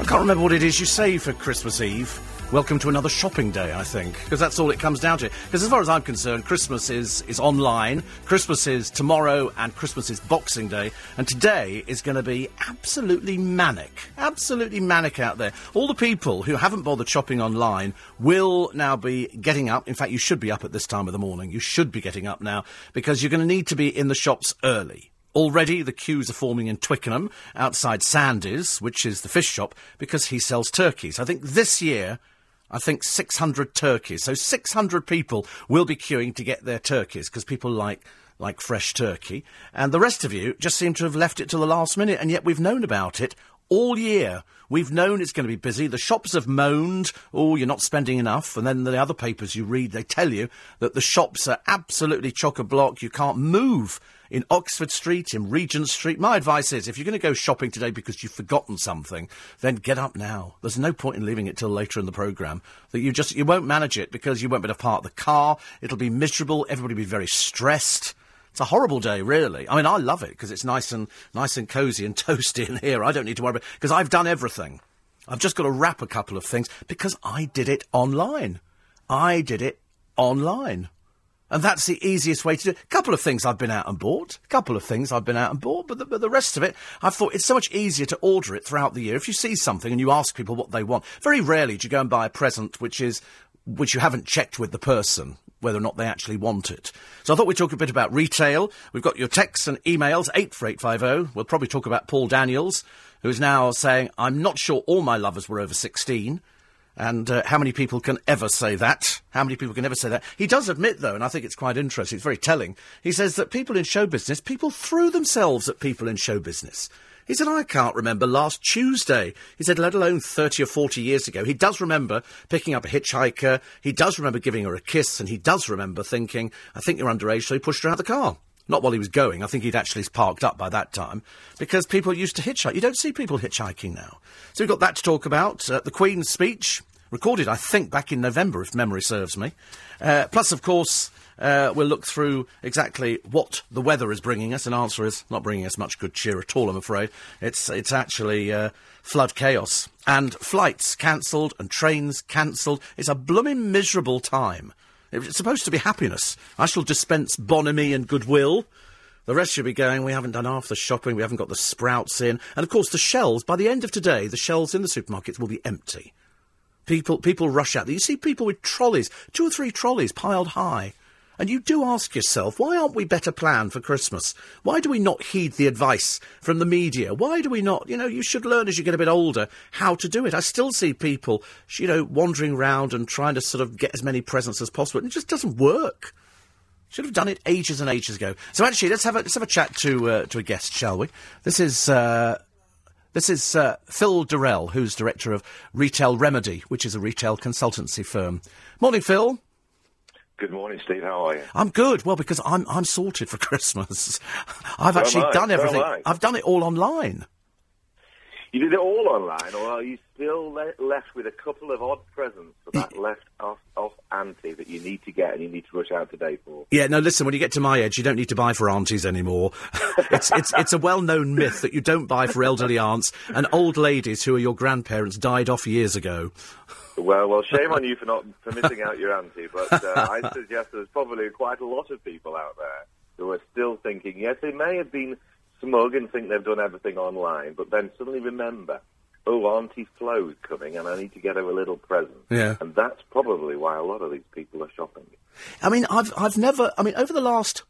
I can't remember what it is you say for Christmas Eve. Welcome to another shopping day, I think, because that's all it comes down to. Because as far as I'm concerned, Christmas is, is online, Christmas is tomorrow, and Christmas is Boxing Day, and today is going to be absolutely manic. Absolutely manic out there. All the people who haven't bothered shopping online will now be getting up. In fact, you should be up at this time of the morning. You should be getting up now, because you're going to need to be in the shops early. Already the queues are forming in Twickenham outside Sandy's, which is the fish shop, because he sells turkeys. I think this year I think 600 turkeys. So 600 people will be queuing to get their turkeys because people like like fresh turkey. And the rest of you just seem to have left it to the last minute, and yet we've known about it all year. We've known it's going to be busy. The shops have moaned, oh, you're not spending enough. And then the other papers you read, they tell you that the shops are absolutely chock a block. You can't move in Oxford Street, in Regent Street. My advice is if you're going to go shopping today because you've forgotten something, then get up now. There's no point in leaving it till later in the programme. That you just you won't manage it because you won't be able to park the car. It'll be miserable. Everybody will be very stressed. It's a horrible day, really. I mean, I love it because it's nice and nice and cosy and toasty in here. I don't need to worry because I've done everything. I've just got to wrap a couple of things because I did it online. I did it online. And that's the easiest way to do it. A couple of things I've been out and bought. A couple of things I've been out and bought. But the, but the rest of it, I've thought it's so much easier to order it throughout the year. If you see something and you ask people what they want, very rarely do you go and buy a present which is which you haven't checked with the person whether or not they actually want it. So I thought we'd talk a bit about retail. We've got your texts and emails, 84850. We'll probably talk about Paul Daniels, who's now saying, I'm not sure all my lovers were over 16. And uh, how many people can ever say that? How many people can ever say that? He does admit, though, and I think it's quite interesting, it's very telling. He says that people in show business, people threw themselves at people in show business. He said, I can't remember last Tuesday. He said, let alone 30 or 40 years ago. He does remember picking up a hitchhiker. He does remember giving her a kiss. And he does remember thinking, I think you're underage, so he pushed her out of the car. Not while he was going. I think he'd actually parked up by that time because people used to hitchhike. You don't see people hitchhiking now. So we've got that to talk about. Uh, the Queen's speech, recorded, I think, back in November, if memory serves me. Uh, plus, of course, uh, we'll look through exactly what the weather is bringing us. An answer is not bringing us much good cheer at all, I'm afraid. It's, it's actually uh, flood chaos. And flights cancelled and trains cancelled. It's a blooming miserable time. It's supposed to be happiness. I shall dispense bonhomie and goodwill. The rest should be going, we haven't done half the shopping, we haven't got the sprouts in. And of course, the shelves, by the end of today, the shelves in the supermarkets will be empty. People, people rush out. You see people with trolleys, two or three trolleys piled high. And you do ask yourself, why aren't we better planned for Christmas? Why do we not heed the advice from the media? Why do we not, you know, you should learn as you get a bit older how to do it. I still see people, you know, wandering round and trying to sort of get as many presents as possible. And it just doesn't work. Should have done it ages and ages ago. So actually, let's have a, let's have a chat to, uh, to a guest, shall we? This is, uh, this is uh, Phil Dorrell, who's director of Retail Remedy, which is a retail consultancy firm. Morning, Phil. Good morning, Steve. How are you? I'm good. Well, because I'm I'm sorted for Christmas. I've So actually done everything. I. I've done it all online. You did it all online, or are you still le- left with a couple of odd presents for that left off, off auntie that you need to get and you need to rush out today for? Yeah, no, listen, when you get to my age, you don't need to buy for aunties anymore. it's, it's, it's a well known myth that you don't buy for elderly aunts and old ladies who are your grandparents died off years ago. Well, well, shame on you for not for missing out your auntie, but uh, I suggest there's probably quite a lot of people out there who are still thinking, yes, they may have been smug and think they've done everything online, but then suddenly remember, oh, Auntie Flo's coming and I need to get her a little present. Yeah. And that's probably why a lot of these people are shopping. I mean, I've, I've never, I mean, over the last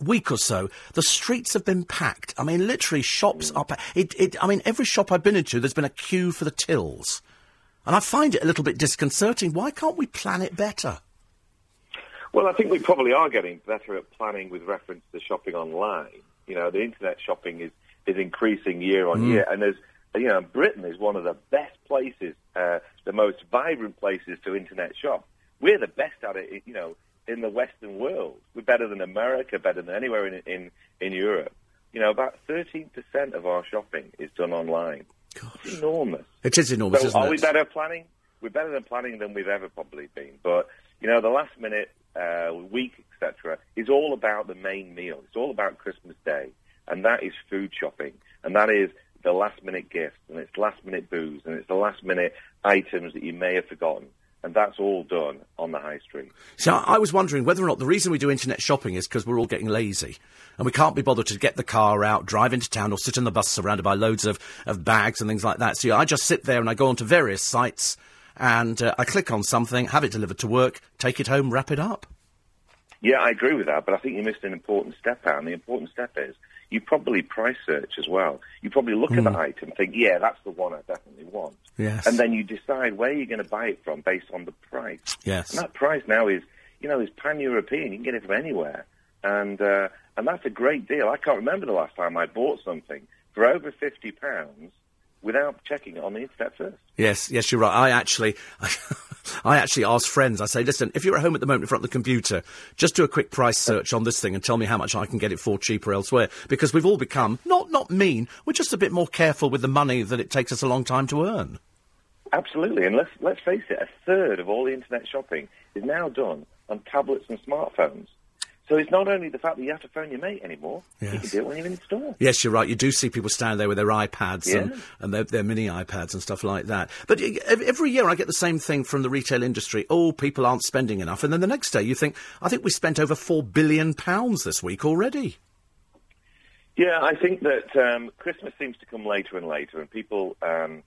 week or so, the streets have been packed. I mean, literally, shops are packed. It, it, I mean, every shop I've been into, there's been a queue for the tills. And I find it a little bit disconcerting. Why can't we plan it better? Well, I think we probably are getting better at planning with reference to shopping online. You know, the internet shopping is, is increasing year on year, and there's, you know, Britain is one of the best places, uh, the most vibrant places to internet shop. We're the best at it, you know, in the Western world. We're better than America, better than anywhere in in, in Europe. You know, about 13% of our shopping is done online. It's enormous. It is enormous, So are it? we better planning? We're better than planning than we've ever probably been. But you know, the last minute, uh, week, etc., is all about the main meal. It's all about Christmas Day, and that is food shopping, and that is the last minute gifts and it's last minute booze and it's the last minute items that you may have forgotten. And that's all done on the high street. So I was wondering whether or not the reason we do internet shopping is because we're all getting lazy and we can't be bothered to get the car out, drive into town, or sit in the bus surrounded by loads of, of bags and things like that. So I just sit there and I go onto various sites and uh, I click on something, have it delivered to work, take it home, wrap it up. Yeah, I agree with that, but I think you missed an important step out, and the important step is you probably price search as well. You probably look mm. at the hmm. item and think, yeah, that's the one I definitely want. Yes. And then you decide where you're going to buy it from based on the price. Yes. And that price now is, you know, is pan-European. You can get it from anywhere. And, uh, and that's a great deal. I can't remember the last time I bought something for over £50 without checking it on the internet first. Yes, yes, you're right. I actually, I actually ask friends. I say, listen, if you're at home at the moment in front of the computer, just do a quick price search on this thing and tell me how much I can get it for cheaper elsewhere. Because we've all become not not mean. We're just a bit more careful with the money that it takes us a long time to earn. Absolutely, and let's let's face it, a third of all the internet shopping is now done on tablets and smartphones. So it's not only the fact that you have to phone your mate anymore, yes. you can do it when you're in the store. Yes, you're right. You do see people stand there with their iPads yeah. and, and their, their, mini iPads and stuff like that. But every year I get the same thing from the retail industry. Oh, people aren't spending enough. And then the next day you think, I think we spent over £4 billion this week already. Yeah, I think that um, Christmas seems to come later and later, and people, um,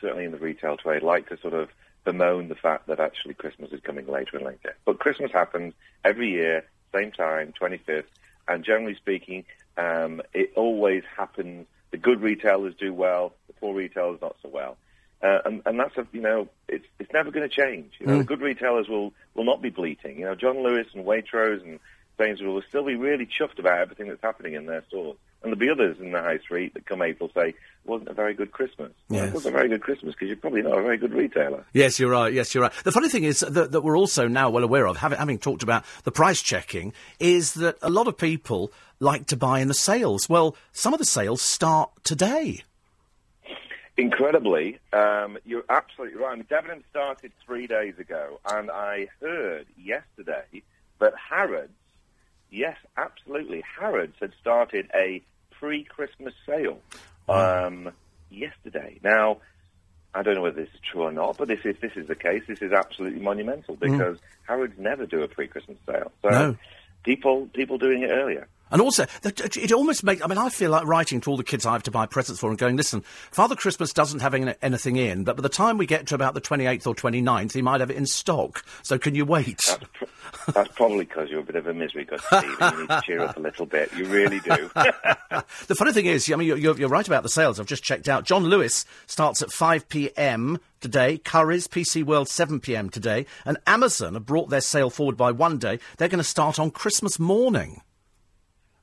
certainly in the retail trade, like to sort of bemoan the fact that actually Christmas is coming later and later. But Christmas happens every year same time, 25th. And generally speaking, um, it always happens. The good retailers do well, the poor retailers not so well. Uh, and, and that's a, you know, it's it's never going to change. You know, mm. the good retailers will will not be bleating. You know, John Lewis and Waitrose and Sainsbury's will still be really chuffed about everything that's happening in their stores. And there'll be others in the high street that come April say, it wasn't a very good Christmas. Well. It wasn't a very good Christmas because you're probably not a very good retailer. Yes, you're right. Yes, you're right. The funny thing is that, that we're also now well aware of, having, having talked about the price checking, is that a lot of people like to buy in the sales. Well, some of the sales start today. Incredibly, um, you're absolutely right. I mean, Debenhams started three days ago, and I heard yesterday that Harrods, yes, absolutely, Harrods had started a pre-Christmas sale um, yesterday. Now, I don't know whether this is true or not, but if, if this is the case, this is absolutely monumental hmm. because mm. Harrods never do a pre-Christmas sale. So no. people people doing it earlier. And also, it almost makes, I mean, I feel like writing to all the kids I have to buy presents for and going, listen, Father Christmas doesn't have anything in, but by the time we get to about the 28th or 29th, he might have it in stock. So can you wait? That's, pr- that's probably because you're a bit of a misery god, Steve, you need to cheer up a little bit. You really do. the funny thing is, I mean, you're, you're right about the sales. I've just checked out. John Lewis starts at 5 p.m. today. Currys, PC World, 7 p.m. today. And Amazon have brought their sale forward by one day. They're going to start on Christmas morning.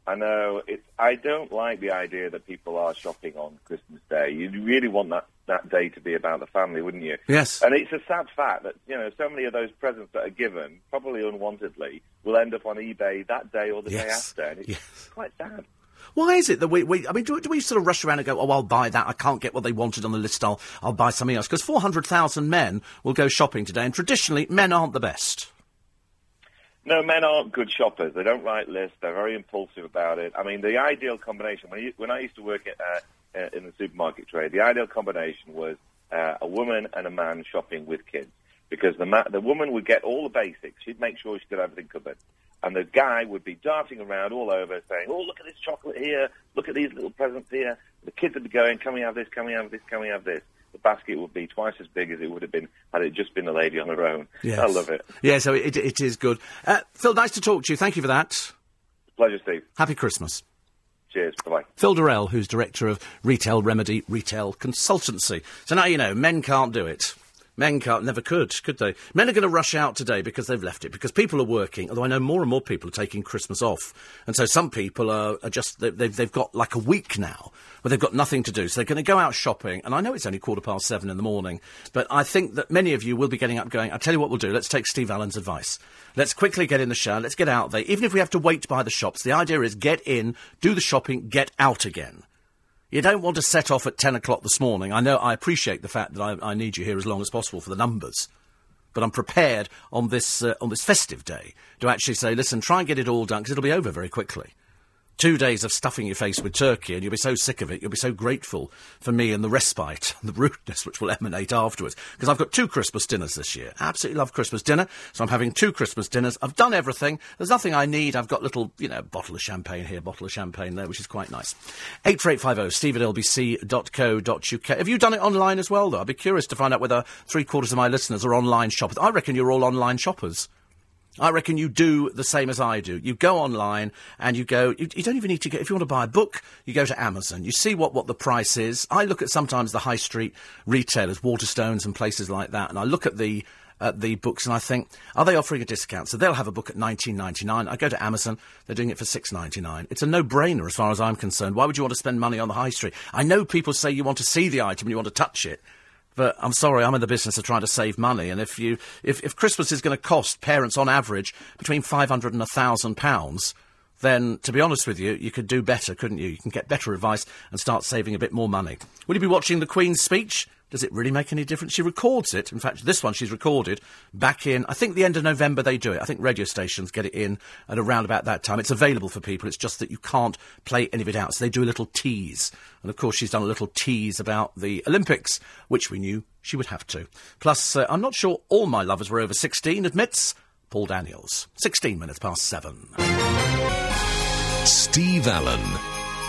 I know it's. I don't like the idea that people are shopping on Christmas Day. You really want that that day to be about the family, wouldn't you? Yes. And it's a sad fact that you know so many of those presents that are given, probably unwantedly, will end up on eBay that day or the yes. day after, and it's yes. quite sad. Why is it that we, we I mean, do, do, we sort of rush around and go, oh, I'll buy that. I can't get what they wanted on the list. I'll, I'll buy something else. Because 400,000 men will go shopping today, and traditionally, men aren't the best. No, men aren't good shoppers. They don't write lists. They're very impulsive about it. I mean, the ideal combination when, you, when I used to work at, uh, uh, in the supermarket trade, the ideal combination was uh, a woman and a man shopping with kids. Because the ma- the woman would get all the basics. She'd make sure she got everything covered. And the guy would be darting around all over saying, oh, look at this chocolate here. Look at these little presents here. The kids would be going, can we have this? Can we have this? Can we have this? The basket would be twice as big as it would have been had it just been a lady on her own. Yes. I love it. Yeah, so it, it is good. Uh, Phil, nice to talk to you. Thank you for that. Pleasure, Steve. Happy Christmas. Cheers. Bye bye. Phil Dorrell, who's director of Retail Remedy Retail Consultancy. So now you know, men can't do it. Men can't, never could, could they? Men are going to rush out today because they've left it, because people are working, although I know more and more people are taking Christmas off. And so some people are, are just, they've, they've got like a week now where they've got nothing to do. So they're going to go out shopping. And I know it's only quarter past seven in the morning, but I think that many of you will be getting up going, I'll tell you what we'll do. Let's take Steve Allen's advice. Let's quickly get in the shower. Let's get out there. Even if we have to wait by the shops, the idea is get in, do the shopping, get out again. You don't want to set off at 10 o'clock this morning. I know, I appreciate the fact that I, I need you here as long as possible for the numbers. But I'm prepared on this, uh, on this festive day to actually say, listen, try and get it all done because it'll be over very quickly. Two days of stuffing your face with turkey, and you'll be so sick of it, you'll be so grateful for me and the respite and the rudeness which will emanate afterwards. Because I've got two Christmas dinners this year. Absolutely love Christmas dinner, so I'm having two Christmas dinners. I've done everything. There's nothing I need. I've got little, you know, bottle of champagne here, bottle of champagne there, which is quite nice. 84850 steve at lbc.co.uk. Have you done it online as well, though? I'd be curious to find out whether three quarters of my listeners are online shoppers. I reckon you're all online shoppers. I reckon you do the same as I do. You go online and you go, you, you, don't even need to go, if you want to buy a book, you go to Amazon. You see what, what the price is. I look at sometimes the high street retailers, Waterstones and places like that, and I look at the, at the books and I think, are they offering a discount? So they'll have a book at 19.99. I go to Amazon, they're doing it for 6.99. It's a no-brainer as far as I'm concerned. Why would you want to spend money on the high street? I know people say you want to see the item and you want to touch it. But I'm sorry, I'm in the business of trying to save money, and if you if, if Christmas is going to cost parents on average between five hundred and a thousand pounds, then to be honest with you, you could do better, couldn't you? You can get better advice and start saving a bit more money. Will you be watching the Queen's speech? Does it really make any difference? She records it. In fact, this one she's recorded back in, I think the end of November they do it. I think radio stations get it in at around about that time. It's available for people. It's just that you can't play any of it out. So they do a little tease. And of course, she's done a little tease about the Olympics, which we knew she would have to. Plus, uh, I'm not sure all my lovers were over 16, admits Paul Daniels. 16 minutes past seven. Steve Allen.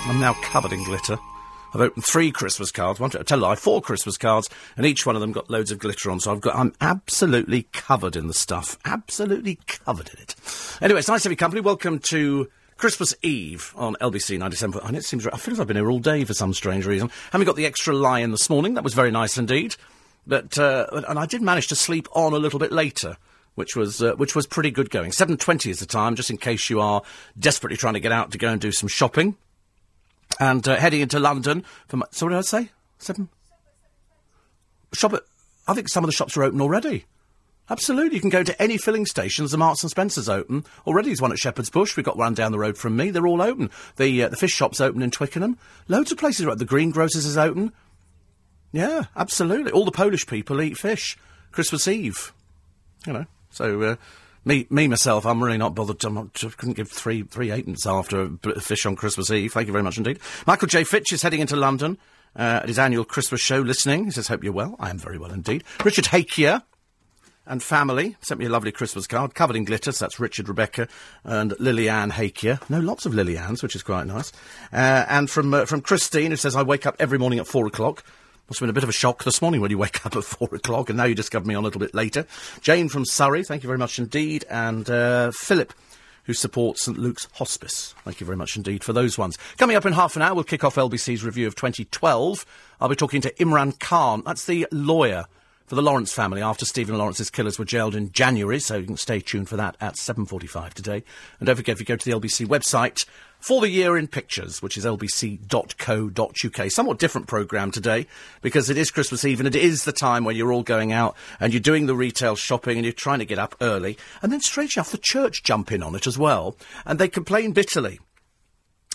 I'm now covered in glitter. I've opened three Christmas cards. One, I tell you, I four Christmas cards, and each one of them got loads of glitter on. So I've got, I'm absolutely covered in the stuff. Absolutely covered in it. Anyway, it's nice to have you company. Welcome to Christmas Eve on LBC 97. And it seems, I feel as I've been here all day for some strange reason. Having got the extra lie-in this morning, that was very nice indeed. But, uh, and I did manage to sleep on a little bit later which was uh, which was pretty good going. Seven twenty is the time, just in case you are desperately trying to get out to go and do some shopping, and uh, heading into London. For my, so what did I say? Seven. Shop at. I think some of the shops are open already. Absolutely, you can go to any filling stations. The Marks and Spencers open already. There's one at Shepherd's Bush. We've got one down the road from me. They're all open. The uh, the fish shop's open in Twickenham. Loads of places are open. The greengrocers is open. Yeah, absolutely. All the Polish people eat fish Christmas Eve. You know. So, uh, me, me myself, I'm really not bothered. I couldn't give three three eightpence after a fish on Christmas Eve. Thank you very much indeed. Michael J. Fitch is heading into London uh, at his annual Christmas show. Listening, he says, "Hope you're well." I am very well indeed. Richard Hakier and family sent me a lovely Christmas card covered in glitter. So that's Richard, Rebecca, and Lillian Hakier. No, lots of Lillians, which is quite nice. Uh, and from uh, from Christine, who says, "I wake up every morning at four o'clock." Must have been a bit of a shock this morning when you wake up at four o'clock, and now you discover me on a little bit later. Jane from Surrey, thank you very much indeed. And uh, Philip, who supports St Luke's Hospice. Thank you very much indeed for those ones. Coming up in half an hour, we'll kick off LBC's review of 2012. I'll be talking to Imran Khan. That's the lawyer for the Lawrence family after Stephen Lawrence's killers were jailed in January, so you can stay tuned for that at 7.45 today. And don't forget, if you go to the LBC website, for the Year in Pictures, which is lbc.co.uk. Somewhat different programme today because it is Christmas Eve and it is the time when you're all going out and you're doing the retail shopping and you're trying to get up early. And then, strangely enough, the church jump in on it as well and they complain bitterly.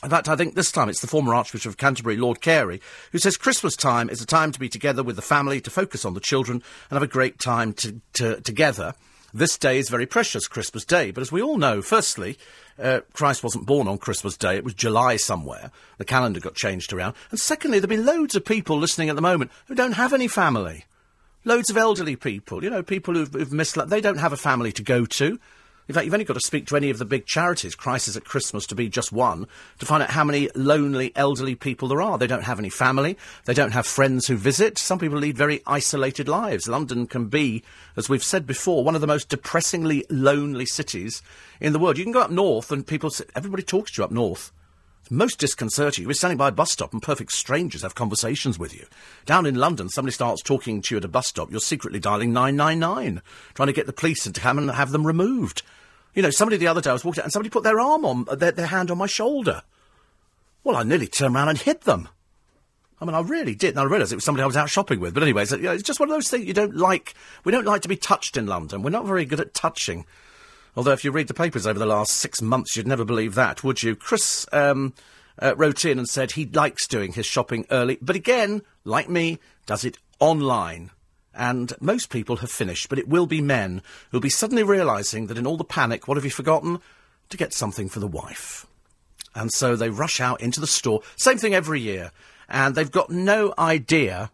In fact, I think this time it's the former Archbishop of Canterbury, Lord Carey, who says Christmas time is a time to be together with the family, to focus on the children, and have a great time to, to, together. This day is very precious, Christmas Day. But as we all know, firstly, uh, Christ wasn't born on Christmas Day. It was July somewhere. The calendar got changed around. And secondly, there have been loads of people listening at the moment who don't have any family. Loads of elderly people, you know, people who've, who've missed, they don't have a family to go to. In fact, you've only got to speak to any of the big charities, Crisis at Christmas to be just one, to find out how many lonely elderly people there are. They don't have any family. They don't have friends who visit. Some people lead very isolated lives. London can be, as we've said before, one of the most depressingly lonely cities in the world. You can go up north and people, everybody talks to you up north. Most disconcerting. You're standing by a bus stop and perfect strangers have conversations with you. Down in London, somebody starts talking to you at a bus stop. You're secretly dialing 999, trying to get the police to come and have them removed. You know, somebody the other day I was walking out and somebody put their arm on, their, their hand on my shoulder. Well, I nearly turned around and hit them. I mean, I really did, and I realised it was somebody I was out shopping with. But anyway, you know, it's just one of those things you don't like. We don't like to be touched in London. We're not very good at touching. Although, if you read the papers over the last six months, you'd never believe that, would you? Chris um, uh, wrote in and said he likes doing his shopping early, but again, like me, does it online and most people have finished, but it will be men who'll be suddenly realising that in all the panic, what have you forgotten? To get something for the wife. And so they rush out into the store. Same thing every year. And they've got no idea.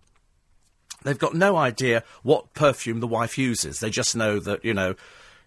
They've got no idea what perfume the wife uses. They just know that, you know,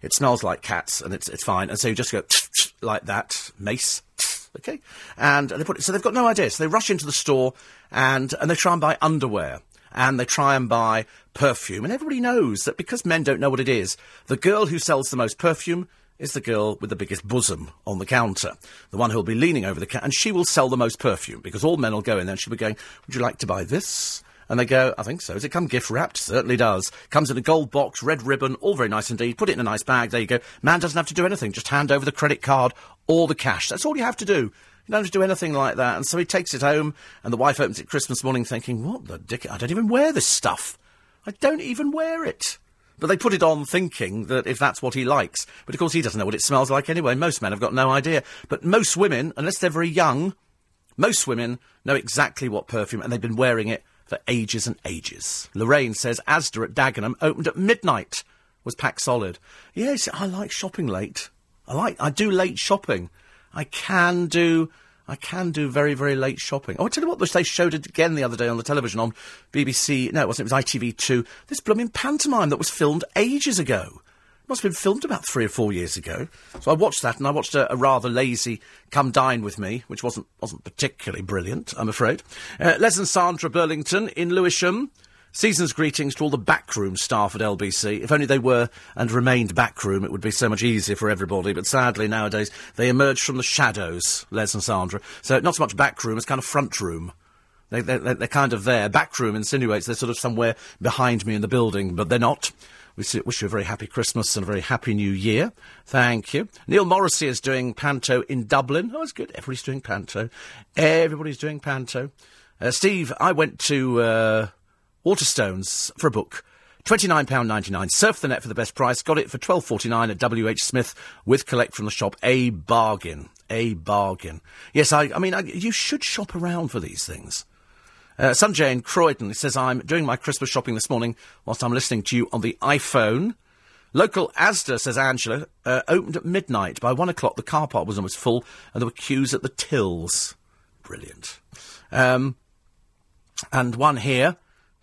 it smells like cats and it's, it's fine. And so you just go like that, mace, okay? And they put it, so they've got no idea. So they rush into the store and, and they try and buy underwear and they try and buy perfume. And everybody knows that because men don't know what it is, the girl who sells the most perfume is the girl with the biggest bosom on the counter, the one who'll be leaning over the counter, and she will sell the most perfume because all men will go in there and she'll be going, Would you like to buy this? And they go, I think so. Does it come gift wrapped? Certainly does. Comes in a gold box, red ribbon, all very nice indeed. Put it in a nice bag. There you go. Man doesn't have to do anything. Just hand over the credit card or the cash. That's all you have to do. You don't have to do anything like that. And so he takes it home, and the wife opens it Christmas morning thinking, What the dick? I don't even wear this stuff. I don't even wear it. But they put it on thinking that if that's what he likes. But of course, he doesn't know what it smells like anyway. Most men have got no idea. But most women, unless they're very young, most women know exactly what perfume, and they've been wearing it for ages and ages. Lorraine says Asda at Dagenham opened at midnight. Was packed solid. Yes, I like shopping late. I like. I do late shopping. I can do. I can do very, very late shopping. Oh, I tell you what, they showed it again the other day on the television on BBC. No, it wasn't. It was ITV2. This blooming pantomime that was filmed ages ago. It must have been filmed about three or four years ago. So I watched that, and I watched a, a rather lazy "Come Dine with Me," which wasn't wasn't particularly brilliant, I'm afraid. Uh, Les and Sandra Burlington in Lewisham. Season's greetings to all the backroom staff at LBC. If only they were and remained backroom, it would be so much easier for everybody. But sadly, nowadays, they emerge from the shadows, Les and Sandra. So not so much backroom, it's kind of front room. They, they, they're kind of there. Backroom insinuates they're sort of somewhere behind me in the building, but they're not. We wish you a very happy Christmas and a very happy New Year. Thank you. Neil Morrissey is doing Panto in Dublin. Oh, it's good. Everybody's doing Panto. Everybody's doing Panto. Uh, Steve, I went to uh, Waterstones for a book. £29.99. Surf the net for the best price. Got it for twelve forty nine at WH Smith with collect from the shop. A bargain. A bargain. Yes, I, I mean, I, you should shop around for these things. Uh, Sanjay in Croydon says, I'm doing my Christmas shopping this morning whilst I'm listening to you on the iPhone. Local Asda, says Angela, uh, opened at midnight. By one o'clock, the car park was almost full and there were queues at the tills. Brilliant. Um, and one here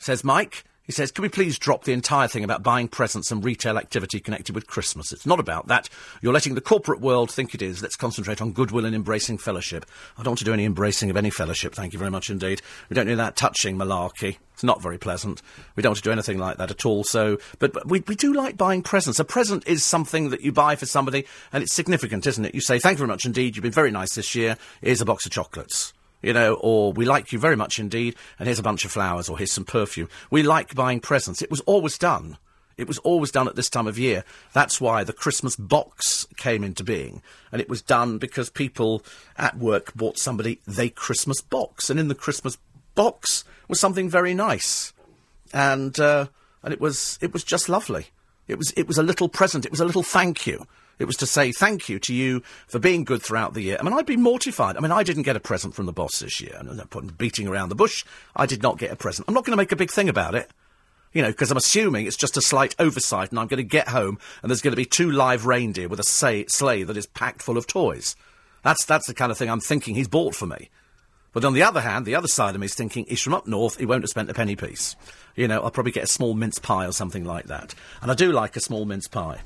says, Mike, he says, can we please drop the entire thing about buying presents and retail activity connected with Christmas? It's not about that. You're letting the corporate world think it is. Let's concentrate on goodwill and embracing fellowship. I don't want to do any embracing of any fellowship, thank you very much indeed. We don't do that touching malarkey. It's not very pleasant. We don't want to do anything like that at all. So, but, but we, we do like buying presents. A present is something that you buy for somebody, and it's significant, isn't it? You say, thank you very much indeed. You've been very nice this year. Here's a box of chocolates you know, or we like you very much indeed, and here's a bunch of flowers, or here's some perfume. We like buying presents. It was always done. It was always done at this time of year. That's why the Christmas box came into being. And it was done because people at work bought somebody the Christmas box. And in the Christmas box was something very nice. And, uh, and it was, it was just lovely. It was, it was a little present. It was a little thank you. It was to say thank you to you for being good throughout the year. I mean, I'd be mortified. I mean, I didn't get a present from the boss this year. Not putting beating around the bush. I did not get a present. I'm not going to make a big thing about it. You know, because I'm assuming it's just a slight oversight and I'm going to get home and there's going to be two live reindeer with a sleigh that is packed full of toys. That's, that's the kind of thing I'm thinking he's bought for me. But on the other hand, the other side of me is thinking he's from up north, he won't have spent a penny piece. You know, I'll probably get a small mince pie or something like that. And I do like a small mince pie.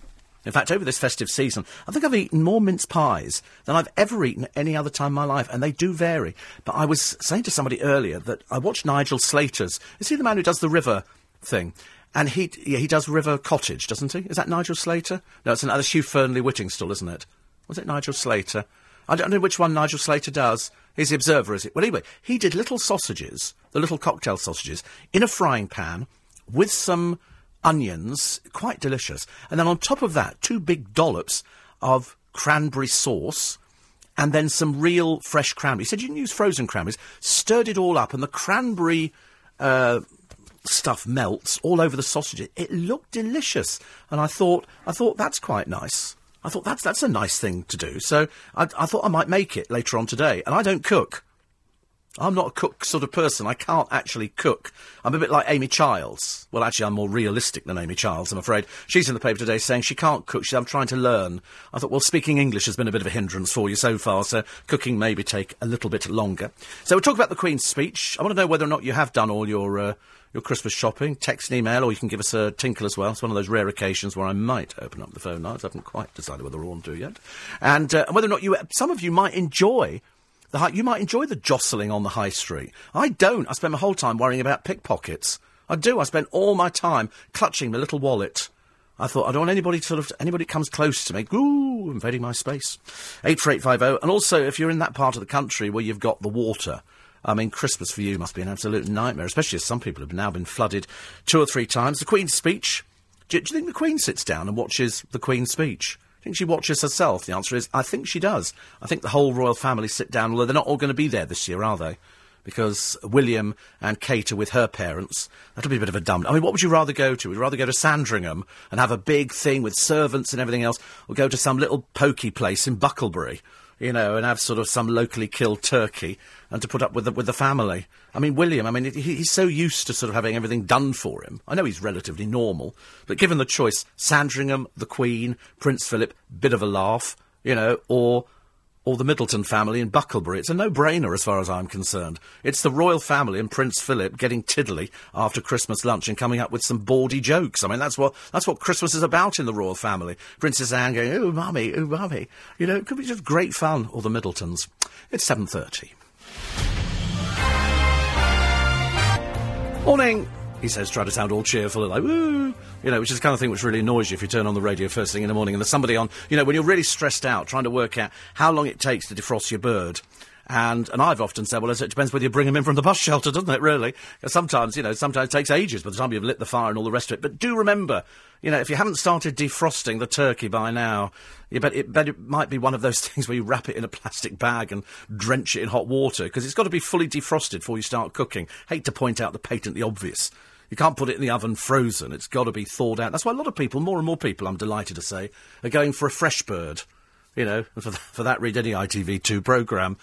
In fact, over this festive season, I think I've eaten more mince pies than I've ever eaten any other time in my life, and they do vary. But I was saying to somebody earlier that I watched Nigel Slater's. Is he the man who does the river thing? And he, yeah, he does River Cottage, doesn't he? Is that Nigel Slater? No, it's another Hugh Fearnley-Whittingstall, isn't it? Was it Nigel Slater? I don't know which one Nigel Slater does. He's the observer, is it? Well, anyway, he did little sausages, the little cocktail sausages, in a frying pan with some onions, quite delicious. And then on top of that, two big dollops of cranberry sauce and then some real fresh cranberry. He said you can use frozen cranberries. Stirred it all up, and the cranberry uh, stuff melts all over the sausages. It looked delicious, and I thought, I thought that's quite nice. I thought that's that's a nice thing to do. So I, I thought I might make it later on today, and I don't cook. I'm not a cook sort of person. I can't actually cook. I'm a bit like Amy Childs. Well, actually, I'm more realistic than Amy Childs, I'm afraid. She's in the paper today saying she can't cook. She, I'm trying to learn. I thought, well, speaking English has been a bit of a hindrance for you so far, so cooking maybe take a little bit longer. So we'll talk about the Queen's speech. I want to know whether or not you have done all your. Uh, your Christmas shopping, text and email, or you can give us a tinkle as well. It's one of those rare occasions where I might open up the phone lines. I haven't quite decided whether I want to yet. And uh, whether or not you, some of you might enjoy the high, you might enjoy the jostling on the high street. I don't. I spend my whole time worrying about pickpockets. I do. I spend all my time clutching my little wallet. I thought I don't want anybody to sort of anybody comes close to me. Ooh, invading my space. Eight four eight five zero. And also, if you're in that part of the country where you've got the water, I mean, Christmas for you must be an absolute nightmare, especially as some people have now been flooded two or three times. The Queen's speech. Do, do you think the Queen sits down and watches the Queen's speech? I think she watches herself? The answer is, I think she does. I think the whole royal family sit down, although they're not all going to be there this year, are they? Because William and Kate are with her parents. That'll be a bit of a dumb. I mean, what would you rather go to? Would you rather go to Sandringham and have a big thing with servants and everything else, or go to some little pokey place in Bucklebury? you know, and have sort of some locally killed turkey and to put up with the, with the family. I mean, William, I mean, he, he's so used to sort of having everything done for him. I know he's relatively normal, but given the choice, Sandringham, the Queen, Prince Philip, bit of a laugh, you know, or or the Middleton family in Bucklebury. It's a no-brainer as far as I'm concerned. It's the royal family and Prince Philip getting tiddly after Christmas lunch and coming up with some bawdy jokes. I mean, that's what that's what Christmas is about in the royal family. Princess Anne going, "Oh, mummy, oh, mummy," you know, it could be just great fun. Or the Middletons. It's seven thirty. Morning he says, trying to sound all cheerful and like, woo, you know, which is the kind of thing which really annoys you if you turn on the radio first thing in the morning and there's somebody on, you know, when you're really stressed out trying to work out how long it takes to defrost your bird. And, and I've often said, well, it depends whether you bring them in from the bus shelter, doesn't it, really? sometimes, you know, sometimes it takes ages by the time you've lit the fire and all the rest of it. But do remember, you know, if you haven't started defrosting the turkey by now, you bet it, bet it might be one of those things where you wrap it in a plastic bag and drench it in hot water, because it's got to be fully defrosted before you start cooking. Hate to point out the patently obvious. You can't put it in the oven frozen. It's got to be thawed out. That's why a lot of people, more and more people, I'm delighted to say, are going for a fresh bird. You know, for, th- for that, read any ITV2 programme.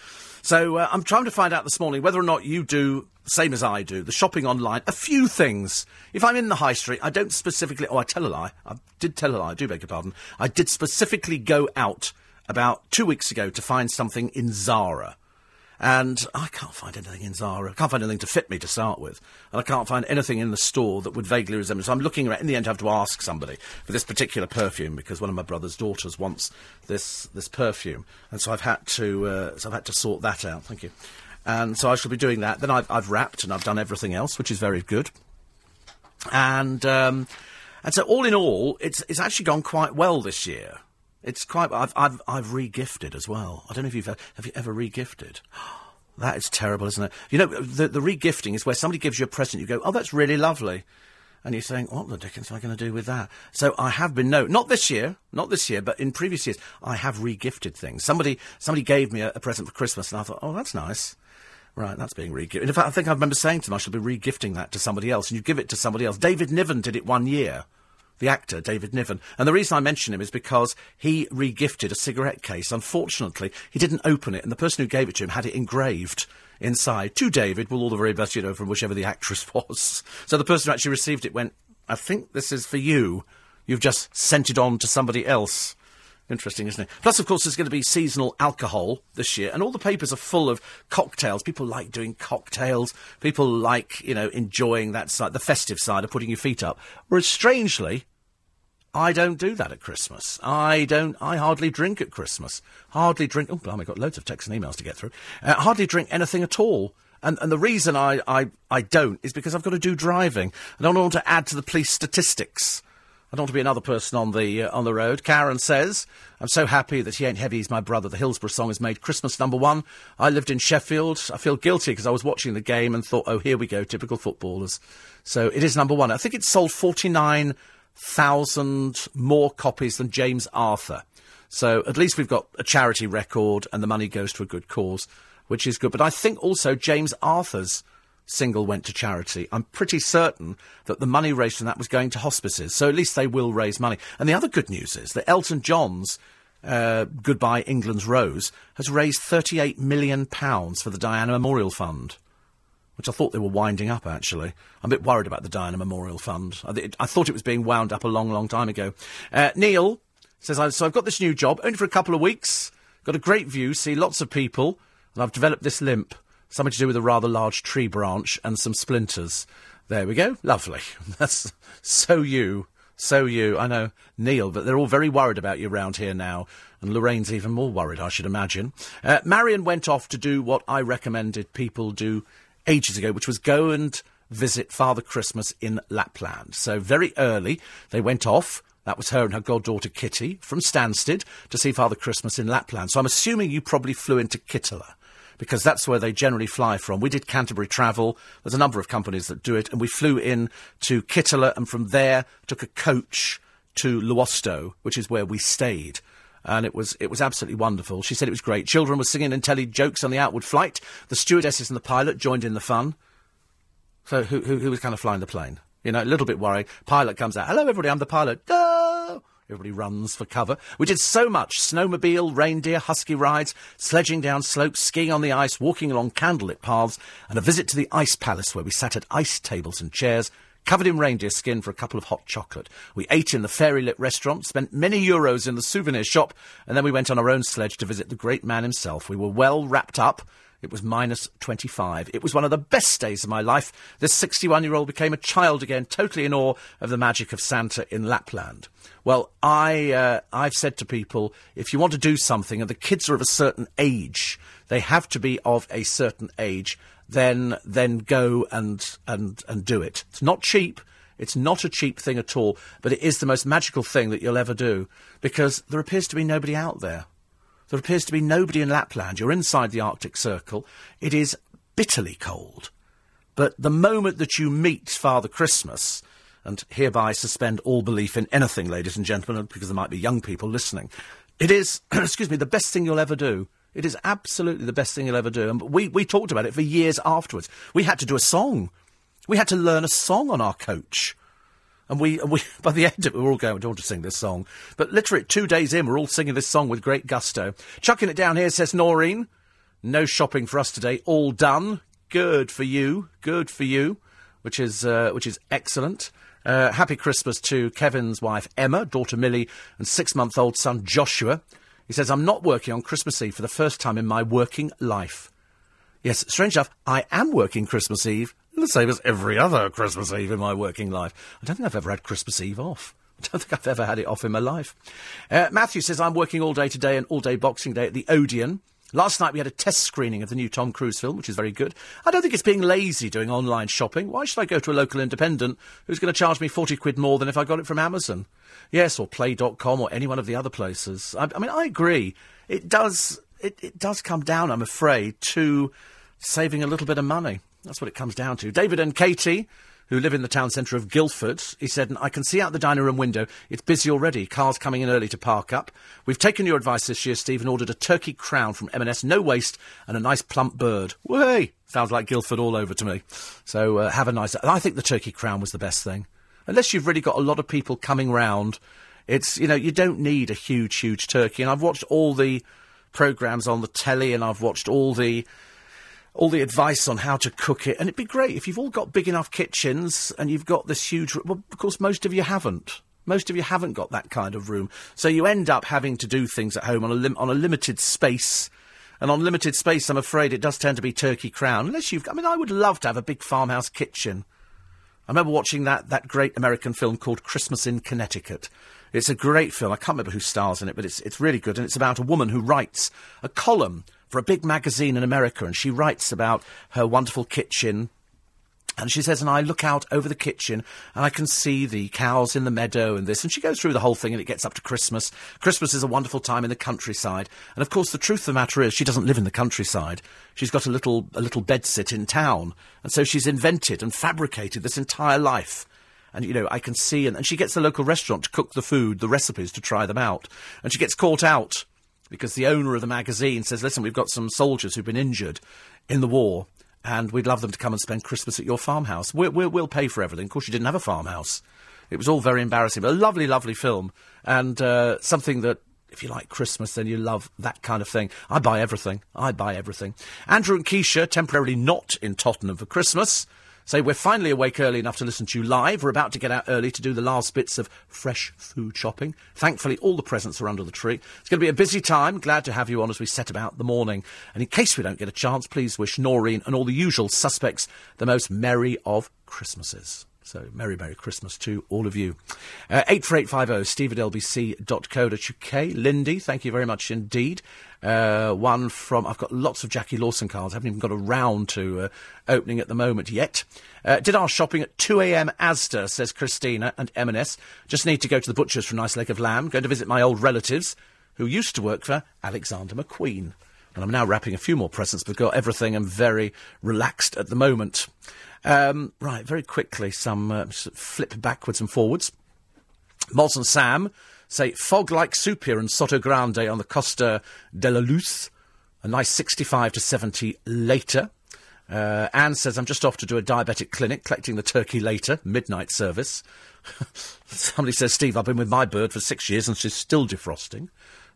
So uh, I'm trying to find out this morning whether or not you do, same as I do, the shopping online. A few things. If I'm in the high street, I don't specifically. Oh, I tell a lie. I did tell a lie. I do beg your pardon. I did specifically go out about two weeks ago to find something in Zara. And I can't find anything in Zara. I can't find anything to fit me to start with. And I can't find anything in the store that would vaguely resemble. So I'm looking around. In the end, I have to ask somebody for this particular perfume because one of my brother's daughters wants this this perfume, and so I've had to uh, so I've had to sort that out. Thank you. And so I shall be doing that. Then I've, I've wrapped and I've done everything else, which is very good. And um, and so all in all, it's it's actually gone quite well this year. It's quite. I've I've I've regifted as well. I don't know if you've have you ever regifted. That is terrible, isn't it? You know, the the regifting is where somebody gives you a present. You go, oh, that's really lovely. And you're saying, what the dickens am I going to do with that? So I have been no, not this year, not this year, but in previous years, I have regifted things. Somebody, somebody gave me a, a present for Christmas, and I thought, oh, that's nice. Right, that's being regifted. In fact, I think I remember saying to them, I should be regifting that to somebody else, and you give it to somebody else. David Niven did it one year the actor, David Niven. And the reason I mention him is because he regifted a cigarette case. Unfortunately, he didn't open it, and the person who gave it to him had it engraved inside. To David, well, all the very best, you know, from whichever the actress was. So the person who actually received it went, I think this is for you. You've just sent it on to somebody else. Interesting, isn't it? Plus, of course, there's going to be seasonal alcohol this year, and all the papers are full of cocktails. People like doing cocktails. People like, you know, enjoying that side, the festive side of putting your feet up. Whereas, strangely, I don't do that at Christmas. I don't. I hardly drink at Christmas. Hardly drink. Oh, blimey, I've got loads of texts and emails to get through. Uh, hardly drink anything at all. And, and the reason I, I, I don't is because I've got to do driving. I don't want to add to the police statistics. I don't want to be another person on the uh, on the road. Karen says, "I'm so happy that he ain't heavy. He's my brother. The Hillsborough song has made Christmas number one. I lived in Sheffield. I feel guilty because I was watching the game and thought, oh, here we go, typical footballers. So it is number one. I think it sold 49,000 more copies than James Arthur. So at least we've got a charity record, and the money goes to a good cause, which is good. But I think also James Arthur's." Single went to charity. I'm pretty certain that the money raised from that was going to hospices. So at least they will raise money. And the other good news is that Elton John's uh, Goodbye England's Rose, has raised £38 million for the Diana Memorial Fund which I thought they were winding up, actually. I'm a bit worried about the Diana Memorial Fund. I, th- I thought it was being wound up a long, long time ago. Uh, Neil says, So I've got this new job, only for a couple of weeks. Got a great view, see lots of people, and I've developed this limp. Something to do with a rather large tree branch and some splinters. There we go. Lovely. That's so you. So you. I know, Neil, but they're all very worried about you round here now. And Lorraine's even more worried, I should imagine. Uh, Marion went off to do what I recommended people do ages ago, which was go and visit Father Christmas in Lapland. So very early, they went off. That was her and her goddaughter Kitty from Stansted to see Father Christmas in Lapland. So I'm assuming you probably flew into Kittila because that's where they generally fly from. We did Canterbury Travel. There's a number of companies that do it, and we flew in to Kittila, and from there took a coach to Luosto, which is where we stayed and it was it was absolutely wonderful. She said it was great. Children were singing and telling jokes on the outward flight. The stewardesses and the pilot joined in the fun. So who who, who was kind of flying the plane? You know, a little bit worrying. Pilot comes out. Hello, everybody. I'm the pilot. Everybody runs for cover. We did so much snowmobile, reindeer, husky rides, sledging down slopes, skiing on the ice, walking along candlelit paths, and a visit to the ice palace where we sat at ice tables and chairs covered in reindeer skin for a couple of hot chocolate. We ate in the fairy lit restaurant, spent many euros in the souvenir shop, and then we went on our own sledge to visit the great man himself. We were well wrapped up. It was minus 25. It was one of the best days of my life. This 61 year old became a child again, totally in awe of the magic of Santa in Lapland. Well, I, uh, I've said to people, if you want to do something and the kids are of a certain age, they have to be of a certain age then then go and and and do it. It's not cheap. It's not a cheap thing at all, but it is the most magical thing that you'll ever do because there appears to be nobody out there. There appears to be nobody in Lapland. You're inside the Arctic Circle. It is bitterly cold. But the moment that you meet Father Christmas, and hereby suspend all belief in anything, ladies and gentlemen, because there might be young people listening, it is, excuse me, the best thing you'll ever do. It is absolutely the best thing you'll ever do. And we, we talked about it for years afterwards. We had to do a song. We had to learn a song on our coach. And we, we by the end of it, we were all going, I don't want to sing this song. But literally, two days in, we're all singing this song with great gusto. Chucking it down here, says Noreen. No shopping for us today. All done. Good for you. Good for you. Which is, uh, which is excellent. Uh, happy Christmas to Kevin's wife Emma, daughter Millie, and six month old son Joshua. He says, I'm not working on Christmas Eve for the first time in my working life. Yes, strange enough, I am working Christmas Eve, the same as every other Christmas Eve in my working life. I don't think I've ever had Christmas Eve off. I don't think I've ever had it off in my life. Uh, Matthew says, I'm working all day today and all day Boxing Day at the Odeon. Last night we had a test screening of the new Tom Cruise film, which is very good. I don't think it's being lazy doing online shopping. Why should I go to a local independent who's going to charge me 40 quid more than if I got it from Amazon? Yes, or Play.com or any one of the other places. I, I mean, I agree. It does, it, it does come down, I'm afraid, to saving a little bit of money. That's what it comes down to. David and Katie who live in the town centre of Guildford. He said, I can see out the dining room window. It's busy already. Cars coming in early to park up. We've taken your advice this year, Steve, and ordered a turkey crown from M&S, no waste, and a nice plump bird. Way! Sounds like Guildford all over to me. So uh, have a nice... I think the turkey crown was the best thing unless you've really got a lot of people coming round, it's, you know, you don't need a huge, huge turkey. And I've watched all the programmes on the telly and I've watched all the all the advice on how to cook it. And it'd be great if you've all got big enough kitchens and you've got this huge. Well, of course, most of you haven't. Most of you haven't got that kind of room. So you end up having to do things at home on a, lim- on a limited space. And on limited space, I'm afraid it does tend to be turkey crown. Unless you've. I mean, I would love to have a big farmhouse kitchen I remember watching that, that great American film called Christmas in Connecticut. It's a great film. I can't remember who stars in it, but it's, it's really good. And it's about a woman who writes a column for a big magazine in America. And she writes about her wonderful kitchen and she says, and I look out over the kitchen and I can see the cows in the meadow and this. And she goes through the whole thing and it gets up to Christmas. Christmas is a wonderful time in the countryside. And of course, the truth of the matter is she doesn't live in the countryside. She's got a little, a little bedsit in town. And so she's invented and fabricated this entire life. And, you know, I can see, and, and she gets the local restaurant to cook the food, the recipes to try them out. And she gets caught out because the owner of the magazine says, listen, we've got some soldiers who've been injured in the war and we'd love them to come and spend Christmas at your farmhouse. we we'll pay for everything. Of course, you didn't have a farmhouse. It was all very embarrassing, but a lovely, lovely film, and uh, something that if you like Christmas, then you love that kind of thing. I buy everything. I buy everything. Andrew and Keisha, temporarily not in Tottenham for Christmas, say we're finally awake early enough to listen to you live. We're about to get out early to do the last bits of fresh food shopping. Thankfully, all the presents are under the tree. It's going to be a busy time. Glad to have you on as we set about the morning. And in case we don't get a chance, please wish Noreen and all the usual suspects the most merry of Christmases. So, Merry, Merry Christmas to all of you. Uh, 84850 steve at lbc.co.uk. Lindy, thank you very much indeed. Uh, one from, I've got lots of Jackie Lawson cards. I haven't even got around to uh, opening at the moment yet. Uh, did our shopping at 2am Asda, says Christina and M&S. Just need to go to the butcher's for a nice leg of lamb. Going to visit my old relatives who used to work for Alexander McQueen. And I'm now wrapping a few more presents, but got everything and very relaxed at the moment. Um, right, very quickly, some uh, flip backwards and forwards. Moz and Sam say fog like soup in Soto Grande on the Costa de la Luz. A nice 65 to 70 later. Uh, Anne says, I'm just off to do a diabetic clinic, collecting the turkey later, midnight service. Somebody says, Steve, I've been with my bird for six years and she's still defrosting.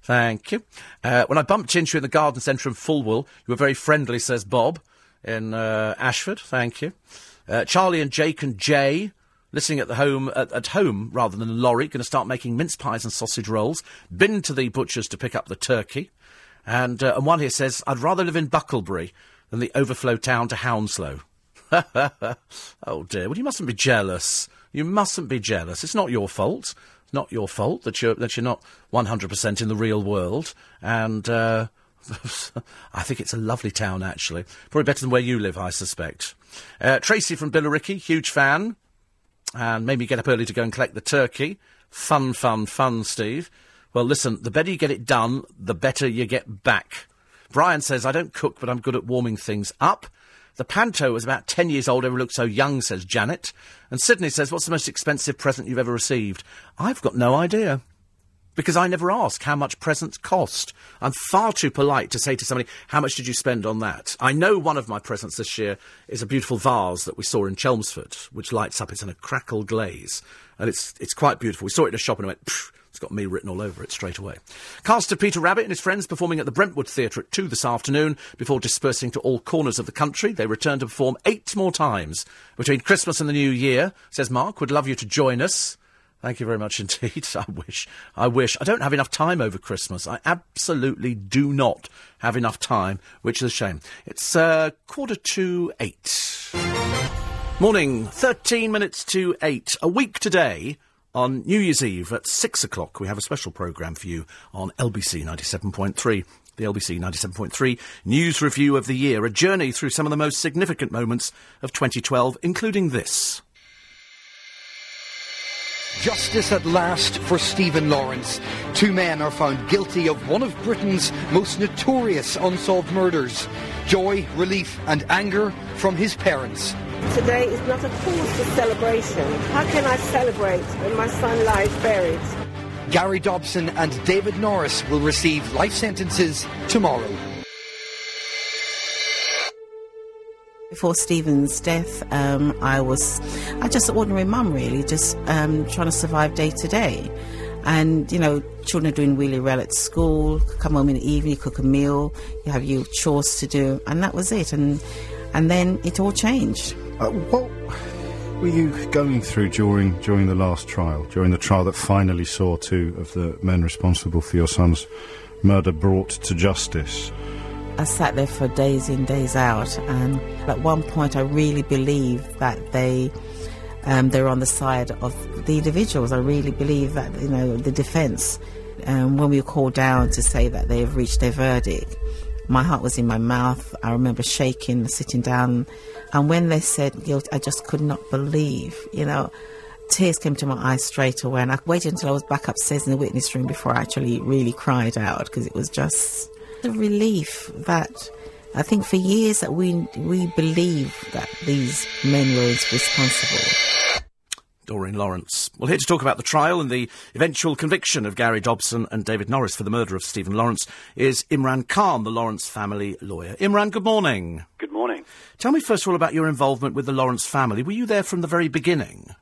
Thank you. Uh, when I bumped into you in the garden centre in Fulwell, you were very friendly, says Bob in uh, Ashford. Thank you. Uh, Charlie and Jake and Jay listening at the home at, at home rather than the lorry. Going to start making mince pies and sausage rolls. Been to the butcher's to pick up the turkey. And, uh, and one here says, I'd rather live in Bucklebury than the overflow town to Hounslow. oh dear. Well, you mustn't be jealous. You mustn't be jealous. It's not your fault. It's not your fault that you're that you're not 100% in the real world. And uh, I think it's a lovely town, actually. Probably better than where you live, I suspect. Uh, Tracy from Billericay, huge fan. And made me get up early to go and collect the turkey. Fun, fun, fun, Steve. Well, listen, the better you get it done, the better you get back. Brian says, I don't cook, but I'm good at warming things up. The Panto was about 10 years old, ever looked so young, says Janet. And Sydney says, What's the most expensive present you've ever received? I've got no idea because I never ask how much presents cost. I'm far too polite to say to somebody, How much did you spend on that? I know one of my presents this year is a beautiful vase that we saw in Chelmsford, which lights up. It's in a crackle glaze, and it's, it's quite beautiful. We saw it in a shop and I went, it's got me written all over it straight away. Cast of Peter Rabbit and his friends performing at the Brentwood Theatre at 2 this afternoon before dispersing to all corners of the country. They return to perform eight more times between Christmas and the New Year, says Mark. Would love you to join us. Thank you very much indeed. I wish. I wish. I don't have enough time over Christmas. I absolutely do not have enough time, which is a shame. It's uh, quarter to eight. Morning, 13 minutes to eight. A week today, on New Year's Eve at six o'clock, we have a special programme for you on LBC 97.3 the LBC 97.3 news review of the year, a journey through some of the most significant moments of 2012, including this. Justice at last for Stephen Lawrence. Two men are found guilty of one of Britain's most notorious unsolved murders. Joy, relief, and anger from his parents. Today is not a cause for celebration. How can I celebrate when my son lies buried? Gary Dobson and David Norris will receive life sentences tomorrow. Before Stephen's death, um, I was I just an ordinary mum, really, just um, trying to survive day to day. And, you know, children are doing really well at school, come home in the evening, cook a meal, you have your chores to do, and that was it. And, and then it all changed. Uh, what were you going through during, during the last trial, during the trial that finally saw two of the men responsible for your son's murder brought to justice? I sat there for days in, days out, and at one point I really believed that they um, they were on the side of the individuals. I really believe that you know the defence. Um, when we were called down to say that they have reached their verdict, my heart was in my mouth. I remember shaking, sitting down, and when they said guilt, I just could not believe. You know, tears came to my eyes straight away, and I waited until I was back upstairs in the witness room before I actually really cried out because it was just the relief that I think for years that we we believe that these men were responsible. Doreen Lawrence. Well, here to talk about the trial and the eventual conviction of Gary Dobson and David Norris for the murder of Stephen Lawrence is Imran Khan, the Lawrence family lawyer. Imran, good morning. Good morning. Tell me first of all about your involvement with the Lawrence family. Were you there from the very beginning?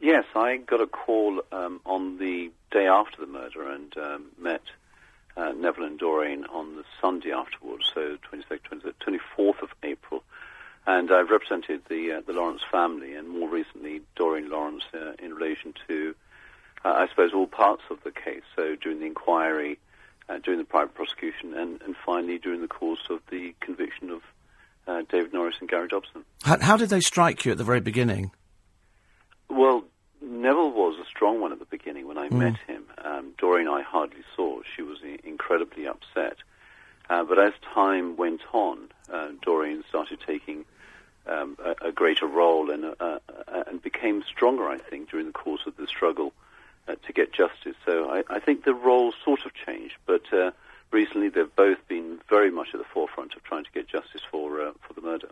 Yes, I got a call um, on the day after the murder and um, met uh, Neville and Doreen on the Sunday afterwards, so 22nd, 24th of April. And I've represented the uh, the Lawrence family, and more recently Doreen Lawrence, uh, in relation to, uh, I suppose, all parts of the case. So during the inquiry, uh, during the private prosecution, and, and finally during the course of the conviction of uh, David Norris and Gary Dobson. How, how did they strike you at the very beginning? Well, Neville was a strong one at the beginning when I met him. Um, Doreen I hardly saw. She was incredibly upset. Uh, but as time went on, uh, Doreen started taking um, a, a greater role and, uh, uh, and became stronger, I think, during the course of the struggle uh, to get justice. So I, I think the role sort of changed, but uh, recently they've both been very much at the forefront of trying to get justice for, uh, for the murder.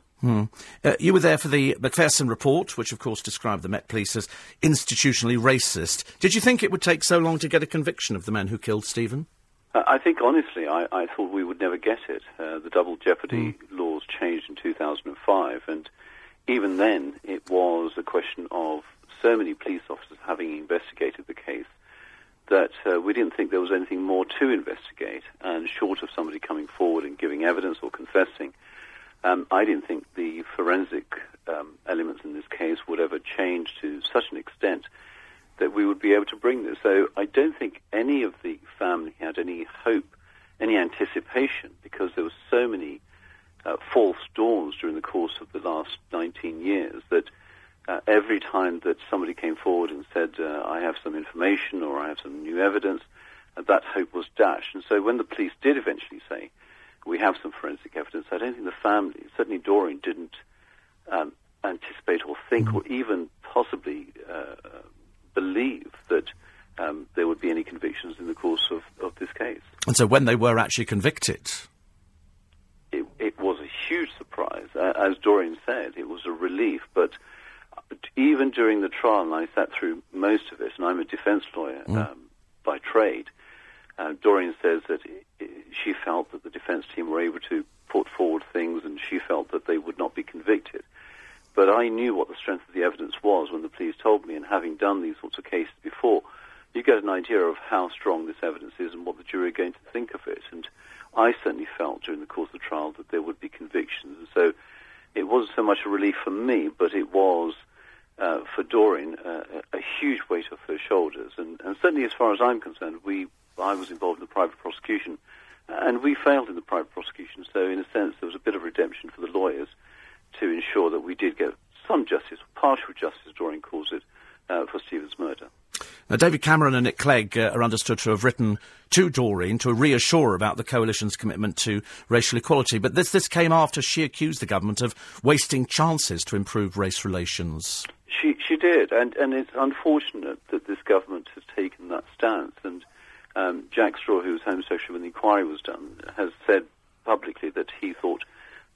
Uh, you were there for the Macpherson report, which of course described the Met Police as institutionally racist. Did you think it would take so long to get a conviction of the men who killed Stephen? Uh, I think, honestly, I, I thought we would never get it. Uh, the double jeopardy laws changed in 2005, and even then, it was a question of so many police officers having investigated the case that uh, we didn't think there was anything more to investigate. And short of somebody coming forward and giving evidence or confessing, um, I didn't think the forensic um, elements in this case would ever change to such an extent that we would be able to bring this. So I don't think any of the family had any hope, any anticipation, because there were so many uh, false dawns during the course of the last 19 years that uh, every time that somebody came forward and said, uh, I have some information or I have some new evidence, uh, that hope was dashed. And so when the police did eventually say, we have some forensic evidence, I don't think the family, certainly Doreen, didn't um, anticipate or think or even possibly uh, believe that um, there would be any convictions in the course of, of this case. And so when they were actually convicted, It, it was a huge surprise. As Doreen said, it was a relief, but even during the trial, and I sat through most of it, and I'm a defense lawyer um, by trade, uh, Doreen says that she felt that the defense team were able to put forward things and she felt that they would not be convicted. But I knew what the strength of the evidence was when the police told me, and having done these sorts of cases before, you get an idea of how strong this evidence is and what the jury are going to think of it. And I certainly felt during the course of the trial that there would be convictions. And so it wasn't so much a relief for me, but it was uh, for Doreen uh, a huge weight off her shoulders. And, and certainly, as far as I'm concerned, we I was involved in the private prosecution, and we failed in the private prosecution. So, in a sense, there was a bit of redemption for the lawyers to ensure that we did get some justice, partial justice, Doreen calls it, uh, for Stephen's murder. Now, David Cameron and Nick Clegg uh, are understood to have written to Doreen to reassure about the coalition's commitment to racial equality. But this, this came after she accused the government of wasting chances to improve race relations. She she did, and and it's unfortunate that this government has taken that stance. And um, Jack Straw, who was Home Secretary when the inquiry was done, has said publicly that he thought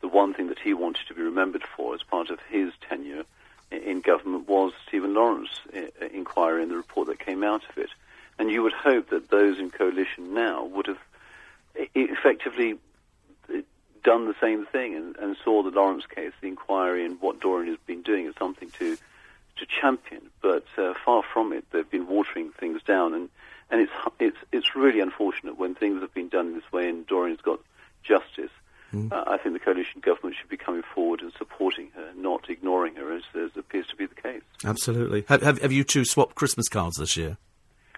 the one thing that he wanted to be remembered for as part of his tenure in government was Stephen Lawrence uh, inquiry and the report that came out of it. And you would hope that those in coalition now would have effectively uh, done the same thing and, and saw the Lawrence case, the inquiry, and what Doreen has been doing as something to to champion. But uh, far from it, they've been watering things down, and and it's it's it's really unfortunate when things have been done this way and Doreen's got justice. Uh, I think the coalition government should be coming forward and supporting her, not ignoring her, as, as appears to be the case. Absolutely. Have, have, have you two swapped Christmas cards this year?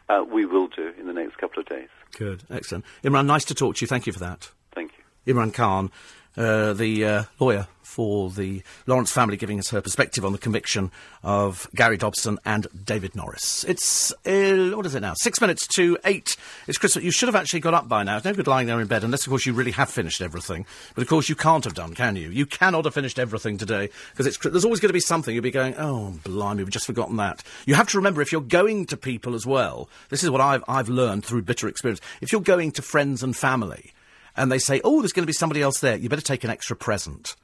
Uh, we will do in the next couple of days. Good. Excellent. Imran, nice to talk to you. Thank you for that. Thank you. Imran Khan, uh, the uh, lawyer for the Lawrence family, giving us her perspective on the conviction of Gary Dobson and David Norris. It's, uh, what is it now? Six minutes to eight. It's Christmas. You should have actually got up by now. It's no good lying there in bed, unless, of course, you really have finished everything. But, of course, you can't have done, can you? You cannot have finished everything today, because there's always going to be something. You'll be going, oh, blimey, we've just forgotten that. You have to remember, if you're going to people as well, this is what I've, I've learned through bitter experience. If you're going to friends and family, and they say, oh, there's going to be somebody else there, you better take an extra present.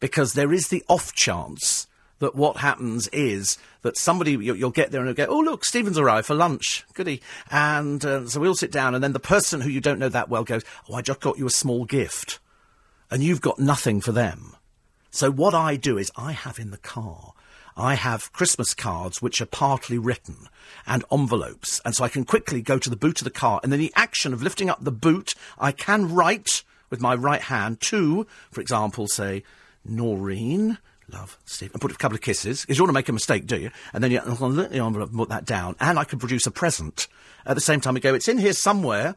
Because there is the off chance that what happens is that somebody, you, you'll get there and you'll go, oh, look, Stephen's arrived for lunch. Goody. And uh, so we'll sit down, and then the person who you don't know that well goes, oh, I just got you a small gift. And you've got nothing for them. So what I do is I have in the car, I have Christmas cards which are partly written and envelopes, and so I can quickly go to the boot of the car, and in the action of lifting up the boot, I can write with my right hand to, for example, say, Noreen. Love, Steve, and put a couple of kisses, because you want to make a mistake, do you? And then you put that down, and I can produce a present. At the same time, we go, it's in here somewhere,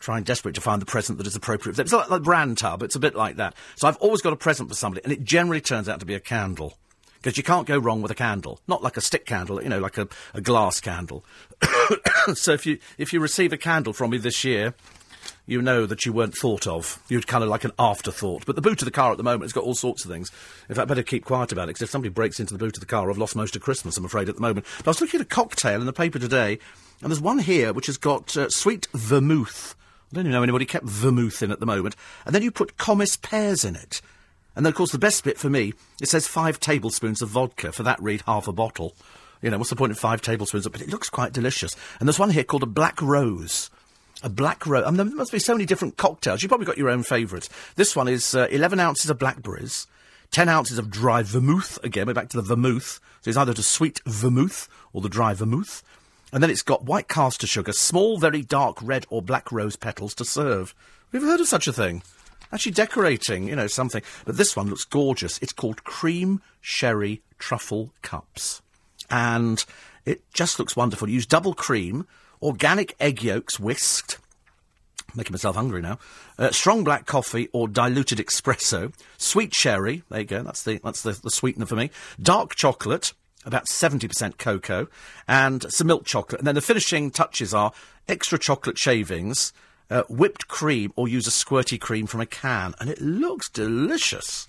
trying desperate to find the present that is appropriate. It's like, like brand tub. It's a bit like that. So I've always got a present for somebody, and it generally turns out to be a candle. Because you can't go wrong with a candle. Not like a stick candle, you know, like a, a glass candle. so if you, if you receive a candle from me this year, you know that you weren't thought of. You'd kind of like an afterthought. But the boot of the car at the moment has got all sorts of things. In fact, I better keep quiet about it, because if somebody breaks into the boot of the car, I've lost most of Christmas, I'm afraid, at the moment. But I was looking at a cocktail in the paper today, and there's one here which has got uh, sweet vermouth. I don't even know anybody kept vermouth in at the moment. And then you put Comice pears in it. And then, of course, the best bit for me, it says five tablespoons of vodka. For that, read half a bottle. You know, what's the point of five tablespoons? But it looks quite delicious. And there's one here called a black rose. A black rose. I mean, there must be so many different cocktails. You've probably got your own favourites. This one is uh, 11 ounces of blackberries, 10 ounces of dry vermouth. Again, we're back to the vermouth. So it's either the sweet vermouth or the dry vermouth. And then it's got white caster sugar, small, very dark red or black rose petals to serve. Have you ever heard of such a thing? Actually decorating, you know, something. But this one looks gorgeous. It's called Cream Sherry Truffle Cups. And it just looks wonderful. Use double cream, organic egg yolks whisked, making myself hungry now. Uh, strong black coffee or diluted espresso, sweet sherry. There you go. That's the that's the, the sweetener for me. Dark chocolate, about seventy percent cocoa, and some milk chocolate. And then the finishing touches are extra chocolate shavings, uh, whipped cream, or use a squirty cream from a can, and it looks delicious.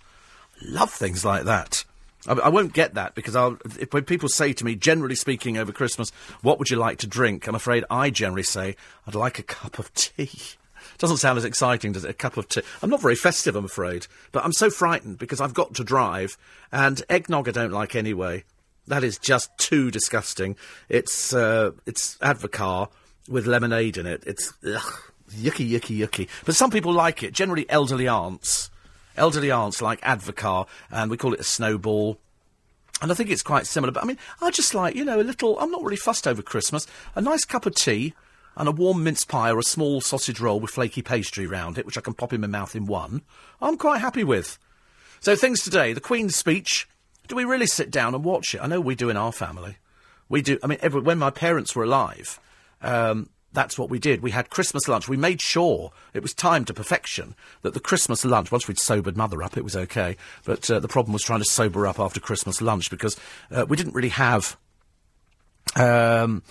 Love things like that. I, I won't get that because I'll, if, when people say to me, generally speaking, over Christmas, what would you like to drink? I'm afraid I generally say, I'd like a cup of tea. Doesn't sound as exciting, does it? A cup of tea. I'm not very festive, I'm afraid. But I'm so frightened because I've got to drive, and eggnog I don't like anyway. That is just too disgusting. It's, uh, it's Advocaat with lemonade in it. It's ugh, yucky, yucky, yucky. But some people like it, generally elderly aunts. Elderly aunts like Advocaat, and we call it a snowball. And I think it's quite similar. But I mean, I just like, you know, a little. I'm not really fussed over Christmas. A nice cup of tea and a warm mince pie or a small sausage roll with flaky pastry round it, which I can pop in my mouth in one. I'm quite happy with. So things today. The Queen's speech. Do we really sit down and watch it? I know we do in our family. We do. I mean, every, when my parents were alive, um, that's what we did. We had Christmas lunch. We made sure it was timed to perfection that the Christmas lunch, once we'd sobered mother up, it was okay. But uh, the problem was trying to sober up after Christmas lunch because uh, we didn't really have um,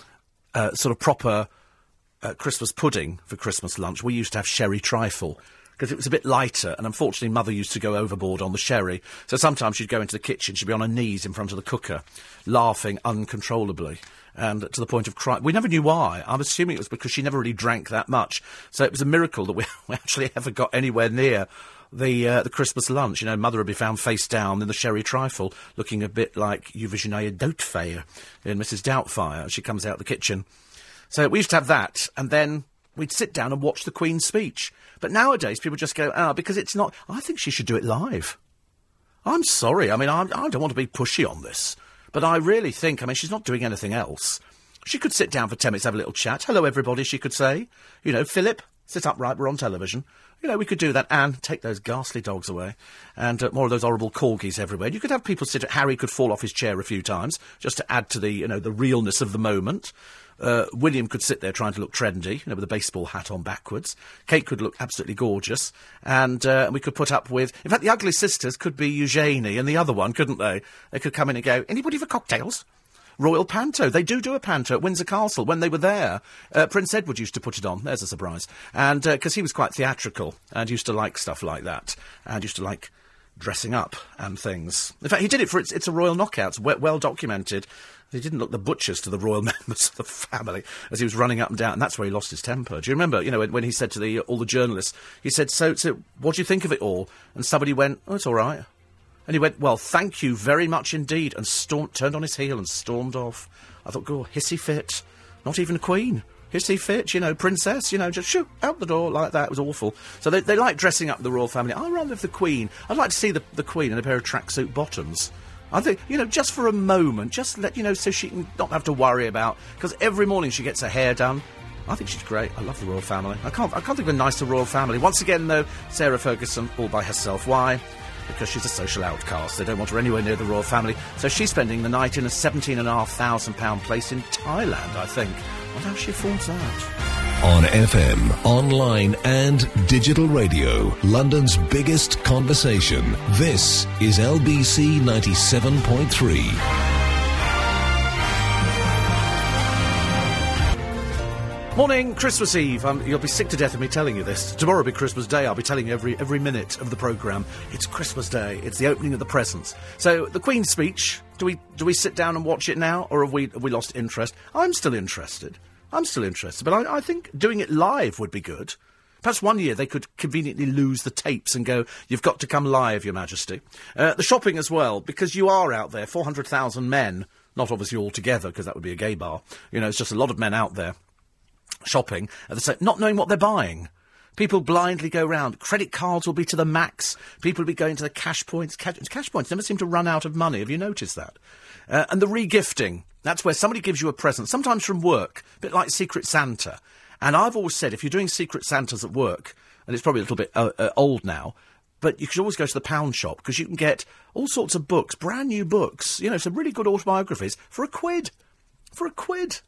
uh, sort of proper uh, Christmas pudding for Christmas lunch. We used to have sherry trifle because it was a bit lighter, and unfortunately, mother used to go overboard on the sherry. So sometimes she'd go into the kitchen, she'd be on her knees in front of the cooker, laughing uncontrollably and to the point of crying. We never knew why. I'm assuming it was because she never really drank that much. So it was a miracle that we, we actually ever got anywhere near the uh, the Christmas lunch. You know, mother would be found face down in the sherry trifle, looking a bit like Eugenia Doubtfire in Mrs. Doubtfire as she comes out of the kitchen. So we used to have that, and then we'd sit down and watch the Queen's speech. But nowadays, people just go, ah, because it's not. I think she should do it live. I'm sorry. I mean, I, I don't want to be pushy on this. But I really think, I mean, she's not doing anything else. She could sit down for 10 minutes, have a little chat. Hello, everybody, she could say. You know, Philip, sit upright, we're on television. You know, we could do that and take those ghastly dogs away and uh, more of those horrible corgis everywhere. You could have people sit. Harry could fall off his chair a few times just to add to the, you know, the realness of the moment. Uh, William could sit there trying to look trendy, you know, with a baseball hat on backwards. Kate could look absolutely gorgeous, and uh, we could put up with. In fact, the ugly sisters could be Eugenie and the other one, couldn't they? They could come in and go, "Anybody for cocktails?" Royal Panto. They do do a panto at Windsor Castle. When they were there, uh, Prince Edward used to put it on. There's a surprise. And because uh, he was quite theatrical and used to like stuff like that, and used to like dressing up and things. In fact, he did it for it's, it's a royal knockout, well, well documented. He didn't look the butchers to the royal members of the family as he was running up and down, and that's where he lost his temper. Do you remember, you know, when, when he said to the, all the journalists, he said, so, so what do you think of it all? And somebody went, oh, it's all right. And he went, well, thank you very much indeed, and turned on his heel and stormed off. I thought, go, hissy fit. Not even a queen. Is he fit? You know, princess? You know, just shoot out the door like that. It was awful. So they, they like dressing up the royal family. I rather if the Queen. I'd like to see the, the Queen in a pair of tracksuit bottoms. I think, you know, just for a moment, just let, you know, so she can not have to worry about. Because every morning she gets her hair done. I think she's great. I love the royal family. I can't, I can't think of a nicer royal family. Once again, though, Sarah Ferguson all by herself. Why? Because she's a social outcast. They don't want her anywhere near the royal family. So she's spending the night in a £17,500 place in Thailand, I think. I wonder how she affords that. On FM, online, and digital radio, London's biggest conversation. This is LBC 97.3. Morning, Christmas Eve. Um, you'll be sick to death of me telling you this. Tomorrow will be Christmas Day. I'll be telling you every every minute of the programme. It's Christmas Day. It's the opening of the presents. So the Queen's speech. Do we do we sit down and watch it now, or have we have we lost interest? I'm still interested. I'm still interested, but I, I think doing it live would be good. Perhaps one year they could conveniently lose the tapes and go, You've got to come live, Your Majesty. Uh, the shopping as well, because you are out there, 400,000 men, not obviously all together, because that would be a gay bar. You know, it's just a lot of men out there shopping at the same, not knowing what they're buying. People blindly go round. Credit cards will be to the max. People will be going to the cash points. Cash, cash points never seem to run out of money. Have you noticed that? Uh, and the regifting. That's where somebody gives you a present, sometimes from work, a bit like Secret Santa. And I've always said if you're doing Secret Santas at work, and it's probably a little bit uh, uh, old now, but you should always go to the pound shop because you can get all sorts of books, brand new books, you know, some really good autobiographies for a quid. For a quid.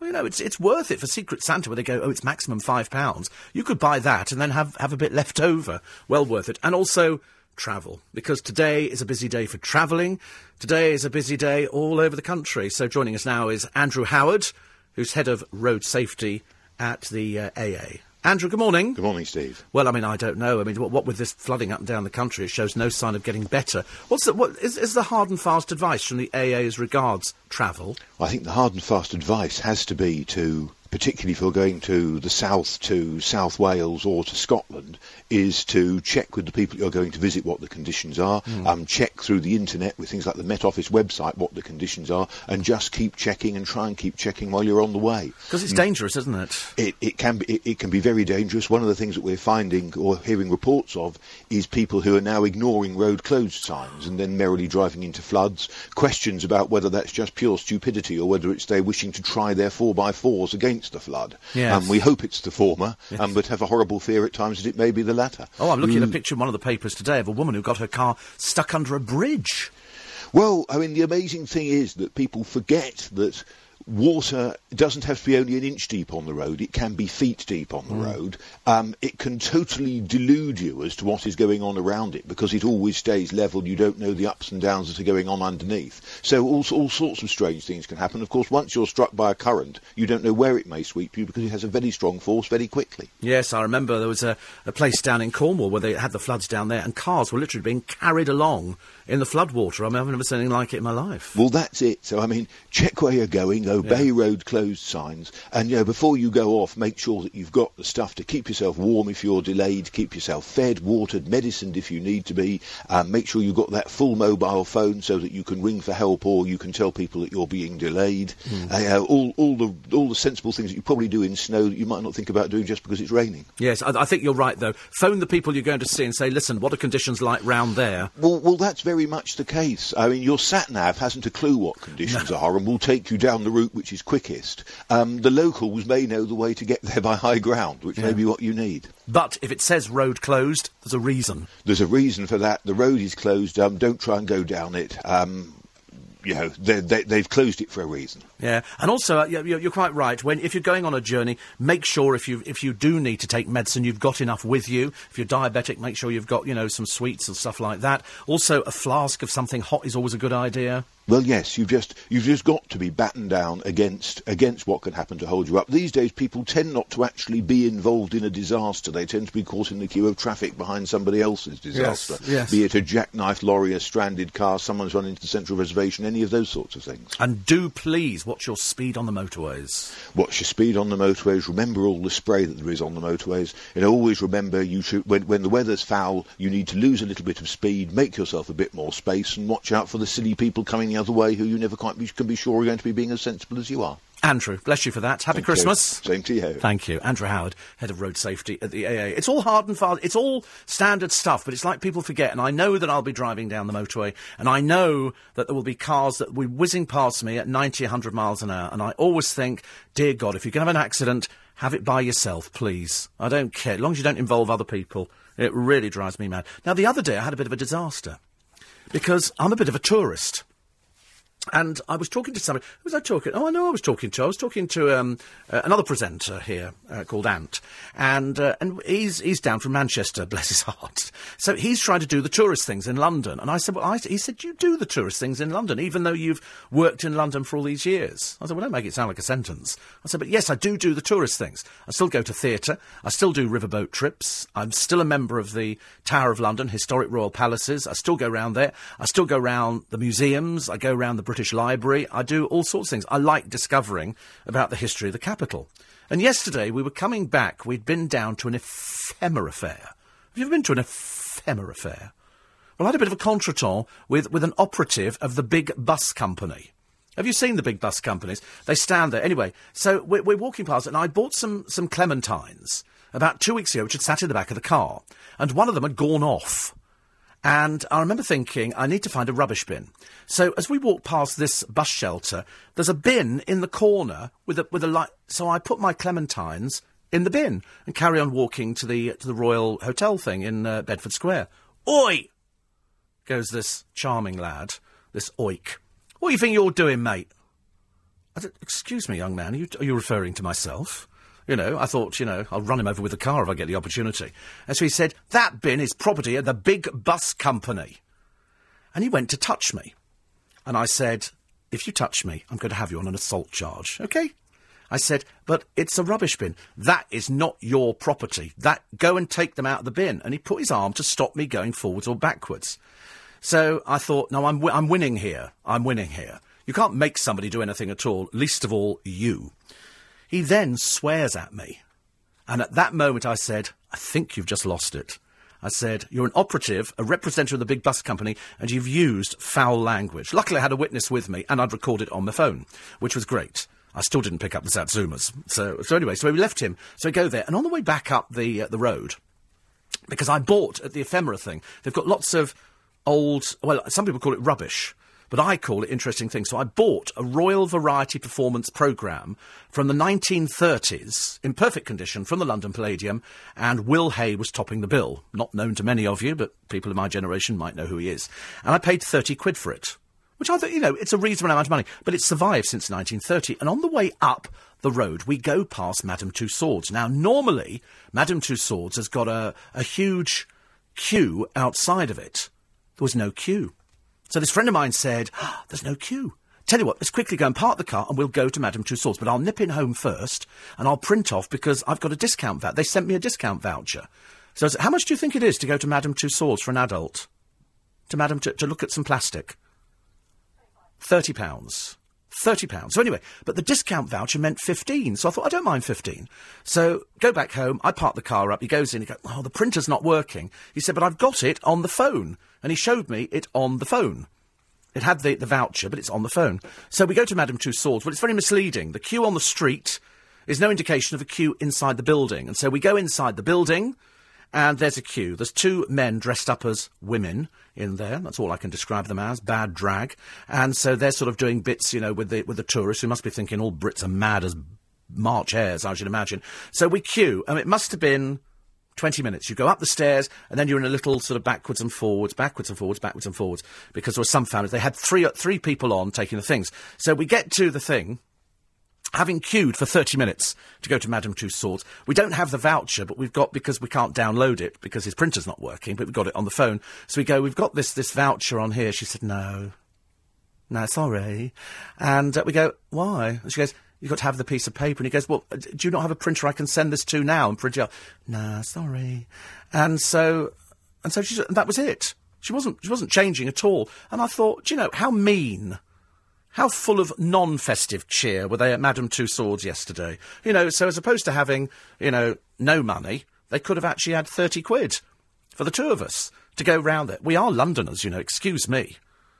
Well, you know, it's it's worth it for Secret Santa where they go, oh, it's maximum five pounds. You could buy that and then have, have a bit left over. Well worth it. And also travel, because today is a busy day for travelling. Today is a busy day all over the country. So joining us now is Andrew Howard, who's head of road safety at the uh, AA. Andrew, good morning. Good morning, Steve. Well, I mean, I don't know. I mean, what, what with this flooding up and down the country, it shows no sign of getting better. What's the, what is, is the hard and fast advice from the AA as regards travel? I think the hard and fast advice has to be to particularly if you're going to the south, to South Wales or to Scotland, is to check with the people you're going to visit what the conditions are, mm. um, check through the internet with things like the Met Office website what the conditions are, and just keep checking and try and keep checking while you're on the way. Because it's mm. dangerous, isn't it? It, it can be. It, it, can be very dangerous. One of the things that we're finding or hearing reports of is people who are now ignoring road closed signs and then merrily driving into floods. Questions about whether that's just pure stupidity or whether it's they're wishing to try their four by against the flood. Yes. Um, we hope it's the former, yes. um, but have a horrible fear at times that it may be the latter. Oh, I'm looking mm. at a picture in one of the papers today of a woman who got her car stuck under a bridge. Well, I mean, the amazing thing is that people forget that water doesn't have to be only an inch deep on the road. It can be feet deep on the mm. road. Um, it can totally delude you as to what is going on around it because it always stays level. You don't know the ups and downs that are going on underneath. So all, all sorts of strange things can happen. Of course, once you're struck by a current, you don't know where it may sweep you because it has a very strong force very quickly. Yes, I remember there was a, a place down in Cornwall where they had the floods down there and cars were literally being carried along in the floodwater. I mean, I've never seen anything like it in my life. Well, that's it. So, I mean, check where you're going, obey yeah. road closed signs, and, you know, before you go off, make sure that you've got the stuff to keep yourself warm if you're delayed, keep yourself fed, watered, medicined if you need to be. Um, make sure you've got that full mobile phone so that you can ring for help or you can tell people that you're being delayed. Mm. Uh, all, all, the, all the sensible things that you probably do in snow that you might not think about doing just because it's raining. Yes, I, I think you're right, though. Phone the people you're going to see and say, listen, what are conditions like round there? Well, well that's very very much the case. I mean, your sat nav hasn't a clue what conditions no. are and will take you down the route which is quickest. Um, the locals may know the way to get there by high ground, which yeah. may be what you need. But if it says road closed, there's a reason. There's a reason for that. The road is closed. Um, don't try and go down it. Um, you know, they, have closed it for a reason. Yeah, and also uh, you're, you're, quite right. When if you're going on a journey, make sure if you if you do need to take medicine, you've got enough with you. If you're diabetic, make sure you've got you know some sweets and stuff like that. Also, a flask of something hot is always a good idea. Well, yes, you've just you've just got to be battened down against against what can happen to hold you up. These days, people tend not to actually be involved in a disaster. They tend to be caught in the queue of traffic behind somebody else's disaster. Yes, yes. Be it a jackknife lorry, a stranded car, someone's run into the central reservation, any of those sorts of things. And do please watch your speed on the motorways. Watch your speed on the motorways. Remember all the spray that there is on the motorways. And always remember, you should when when the weather's foul, you need to lose a little bit of speed, make yourself a bit more space, and watch out for the silly people coming the other way who you never quite be, can be sure are going to be being as sensible as you are. Andrew, bless you for that. Happy Thank Christmas. You. Same to you. Thank you. Andrew Howard, Head of Road Safety at the AA. It's all hard and fast. It's all standard stuff, but it's like people forget. And I know that I'll be driving down the motorway, and I know that there will be cars that will be whizzing past me at 90, 100 miles an hour. And I always think, dear God, if you're going to have an accident, have it by yourself, please. I don't care. As long as you don't involve other people. It really drives me mad. Now, the other day I had a bit of a disaster because I'm a bit of a tourist. And I was talking to somebody. Who was I talking? Oh, I know I was talking to. I was talking to um, uh, another presenter here uh, called Ant, and uh, and he's he's down from Manchester, bless his heart. So he's trying to do the tourist things in London. And I said, well, I, he said, you do the tourist things in London, even though you've worked in London for all these years. I said, well, don't make it sound like a sentence. I said, but yes, I do do the tourist things. I still go to theatre. I still do riverboat trips. I'm still a member of the Tower of London, historic royal palaces. I still go round there. I still go round the museums. I go round the British Library. I do all sorts of things. I like discovering about the history of the capital. And yesterday we were coming back. We'd been down to an ephemera fair. Have you ever been to an ephemera fair? Well, I had a bit of a contretemps with, with an operative of the big bus company. Have you seen the big bus companies? They stand there. Anyway, so we're, we're walking past, and I bought some, some clementines about two weeks ago, which had sat in the back of the car, and one of them had gone off. And I remember thinking, I need to find a rubbish bin. So as we walk past this bus shelter, there's a bin in the corner with a with a light. So I put my clementines in the bin and carry on walking to the to the Royal Hotel thing in uh, Bedford Square. Oi! Goes this charming lad, this oik. What do you think you're doing, mate? Excuse me, young man, are you, are you referring to myself? You know, I thought, you know, I'll run him over with a car if I get the opportunity. And so he said, That bin is property of the big bus company. And he went to touch me. And I said, If you touch me, I'm going to have you on an assault charge, okay? I said, But it's a rubbish bin. That is not your property. That go and take them out of the bin. And he put his arm to stop me going forwards or backwards. So I thought, no, I'm, wi- I'm winning here. I'm winning here. You can't make somebody do anything at all, least of all you. He then swears at me. And at that moment, I said, I think you've just lost it. I said, You're an operative, a representative of the big bus company, and you've used foul language. Luckily, I had a witness with me, and I'd recorded it on my phone, which was great. I still didn't pick up the Satsumas. So, so anyway, so we left him. So we go there, and on the way back up the, uh, the road, because I bought at the ephemera thing, they've got lots of old, well, some people call it rubbish, but I call it interesting things. So I bought a Royal Variety Performance programme from the 1930s, in perfect condition, from the London Palladium, and Will Hay was topping the bill. Not known to many of you, but people of my generation might know who he is. And I paid 30 quid for it. Which I thought, you know, it's a reasonable amount of money, but it's survived since 1930. And on the way up the road, we go past Madame Tussauds. Now, normally, Madame Tussauds has got a, a huge queue outside of it. There was no queue. So this friend of mine said, "Ah, There's no queue. Tell you what, let's quickly go and park the car and we'll go to Madame Tussauds. But I'll nip in home first and I'll print off because I've got a discount voucher. They sent me a discount voucher. So said, How much do you think it is to go to Madame Tussauds for an adult? To Madame to, to look at some plastic? Thirty pounds. Thirty pounds. So anyway, but the discount voucher meant fifteen. So I thought I don't mind fifteen. So go back home. I park the car up. He goes in. He goes, "Oh, the printer's not working." He said, "But I've got it on the phone," and he showed me it on the phone. It had the, the voucher, but it's on the phone. So we go to Madame Tussauds. Well, it's very misleading. The queue on the street is no indication of a queue inside the building. And so we go inside the building, and there's a queue. There's two men dressed up as women in there. That's all I can describe them as. Bad drag. And so they're sort of doing bits, you know, with the, with the tourists who must be thinking all Brits are mad as March hares, I should imagine. So we queue, and it must have been 20 minutes. You go up the stairs, and then you're in a little sort of backwards and forwards, backwards and forwards, backwards and forwards, because there were some families. They had three, three people on taking the things. So we get to the thing, having queued for 30 minutes to go to Madame Tussauds. We don't have the voucher, but we've got, because we can't download it, because his printer's not working, but we've got it on the phone. So we go, we've got this, this voucher on here. She said, no. No, sorry. And uh, we go, why? And she goes, you've got to have the piece of paper. And he goes, well, uh, do you not have a printer I can send this to now and print it out? No, sorry. And so, and so she, that was it. She wasn't, she wasn't changing at all. And I thought, do you know, how mean. How full of non-festive cheer were they at Madame Tussauds yesterday? You know, so as opposed to having, you know, no money, they could have actually had 30 quid for the two of us to go round there. We are Londoners, you know, excuse me.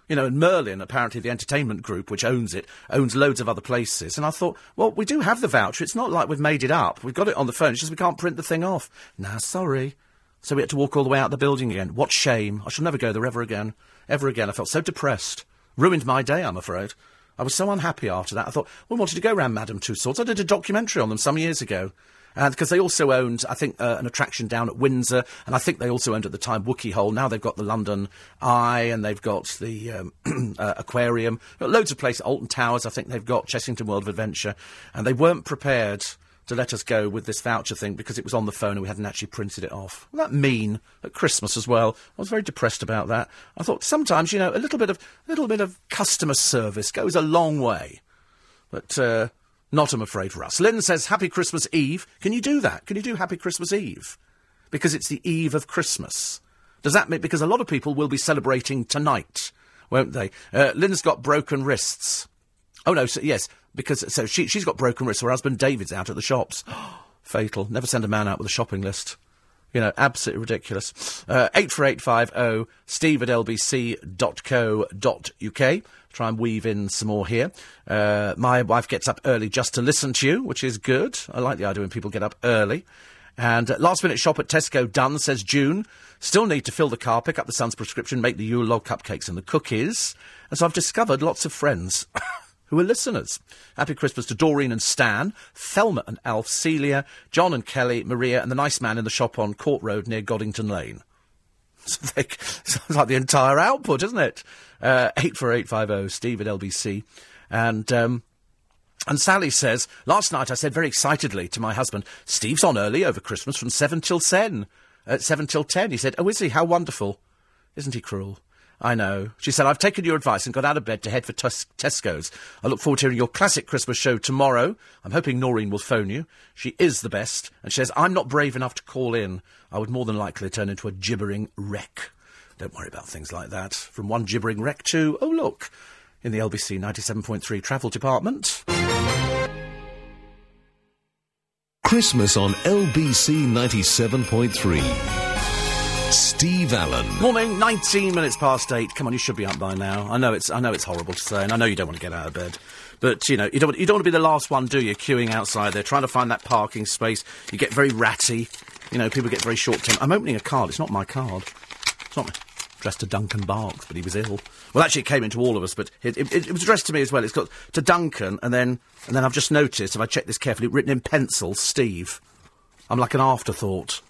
You know, and Merlin, apparently the entertainment group which owns it, owns loads of other places. And I thought, well, we do have the voucher. It's not like we've made it up. We've got it on the phone. It's just we can't print the thing off. Nah, sorry. So we had to walk all the way out the building again. What shame. I shall never go there ever again. Ever again. I felt so depressed. Ruined my day, I'm afraid. I was so unhappy after that. I thought, we wanted to go round Madame Tussauds. I did a documentary on them some years ago. And because they also owned, I think, uh, an attraction down at Windsor, and I think they also owned at the time Wookey Hole. Now they've got the London Eye, and they've got the um, uh, aquarium, loads of places. Alton Towers, I think they've got Chessington World of Adventure, and they weren't prepared to let us go with this voucher thing because it was on the phone and we hadn't actually printed it off. Wasn't that mean at Christmas as well? I was very depressed about that. I thought sometimes, you know, a little bit of a little bit of customer service goes a long way, but. Uh, not, I'm afraid, Russ. Lynn says, Happy Christmas Eve. Can you do that? Can you do Happy Christmas Eve? Because it's the eve of Christmas. Does that mean, because a lot of people will be celebrating tonight, won't they? Uh, Lynn's got broken wrists. Oh, no, so, yes, because, so she, she's got broken wrists. Her husband David's out at the shops. Fatal. Never send a man out with a shopping list. You know, absolutely ridiculous. Uh, 84850 steve at lbc.co.uk. Try and weave in some more here. Uh, my wife gets up early just to listen to you, which is good. I like the idea when people get up early. And uh, last minute shop at Tesco done, says June. Still need to fill the car, pick up the son's prescription, make the Yule log cupcakes and the cookies. And so I've discovered lots of friends who are listeners. Happy Christmas to Doreen and Stan, Thelma and Alf, Celia, John and Kelly, Maria, and the nice man in the shop on Court Road near Goddington Lane. Sounds like the entire output, isn't it? Uh, 84850 steve at LBC. And, um, and Sally says, last night I said very excitedly to my husband, Steve's on early over Christmas from 7 till 10. At 7 till 10. He said, oh, is he? How wonderful. Isn't he cruel? I know. She said, I've taken your advice and got out of bed to head for tes- Tesco's. I look forward to hearing your classic Christmas show tomorrow. I'm hoping Noreen will phone you. She is the best. And she says, I'm not brave enough to call in. I would more than likely turn into a gibbering wreck. Don't worry about things like that. From one gibbering wreck to, oh, look, in the LBC 97.3 travel department. Christmas on LBC 97.3. Steve Allen. Morning, 19 minutes past 8. Come on, you should be up by now. I know it's I know it's horrible to say, and I know you don't want to get out of bed. But, you know, you don't, you don't want to be the last one, do you, queuing outside there, trying to find that parking space. You get very ratty. You know, people get very short term. I'm opening a card. It's not my card. It's not my... Addressed to Duncan Barkes, but he was ill. Well, actually, it came into all of us, but it, it, it was addressed to me as well. It's got to Duncan, and then and then I've just noticed, if I check this carefully, written in pencil, Steve. I'm like an afterthought.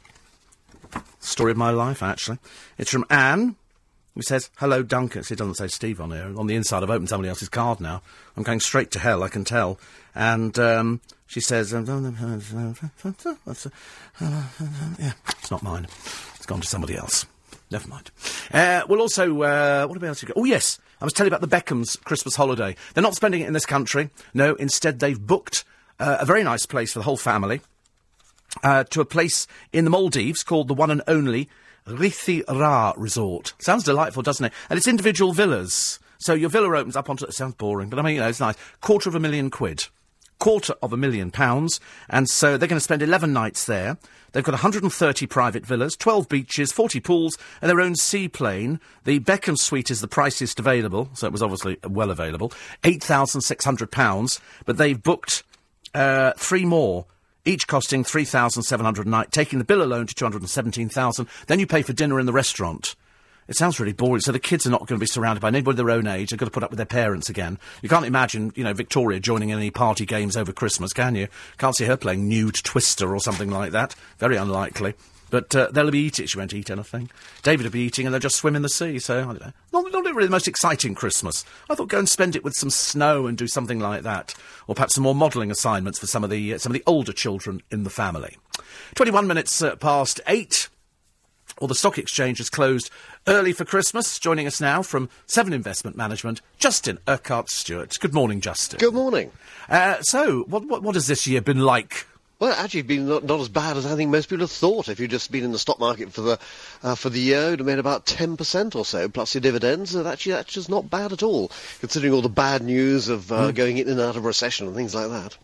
Story of my life, actually. It's from Anne, who says, Hello, Duncan. It doesn't say Steve on here. On the inside, I've opened somebody else's card now. I'm going straight to hell, I can tell. And um, she says, um, Yeah, it's not mine. It's gone to somebody else. Never mind. Uh, we'll also, uh, what else you? Oh, yes. I was telling you about the Beckhams' Christmas holiday. They're not spending it in this country. No, instead, they've booked uh, a very nice place for the whole family uh, to a place in the Maldives called the one and only Reethi Rah Resort. Sounds delightful, doesn't it? And it's individual villas. So your villa opens up onto. It sounds boring, but I mean, you know, it's nice. Quarter of a million quid. Quarter of a million pounds. And so they're going to spend 11 nights there. They've got 130 private villas, 12 beaches, 40 pools, and their own seaplane. The Beckham suite is the priciest available, so it was obviously well available. £8,600, but they've booked uh, three more each costing 3700 a night, taking the bill alone to 217000 Then you pay for dinner in the restaurant. It sounds really boring. So the kids are not going to be surrounded by anybody their own age. They've got to put up with their parents again. You can't imagine, you know, Victoria joining any party games over Christmas, can you? Can't see her playing nude twister or something like that. Very unlikely. But uh, they'll be eating. She won't eat anything. David will be eating, and they'll just swim in the sea. So I don't know. Not, not really the most exciting Christmas. I thought go and spend it with some snow and do something like that, or perhaps some more modelling assignments for some of the uh, some of the older children in the family. Twenty-one minutes uh, past eight. Or the stock exchange has closed early for Christmas. Joining us now from Seven Investment Management, Justin Urquhart Stewart. Good morning, Justin. Good morning. Uh, so, what, what, what has this year been like well, actually, been not, not as bad as I think most people have thought. If you'd just been in the stock market for the uh, for the year, you'd have made about ten percent or so, plus your dividends. And actually, that's just not bad at all, considering all the bad news of uh, mm. going in and out of recession and things like that.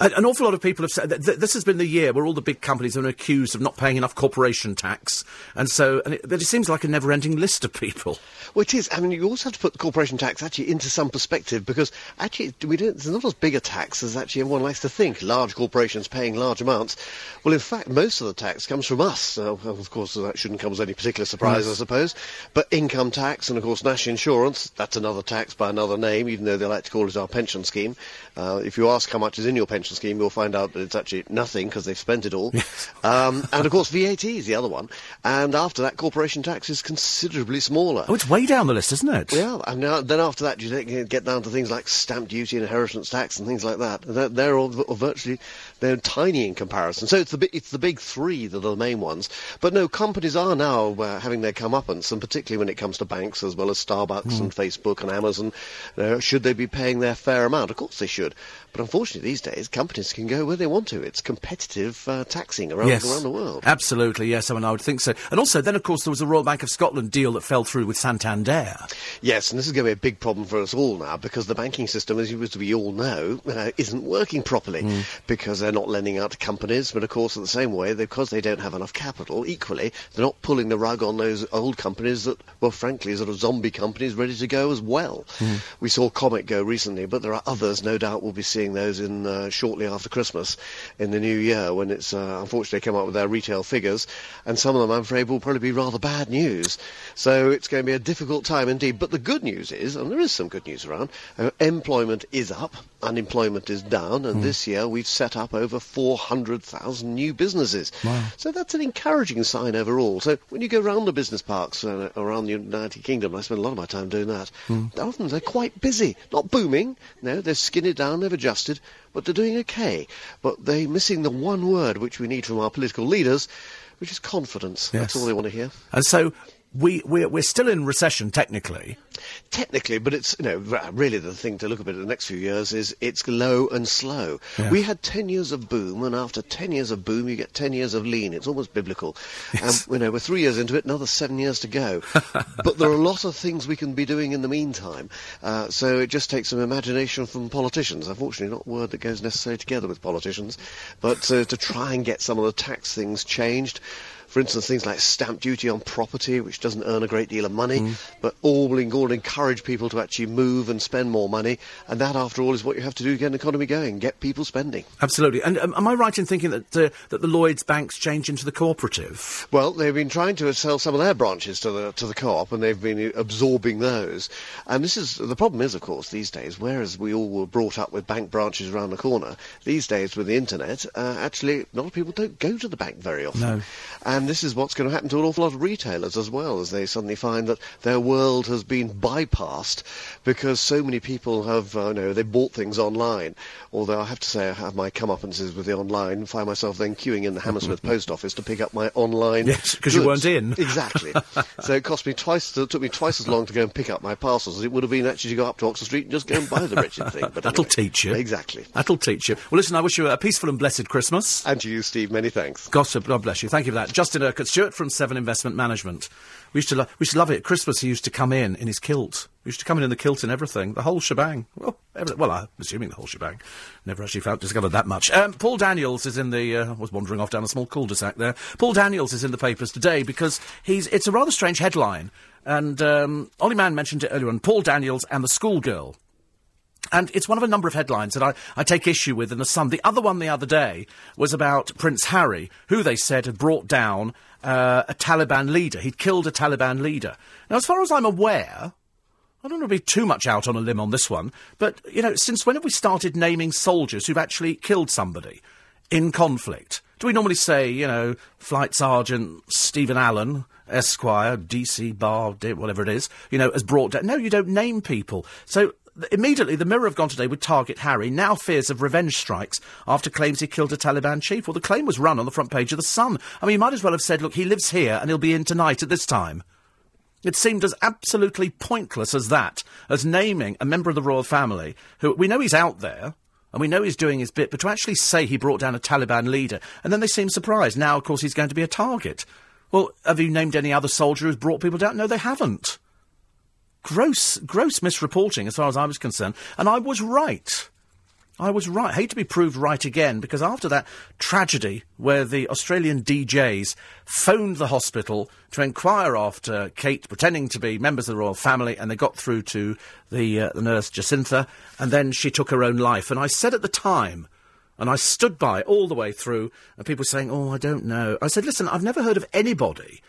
An, awful lot of people have said that th- this has been the year where all the big companies are accused of not paying enough corporation tax, and so and it, but it seems like a never-ending list of people. Well, it is. I mean, you also have to put corporation tax actually into some perspective because actually we don't, there's not as big a tax as actually everyone likes to think. Large corporations paying large amounts. Well, in fact, most of the tax comes from us. Uh, well, of course, that shouldn't come as any particular surprise, I suppose. But income tax and, of course, national insurance, that's another tax by another name, even though they like to call it our pension scheme. Uh, if you ask how much is in your pension scheme, you'll find out that it's actually nothing because they've spent it all. um, and, of course, VAT is the other one. And after that, corporation tax is considerably smaller. Oh, it's way down the list, isn't it? Yeah, and now, then after that, you get down to things like stamp duty, inheritance tax, and things like that. They're, they're all virtually they're tiny in comparison. So it's the it's the big three that are the main ones. But no, companies are now uh, having their comeuppance, and particularly when it comes to banks as well as Starbucks and Facebook and Amazon. Uh, should they be paying their fair amount? Of course they should. But unfortunately, these days companies can go where they want to. It's competitive uh, taxing around yes, around the world. Absolutely, yes. I mean, I would think so. And also, then of course, there was the Royal Bank of Scotland deal that fell through with Santander. Yes, and this is going to be a big problem for us all now because the banking system, as you as we all know, uh, isn't working properly because they're not lending out to companies. But of course, in the same way, because they don't have enough capital, equally, they're not pulling the rug on those old companies that, well, frankly, sort of zombie companies ready to go as well. We saw Comet go recently, but there are others, no doubt, we'll be seeing those in uh, shortly after Christmas in the new year when it's uh, unfortunately come up with their retail figures, and some of them, I'm afraid, will probably be rather bad news. So it's going to be a difficult time indeed. But the good news is, and there is some good news around, uh, employment is up, unemployment is down, and this year we've set up over 400,000 new businesses. So that's an encouraging sign overall. So when you go round the business parks uh, around the United Kingdom, I spend a lot of my time doing that, often they're quite busy. Not booming, no, they're skinny down, they've adjusted, but they're doing okay. But they're missing the one word which we need from our political leaders, which is confidence. That's all they want to hear. And so we we're, we're still in recession technically. Technically, but it's you know really the thing to look at in the next few years is it's low and slow. Yeah. We had ten years of boom, and after ten years of boom, you get ten years of lean. It's almost biblical. And you know we're three years into it, another seven years to go. but there are a lot of things we can be doing in the meantime. Uh, so it just takes some imagination from politicians. Unfortunately, not a word that goes necessarily together with politicians, but uh, to try and get some of the tax things changed. For instance, things like stamp duty on property, which doesn't earn a great deal of money, but all all encourage people to actually move and spend more money. And that, after all, is what you have to do to get an economy going, get people spending. Absolutely. And um, am I right in thinking that uh, that the Lloyd's banks change into the cooperative? Well, they've been trying to sell some of their branches to the to the co-op, and they've been absorbing those. And this is the problem is, of course, these days. Whereas we all were brought up with bank branches around the corner, these days with the internet, uh, actually, a lot of people don't go to the bank very often. No. And this is what's going to happen to an awful lot of retailers as well, as they suddenly find that their world has been bypassed because so many people have, uh, you know, they bought things online. Although I have to say, I have my comeuppances with the online, and find myself then queuing in the Hammersmith post office to pick up my online. Yes, because you weren't in. Exactly. so it cost me twice. It took me twice as long to go and pick up my parcels as it would have been actually to go up to Oxford Street and just go and buy the wretched thing. But That'll anyway, teach you. Exactly. That'll teach you. Well, listen, I wish you a peaceful and blessed Christmas. And to you, Steve, many thanks. Gossip, God bless you. Thank you for that. Justin Urquhart Stewart from Seven Investment Management. We used to, lo- we used to love it. At Christmas, he used to come in in his kilt. He used to come in in the kilt and everything, the whole shebang. Well, every, well, I'm assuming the whole shebang. Never actually found discovered that much. Um, Paul Daniels is in the. Uh, was wandering off down a small cul-de-sac there. Paul Daniels is in the papers today because he's. It's a rather strange headline, and um, Ollie Mann mentioned it earlier on. Paul Daniels and the schoolgirl. And it's one of a number of headlines that I, I take issue with in the Sun. The other one the other day was about Prince Harry, who they said had brought down uh, a Taliban leader. He'd killed a Taliban leader. Now, as far as I'm aware, I don't want to be too much out on a limb on this one, but, you know, since when have we started naming soldiers who've actually killed somebody in conflict? Do we normally say, you know, Flight Sergeant Stephen Allen, Esquire, DC Bar, whatever it is, you know, has brought down. No, you don't name people. So immediately the Mirror have gone today with Target Harry, now fears of revenge strikes after claims he killed a Taliban chief. Well, the claim was run on the front page of The Sun. I mean, you might as well have said, look, he lives here and he'll be in tonight at this time. It seemed as absolutely pointless as that, as naming a member of the royal family, who we know he's out there, and we know he's doing his bit, but to actually say he brought down a Taliban leader, and then they seem surprised. Now, of course, he's going to be a target. Well, have you named any other soldier who's brought people down? No, they haven't. Gross, gross misreporting as far as I was concerned, and I was right. I was right. I hate to be proved right again because after that tragedy where the Australian DJs phoned the hospital to inquire after Kate, pretending to be members of the royal family, and they got through to the, uh, the nurse Jacintha, and then she took her own life. And I said at the time, and I stood by all the way through, and people saying, "Oh, I don't know." I said, "Listen, I've never heard of anybody."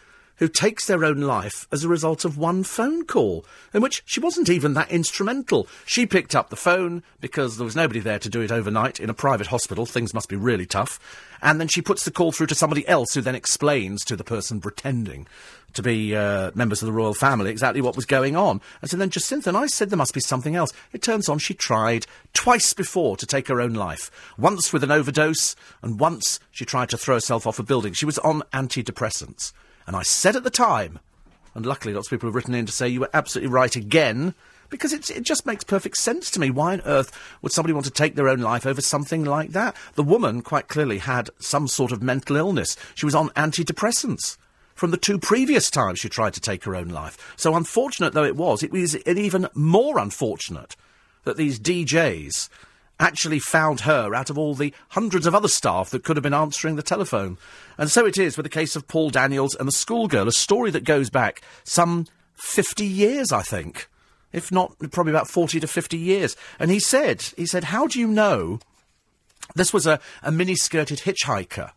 Who takes their own life as a result of one phone call, in which she wasn't even that instrumental. She picked up the phone because there was nobody there to do it overnight in a private hospital. Things must be really tough. And then she puts the call through to somebody else who then explains to the person pretending to be uh, members of the royal family exactly what was going on. And so then Jacintha and I said there must be something else. It turns on she tried twice before to take her own life. Once with an overdose, and once she tried to throw herself off a building. She was on antidepressants. And I said at the time, and luckily lots of people have written in to say you were absolutely right again, because it, just makes perfect sense to me. Why on earth would somebody want to take their own life over something like that? The woman quite clearly had some sort of mental illness. She was on antidepressants from the two previous times she tried to take her own life. So unfortunate though it was, it was even more unfortunate that these DJs actually found her out of all the hundreds of other staff that could have been answering the telephone. And so it is with the case of Paul Daniels and the schoolgirl, a story that goes back some 50 years, I think. If not, probably about 40 to 50 years. And he said, he said, how do you know this was a, a mini-skirted hitchhiker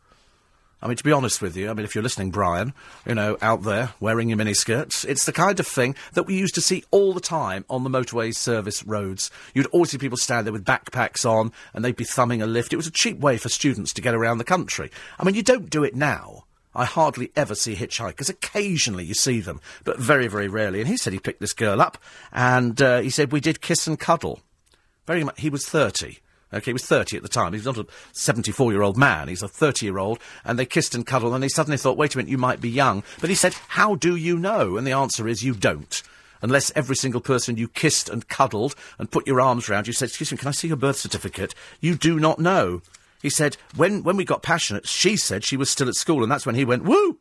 I mean, to be honest with you, I mean, if you're listening, Brian, you know, out there wearing your miniskirts, it's the kind of thing that we used to see all the time on the motorway service roads. You'd always see people stand there with backpacks on and they'd be thumbing a lift. It was a cheap way for students to get around the country. I mean, you don't do it now. I hardly ever see hitchhikers. Occasionally you see them, but very, very rarely. And he said he picked this girl up and uh, he said we did kiss and cuddle. Very much. He was 30. Okay, he was 30 at the time. He's not a 74 year old man. He's a 30 year old. And they kissed and cuddled, and he suddenly thought, wait a minute, you might be young. But he said, how do you know? And the answer is, you don't. Unless every single person you kissed and cuddled and put your arms round you said, excuse me, can I see your birth certificate? You do not know. He said, when, when we got passionate, she said she was still at school, and that's when he went, woo!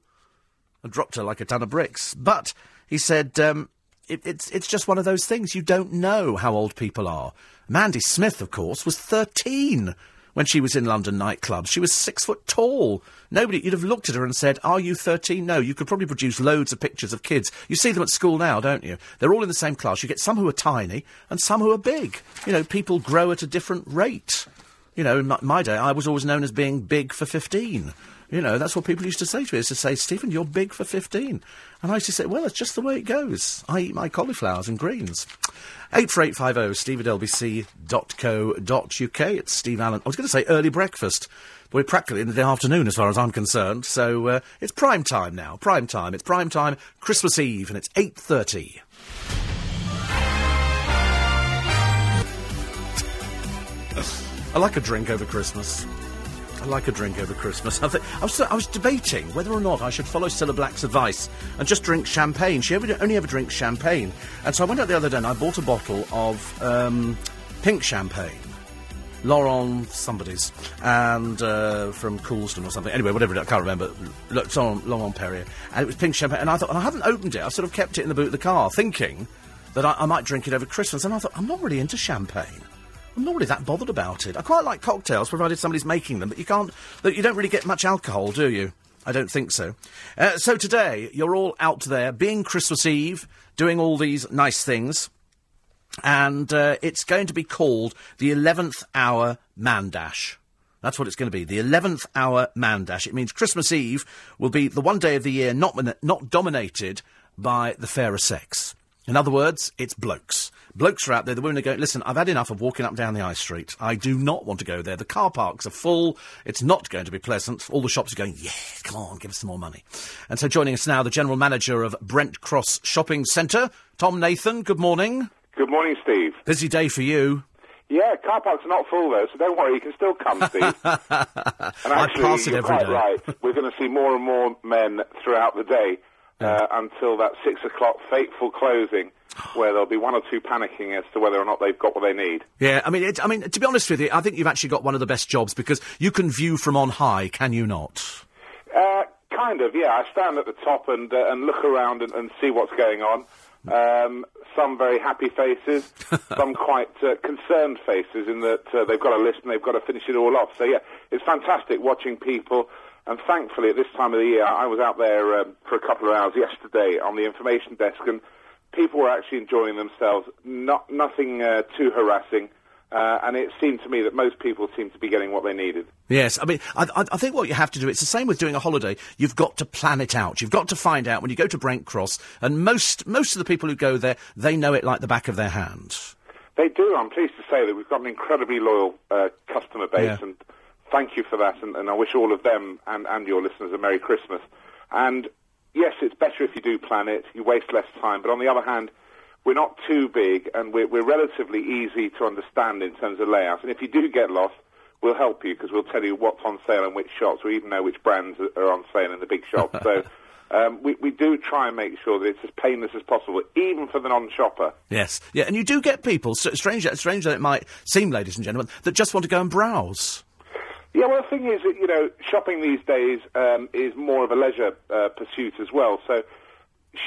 And dropped her like a ton of bricks. But, he said, um, it, it's, it's just one of those things. You don't know how old people are. Mandy Smith, of course, was 13 when she was in London nightclubs. She was six foot tall. Nobody, you'd have looked at her and said, Are you 13? No, you could probably produce loads of pictures of kids. You see them at school now, don't you? They're all in the same class. You get some who are tiny and some who are big. You know, people grow at a different rate. You know, in my, my day, I was always known as being big for 15. You know, that's what people used to say to me, is to say, Stephen, you're big for 15. And I used to say, well, it's just the way it goes. I eat my cauliflowers and greens. 84850 steve at lbc.co.uk. It's Steve Allen. I was going to say early breakfast. But we're practically in the afternoon as far as I'm concerned. So uh, it's prime time now. Prime time. It's prime time, Christmas Eve, and it's 8.30. I like a drink over Christmas. I like a drink over Christmas. I, I, was, I was debating whether or not I should follow Cilla Black's advice and just drink champagne. She ever, only ever drinks champagne. And so I went out the other day and I bought a bottle of um, pink champagne. Laurent somebody's, and uh, from Coolston or something. Anyway, whatever I can't remember. Laurent, Laurent Perrier, and it was pink champagne. And I thought, and I haven't opened it. I've sort of kept it in the boot of the car, thinking that I, I might drink it over Christmas. And I thought, I'm not really into champagne. I'm not really that bothered about it. I quite like cocktails, provided somebody's making them, but you can't. You don't really get much alcohol, do you? I don't think so. Uh, so today, you're all out there, being Christmas Eve, doing all these nice things, and uh, it's going to be called the 11th Hour Man Dash. That's what it's going to be, the 11th Hour Man Dash. It means Christmas Eve will be the one day of the year not, not dominated by the fairer sex. In other words, it's blokes. Blokes are out there, the women are going, listen, I've had enough of walking up and down the high street. I do not want to go there. The car parks are full. It's not going to be pleasant. All the shops are going, yeah, come on, give us some more money. And so joining us now, the general manager of Brent Cross Shopping Centre, Tom Nathan. Good morning. Good morning, Steve. Busy day for you. Yeah, car parks are not full though, so don't worry, you can still come, Steve. and actually, I pass it you're every quite day. right. We're going to see more and more men throughout the day uh, until that six o'clock fateful closing, where there'll be one or two panicking as to whether or not they've got what they need. Yeah, I mean, it, I mean, to be honest with you, I think you've actually got one of the best jobs because you can view from on high, can you not? Uh, kind of, yeah. I stand at the top and uh, and look around and, and see what's going on. Um, some very happy faces, some quite uh, concerned faces in that uh, they've got a list and they've got to finish it all off. So yeah, it's fantastic watching people. And thankfully, at this time of the year, I was out there um, for a couple of hours yesterday on the information desk, and people were actually enjoying themselves. Not nothing uh, too harassing. Uh, and it seemed to me that most people seemed to be getting what they needed. Yes, I mean, I, I, I think what you have to do, it's the same with doing a holiday. You've got to plan it out. You've got to find out when you go to Brent Cross, and most, most of the people who go there, they know it like the back of their hand. They do. I'm pleased to say that we've got an incredibly loyal uh, customer base, Yeah. and thank you for that. And, and I wish all of them and, and your listeners a Merry Christmas. And yes, it's better if you do plan it. You waste less time. But on the other hand, we're not too big, and we're, we're relatively easy to understand in terms of layout. And if you do get lost, we'll help you because we'll tell you what's on sale and which shops. We even know which brands are- are on sale in the big shops. so. Um, we, we do try and make sure that it's as painless as possible, even for the non-shopper. Yes, yeah, and you do get people, so strange, strange that it might seem, ladies and gentlemen, that just want to go and browse. Yeah, well, the thing is that, you know, shopping these days um, is more of a leisure uh, pursuit as well. So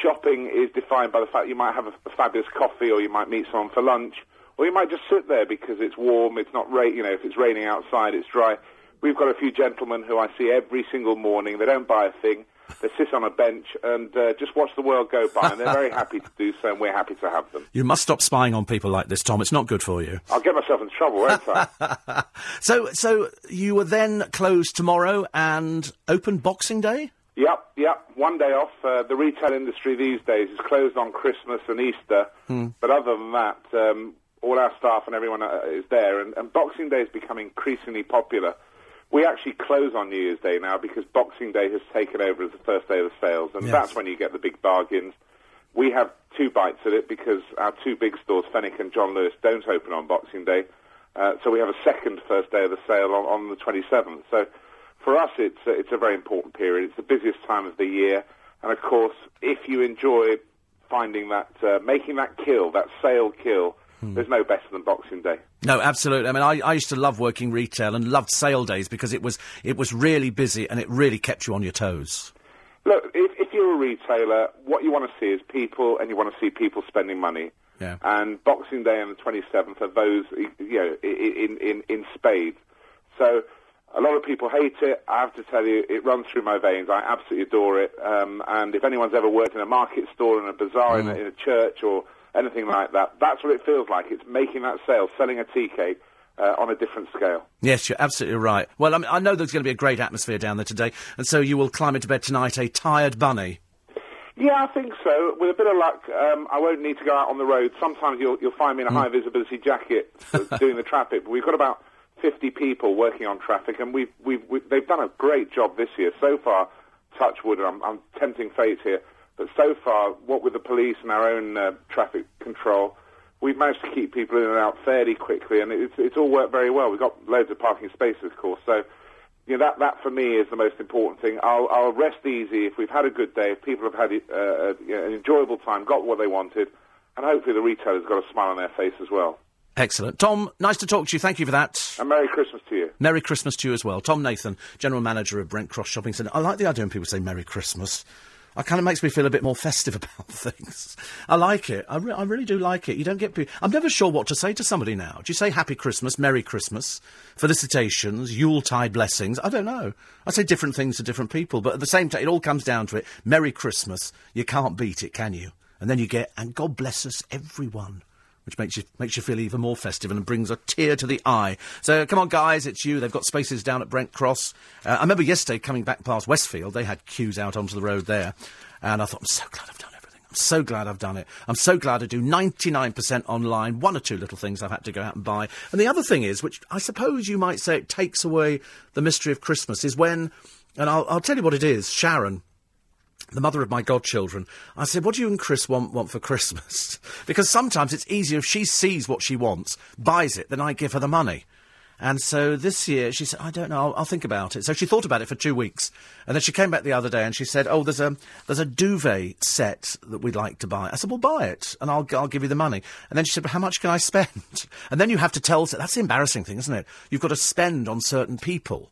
shopping is defined by the fact you might have a, a fabulous coffee or you might meet someone for lunch or you might just sit there because it's warm, it's not rain, you know, if it's raining outside, it's dry. We've got a few gentlemen who I see every single morning. They don't buy a thing. They sit on a bench and uh, just watch the world go by, and they're very happy to do so, and we're happy to have them. You must stop spying on people like this, Tom. It's not good for you. I'll get myself in trouble, won't I? So, so you were then closed tomorrow and open Boxing Day. Yep, yep. One day off. Uh, the retail industry these days is closed on Christmas and Easter, Hmm. but other than that, um, all our staff and everyone uh, is there. And, and Boxing Day has become increasingly popular. We actually close on New Year's Day now because Boxing Day has taken over as the first day of the sales, and Yes. that's when you get the big bargains. We have two bites at it because our two big stores, Fenwick and John Lewis, don't open on Boxing Day. Uh, so we have a second first day of the sale on, on the 27th. So for us, it's a, it's a very important period. It's the busiest time of the year, and of course, if you enjoy finding that, uh, making that kill, that sale kill, there's no better than Boxing Day. No, absolutely. I mean, I, I used to love working retail and loved sale days because it was it was really busy and it really kept you on your toes. Look, if, if you're a retailer, what you want to see is people, and you want to see people spending money. Yeah. And Boxing Day and the 27th are those, you know, in, in, in spades. So a lot of people hate it. I have to tell you, it runs through my veins. I absolutely adore it. Um, and if anyone's ever worked in a market store, in a bazaar, in, a, in a church, or anything like that, that's what it feels like. It's making that sale, selling a tea cake uh, on a different scale. Yes, you're absolutely right. Well, I, mean, I know there's going to be a great atmosphere down there today, and so you will climb into bed tonight a tired bunny. Yeah, I think so. With a bit of luck, um, I won't need to go out on the road. Sometimes you'll, you'll find me in a high visibility jacket doing the traffic. But we've got about 50 people working on traffic, and we've, we've, we they've done a great job this year. So far, touch wood, I'm, I'm tempting fate here, but so far, what with the police and our own uh, traffic control, we've managed to keep people in and out fairly quickly, and it's, it's all worked very well. We've got loads of parking spaces, of course, so you know, that, that for me is the most important thing. I'll, I'll rest easy if we've had a good day, if people have had uh, uh, you know, an enjoyable time, got what they wanted, and hopefully the retailer's got a smile on their face as well. Excellent. Tom, nice to talk to you. Thank you for that. And Merry Christmas to you. Merry Christmas to you as well. Tom Nathan, General Manager of Brent Cross Shopping Centre. I like the idea when people say Merry Christmas. It kind of makes me feel a bit more festive about things. I like it. I, re- I really do like it. You don't get. Pe- I'm never sure what to say to somebody now. Do you say Happy Christmas, Merry Christmas, felicitations, Yuletide blessings? I don't know. I say different things to different people, but at the same time, it all comes down to it. Merry Christmas. You can't beat it, can you? And then you get, and God bless us, everyone which makes you makes you feel even more festive and brings a tear to the eye. So come on, guys, it's you. They've got spaces down at Brent Cross. Uh, I remember yesterday coming back past Westfield, they had queues out onto the road there, and I thought, I'm so glad I've done everything. I'm so glad I've done it. I'm so glad I do 99% online. One or two little things I've had to go out and buy. And the other thing is, which I suppose you might say it takes away the mystery of Christmas, is when, and I'll, I'll tell you what it is, Sharon the mother of my godchildren, I said, What do you and Chris want, want for Christmas? because sometimes it's easier if she sees what she wants, buys it, then I give her the money. And so this year she said, I don't know, I'll, I'll think about it. So she thought about it for two weeks. And then she came back the other day and she said, Oh, there's a, there's a duvet set that we'd like to buy. I said, Well, buy it and I'll, I'll give you the money. And then she said, But how much can I spend? And then you have to tell, that's the embarrassing thing, isn't it? You've got to spend on certain people.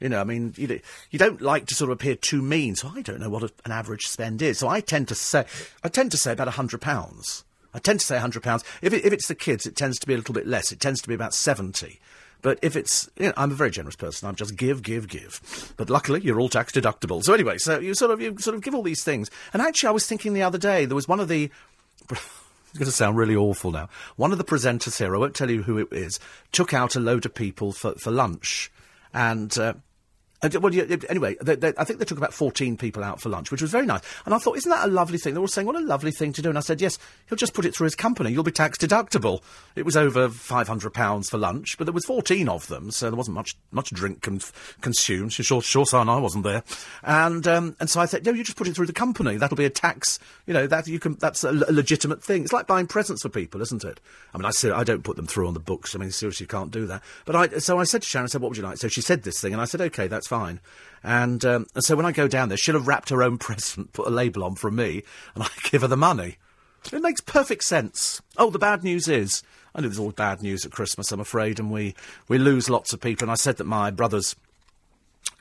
You know, I mean, you, you don't like to sort of appear too mean, so I don't know what a, an average spend is. So I tend to say, I tend to say about hundred pounds. I tend to say hundred pounds. If, it, if it's the kids, it tends to be a little bit less. It tends to be about seventy. But if it's, you know, I'm a very generous person. I'm just give, give, give. But luckily, you're all tax deductible. So anyway, so you sort of you sort of give all these things. And actually, I was thinking the other day there was one of the. It's going to sound really awful now. One of the presenters here, I won't tell you who it is, took out a load of people for, for lunch. And, uh, well, yeah, anyway, they, they, I think they took about 14 people out for lunch, which was very nice. And I thought, isn't that a lovely thing? They were all saying, what a lovely thing to do. And I said, yes, he'll just put it through his company. You'll be tax deductible. It was over £500 for lunch, but there was 14 of them, so there wasn't much much drink con- consumed. Sure, sure, son, I wasn't there. And um, and so I said, no, you just put it through the company. That'll be a tax. You know, that you can. That's a, l- a legitimate thing. It's like buying presents for people, isn't it? I mean, I said I don't put them through on the books. I mean, seriously, you can't do that. But I so I said to Sharon, I said, what would you like? So she said this thing, and I said, okay, that's fine. And, um, and so when I go down there, she'll have wrapped her own present, put a label on from me, and I give her the money. It makes perfect sense. Oh, the bad news is, I know there's always bad news at Christmas, I'm afraid, and we, we lose lots of people. And I said that my brother's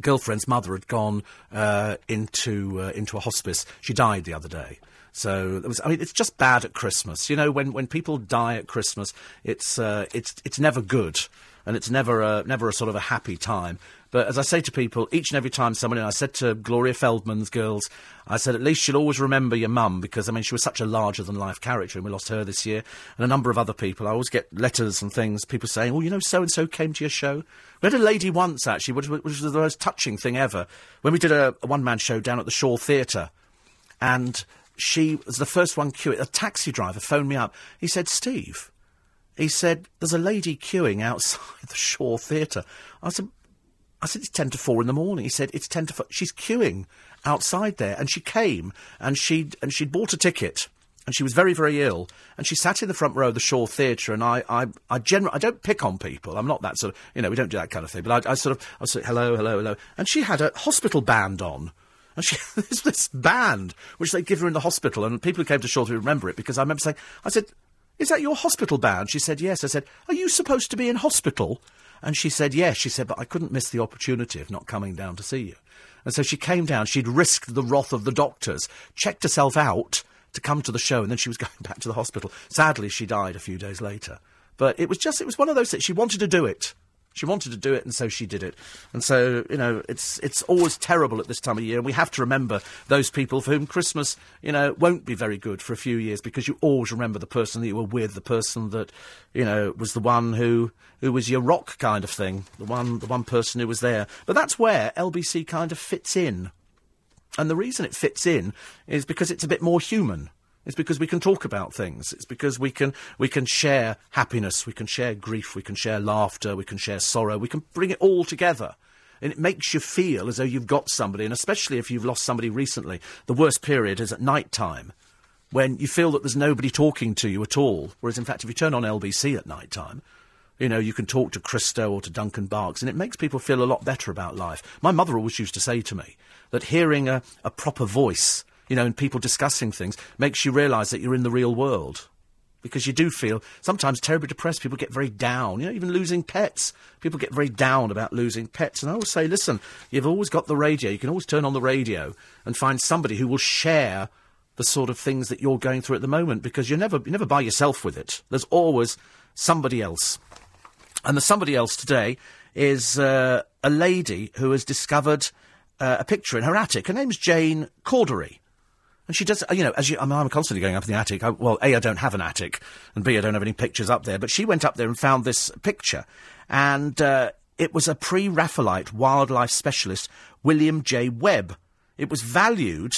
girlfriend's mother had gone uh, into uh, into a hospice. She died the other day. So was. I mean, it's just bad at Christmas. You know, when, when people die at Christmas, it's uh, it's it's never good, and it's never a, never a sort of a happy time. But as I say to people, each and every time someone, and I said to Gloria Feldman's girls, I said at least she'll always remember your mum because I mean she was such a larger than life character, and we lost her this year, and a number of other people. I always get letters and things, people saying, "Oh, you know, so and so came to your show." We had a lady once actually, which, was- which was the most touching thing ever, when we did a, a one man show down at the Shaw Theatre, and she was the first one queuing. A taxi driver phoned me up. He said, "Steve." He said, "There's a lady queuing outside the Shaw Theatre. I said, I said, it's 10 to 4 in the morning. He said, it's 10 to 4. She's queuing outside there. And she came and she'd, and she'd bought a ticket. And she was very, very ill. And she sat in the front row of the Shaw Theatre. And I, I, I generally, I don't pick on people. I'm not that sort of, you know, we don't do that kind of thing. But I, I sort of, I like, hello, hello, hello. And she had a hospital band on. And she, there's this band, which they give her in the hospital. And people who came to Shaw to remember it because I remember saying, I said, is that your hospital band? She said, yes. I said, are you supposed to be in hospital? And she said, yes. She said, but I couldn't miss the opportunity of not coming down to see you. And so she came down. She'd risked the wrath of the doctors, checked herself out to come to the show, and then she was going back to the hospital. Sadly, she died a few days later. But it was just, it was one of those things. She wanted to do it. She wanted to do it, and so she did it. And so, you know, it's it's always terrible at this time of year, and we have to remember those people for whom Christmas, you know, won't be very good for a few years because you always remember the person that you were with, the person that, you know, was the one who who was your rock kind of thing, the one the one person who was there. But that's where LBC kind of fits in. And the reason it fits in is because it's a bit more human. It's because we can talk about things. It's because we can we can share happiness, we can share grief, we can share laughter, we can share sorrow. We can bring it all together. And it makes you feel as though you've got somebody, and especially if you've lost somebody recently. The worst period is at night time, when you feel that there's nobody talking to you at all. Whereas, in fact, if you turn on LBC at night time, you know, you can talk to Christo or to Duncan Barkes, and it makes people feel a lot better about life. My mother always used to say to me that hearing a, a proper voice, you know, and people discussing things, makes you realise that you're in the real world. Because you do feel sometimes terribly depressed. People get very down. You know, even losing pets. People get very down about losing pets. And I always say, listen, you've always got the radio. You can always turn on the radio and find somebody who will share the sort of things that you're going through at the moment because you're never, you're never by yourself with it. There's always somebody else. And the somebody else today is uh, a lady who has discovered uh, a picture in her attic. Her name's Jane Cordery. And she does, you know, as you, I mean, I'm constantly going up in the attic. I, well, A, I don't have an attic, and B, I don't have any pictures up there. But she went up there and found this picture. And uh, it was a pre Raphaelite wildlife specialist, William J. Webb. It was valued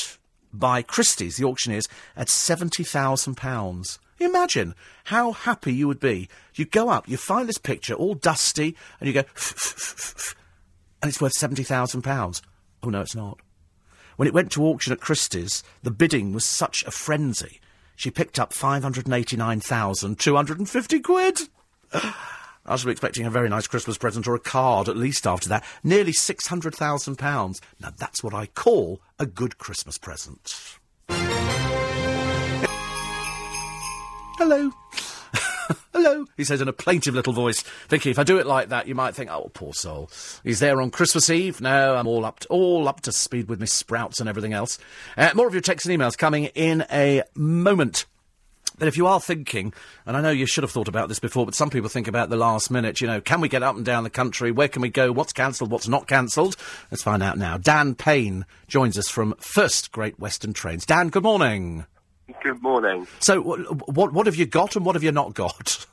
by Christie's, the auctioneers, at £70,000. Imagine how happy you would be. You go up, you find this picture all dusty, and you go, and it's worth £70,000. Oh, no, it's not. When it went to auction at Christie's, the bidding was such a frenzy. She picked up 589,250 quid. I shall be expecting a very nice Christmas present or a card at least after that. Nearly £600,000. Now that's what I call a good Christmas present. Hello. Hello, he says in a plaintive little voice. Vicky, if I do it like that, you might think, oh, poor soul. He's there on Christmas Eve. No, I'm all up to, all up to speed with Miss sprouts and everything else. Uh, more of your texts and emails coming in a moment. But if you are thinking, and I know you should have thought about this before, but some people think about the last minute, you know, can we get up and down the country? Where can we go? What's cancelled? What's not cancelled? Let's find out now. Dan Payne joins us from First Great Western Trains. Dan, good morning. Good morning. So, wh- what, what have you got and what have you not got?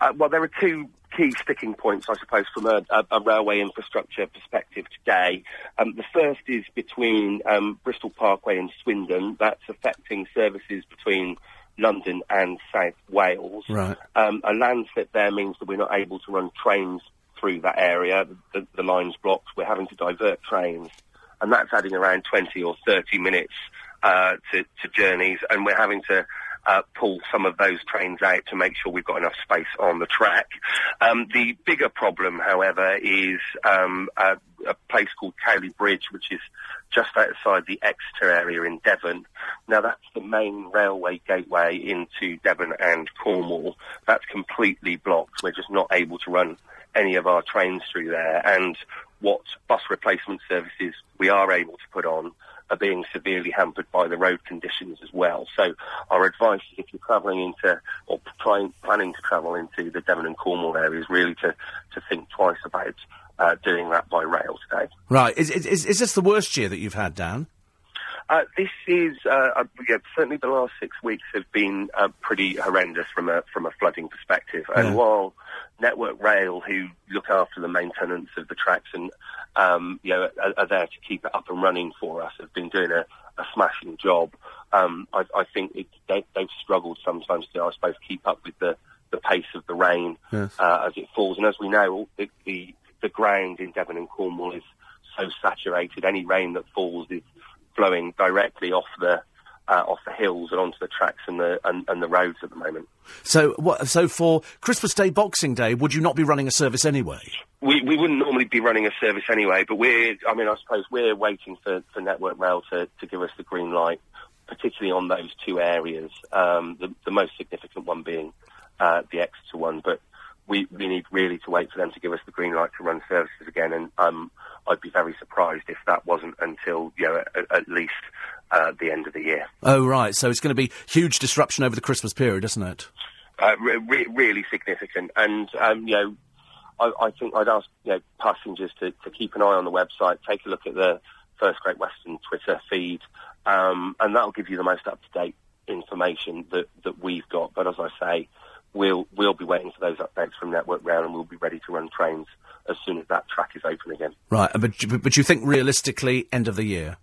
Uh, well, there are two key sticking points, I suppose, from a, a, a railway infrastructure perspective today. Um, the first is between um, Bristol Parkway and Swindon. That's affecting services between London and South Wales. Right. Um, a landslip there means that we're not able to run trains through that area. The, the line's blocked. We're having to divert trains, and that's adding around 20 or 30 minutes uh, to, to journeys, and we're having to uh, pull some of those trains out to make sure we've got enough space on the track. Um, the bigger problem, however, is um, a, a place called Cowley Bridge, which is just outside the Exeter area in Devon. Now, that's the main railway gateway into Devon and Cornwall. That's completely blocked. We're just not able to run any of our trains through there. And what bus replacement services we are able to put on are being severely hampered by the road conditions as well. So our advice is if you're travelling into or trying, planning to travel into the Devon and Cornwall areas, really to, to think twice about uh, doing that by rail today. Right. Is, is, is this the worst year that you've had, Dan? Uh, this is uh, uh, yeah, certainly the last six weeks have been uh, pretty horrendous from a from a flooding perspective. And Yeah. while Network Rail, who look after the maintenance of the tracks and um, you know are, are there to keep it up and running for us, have been doing a, a smashing job. Um, I, I think it, they, they've struggled sometimes to, I suppose, keep up with the, the pace of the rain Yes. uh, as it falls. And as we know, the, the the ground in Devon and Cornwall is so saturated. Any rain that falls is flowing directly off the uh, off the hills and onto the tracks and the and, and the roads at the moment. So, what, so for Christmas Day, Boxing Day, would you not be running a service anyway? We we wouldn't normally be running a service anyway, but we're I mean I suppose we're waiting for, for Network Rail to, to give us the green light, particularly on those two areas. Um, the the most significant one being uh, the Exeter one, but we we need really to wait for them to give us the green light to run services again, and um, I'd be very surprised if that wasn't until you know at, at least uh, the end of the year. Oh, right. So it's going to be huge disruption over the Christmas period, isn't it? uh, re- re- really significant. And um, you know, I, I think I'd ask you know passengers to, to keep an eye on the website, take a look at the First Great Western Twitter feed, um, and that'll give you the most up to date information that, that we've got. But as I say, we'll we'll be waiting for those updates from Network Rail, and we'll be ready to run trains as soon as that track is open again. Right. But, but but you think realistically, end of the year?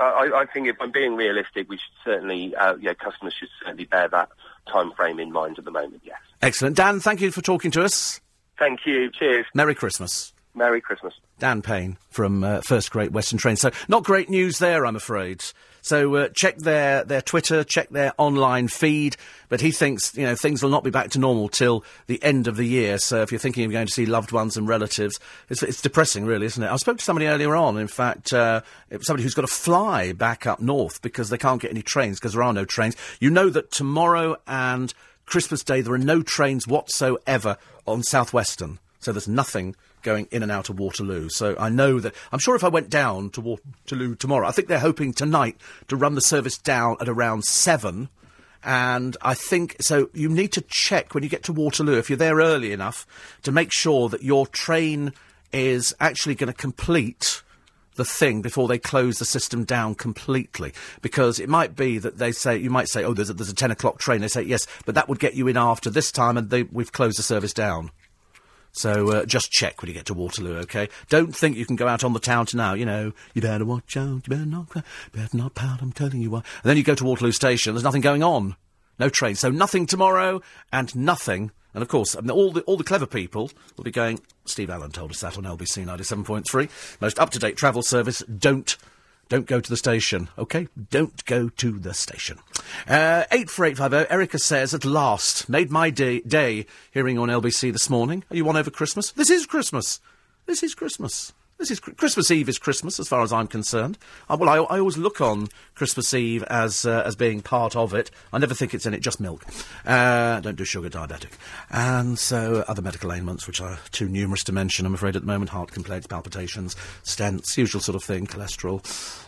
I, I think if I'm being realistic, we should certainly, uh, yeah, customers should certainly bear that time frame in mind at the moment. Yes. Excellent. Dan, thank you for talking to us. Thank you. Cheers. Merry Christmas. Merry Christmas. Dan Payne from uh, First Great Western Train. So, not great news there, I'm afraid. So, uh, check their, their Twitter, check their online feed. But he thinks, you know, things will not be back to normal till the end of the year. So, if you're thinking of going to see loved ones and relatives, it's, it's depressing, really, isn't it? I spoke to somebody earlier on, in fact, uh, somebody who's got to fly back up north because they can't get any trains because there are no trains. You know that tomorrow and Christmas Day there are no trains whatsoever on Southwestern. So there's nothing going in and out of Waterloo. So I know that I'm sure if I went down to Waterloo tomorrow, I think they're hoping tonight to run the service down at around seven. And I think so. You need to check when you get to Waterloo if you're there early enough to make sure that your train is actually going to complete the thing before they close the system down completely. Because it might be that they say, you might say, oh, there's a, there's a 10 o'clock train. They say, yes, but that would get you in after this time and they, we've closed the service down. So uh, just check when you get to Waterloo, okay? Don't think you can go out on the town to now, you know, you better watch out, you better not better not pout, I'm telling you why. And then you go to Waterloo Station, there's nothing going on. No train. So nothing tomorrow and nothing. And of course, I mean, all the all the clever people will be going. Steve Allen told us that on LBC ninety seven point three, most up to date travel service. Don't don't go to the station, okay? Don't go to the station. Uh, eight four eight five zero. Erica says, at last, made my day day hearing on LBC this morning. Are you on over Christmas? This is Christmas. This is Christmas. This is Christmas Eve is Christmas as far as I'm concerned. Uh, well, I, I, always look on Christmas Eve as uh, as being part of it. I never think it's in it just milk. Uh, don't do sugar, diabetic, and so other medical ailments which are too numerous to mention. I'm afraid at the moment, heart complaints, palpitations, stents, usual sort of thing, cholesterol.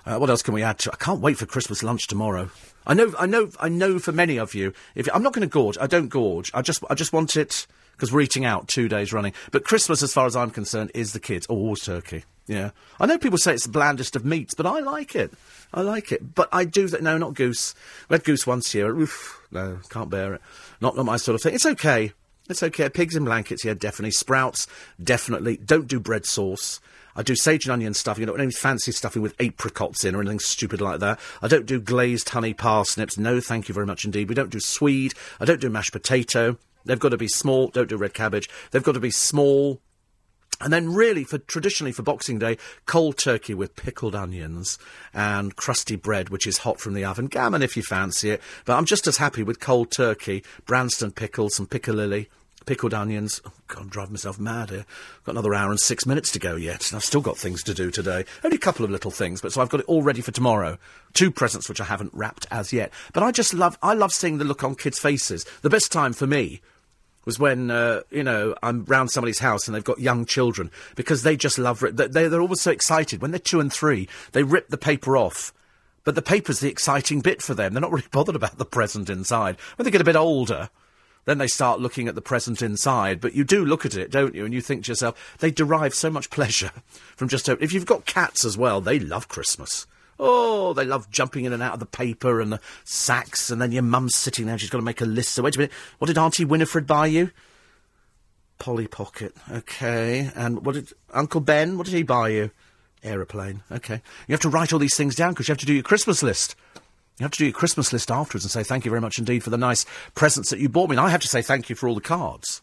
Uh, what else can we add to? I can't wait for Christmas lunch tomorrow. I know, I know, I know. For many of you, if I'm not going to gorge, I don't gorge. I just, I just want it because we're eating out two days running. But Christmas, as far as I'm concerned, is the kids. Oh, always turkey. Yeah. I know people say it's the blandest of meats, but I like it. I like it. But I do that. No, not goose. We had goose once here. Oof, no, can't bear it. Not, not my sort of thing. It's okay. It's okay. Pigs in blankets, yeah, definitely. Sprouts, definitely. Don't do bread sauce. I do sage and onion stuffing. I don't any fancy stuffing with apricots in or anything stupid like that. I don't do glazed honey parsnips. No, thank you very much indeed. We don't do swede. I don't do mashed potato. They've got to be small. Don't do red cabbage. They've got to be small. And then, really, for traditionally for Boxing Day, cold turkey with pickled onions and crusty bread, which is hot from the oven. Gammon if you fancy it, but I'm just as happy with cold turkey, Branston pickles, some piccalilli, pickled onions. Oh, God, I'm driving myself mad here. Got another hour and six minutes to go yet, and I've still got things to do today. Only a couple of little things, but so I've got it all ready for tomorrow. Two presents which I haven't wrapped as yet. But I just love, I love seeing the look on kids' faces. The best time for me was when uh, you know I'm round somebody's house and they've got young children because they just love it. They, they're always so excited when they're two and three. They rip the paper off, but the paper's the exciting bit for them. They're not really bothered about the present inside. When they get a bit older, then they start looking at the present inside. But you do look at it, don't you? And you think to yourself, they derive so much pleasure from just if you've got cats as well, they love Christmas. Oh, they love jumping in and out of the paper and the sacks, and then your mum's sitting there, she's got to make a list. So, wait a minute, what did Auntie Winifred buy you? Polly Pocket, okay. And what did Uncle Ben, what did he buy you? Aeroplane, okay. You have to write all these things down because you have to do your Christmas list. You have to do your Christmas list afterwards and say thank you very much indeed for the nice presents that you bought me. And I have to say thank you for all the cards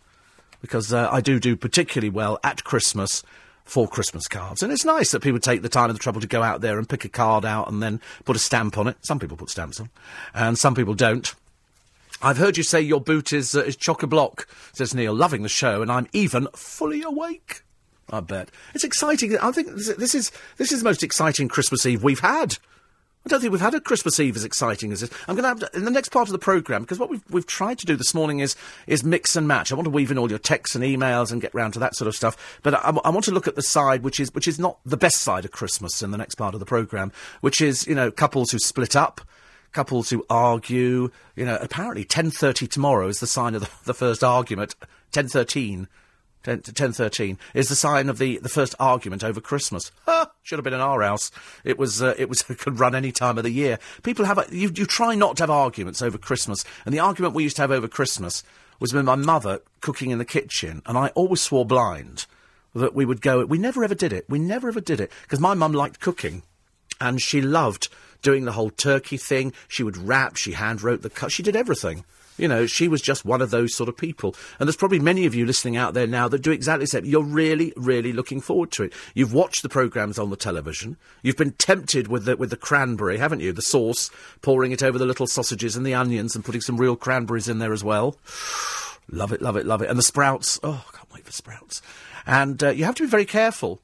because uh, I do do particularly well at Christmas for Christmas cards. And it's nice that people take the time and the trouble to go out there and pick a card out and then put a stamp on it. Some people put stamps on, and some people don't. I've heard you say your boot is, uh, is chock a block, says Neil, loving the show, and I'm even fully awake. I bet. It's exciting. I think this is, this is the most exciting Christmas Eve we've had. I don't think we've had a Christmas Eve as exciting as this. I'm going to have in the next part of the programme because what we've we've tried to do this morning is is mix and match. I want to weave in all your texts and emails and get round to that sort of stuff. But I, I want to look at the side which is which is not the best side of Christmas in the next part of the programme, which is you know couples who split up. Couples who argue, you know, apparently 10.30 tomorrow is the sign of the, the first argument. 10.13 10, 1013 is the sign of the, the first argument over Christmas. Ah, should have been in our house. It was, uh, it was, could run any time of the year. People have, a, you, you try not to have arguments over Christmas. And the argument we used to have over Christmas was with my mother cooking in the kitchen. And I always swore blind that we would go, we never ever did it. We never ever did it. Because my mum liked cooking. And she loved doing the whole turkey thing. She would wrap, she hand wrote the cut, she did everything. You know, she was just one of those sort of people. And there's probably many of you listening out there now that do exactly the same. You're really, really looking forward to it. You've watched the programmes on the television. You've been tempted with the, with the cranberry, haven't you? The sauce, pouring it over the little sausages and the onions and putting some real cranberries in there as well. love it, love it, love it. And the sprouts. Oh, I can't wait for sprouts. And uh, you have to be very careful,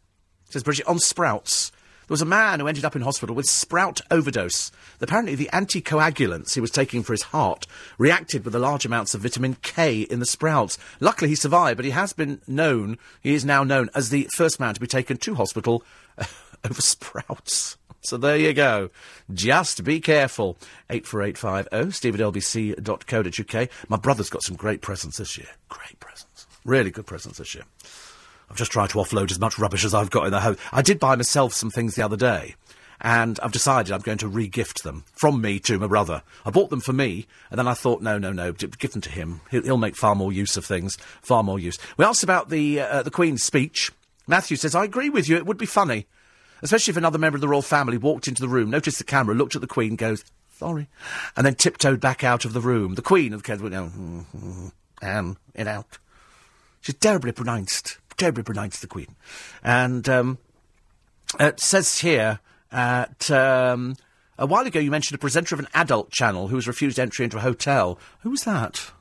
says Bridget, on sprouts. There was a man who ended up in hospital with sprout overdose. Apparently, the anticoagulants he was taking for his heart reacted with the large amounts of vitamin K in the sprouts. Luckily, he survived, but he has been known, he is now known as the first man to be taken to hospital over sprouts. So there you go. Just be careful. 84850 steve at lbc.co.uk. My brother's got some great presents this year. Great presents. Really good presents this year. I've just tried to offload as much rubbish as I've got in the house. I did buy myself some things the other day, and I've decided I'm going to re-gift them from me to my brother. I bought them for me, and then I thought, no, no, no, give them to him. He'll, he'll make far more use of things, far more use. We asked about the uh, the Queen's speech. Matthew says, I agree with you. It would be funny, especially if another member of the royal family walked into the room, noticed the camera, looked at the Queen, goes, sorry, and then tiptoed back out of the room. The Queen of the went, oh, mm, and it out. She's terribly pronounced terribly pronounced the Queen. And um, it says here at. Um, a while ago, you mentioned a presenter of an adult channel who was refused entry into a hotel. Who was that?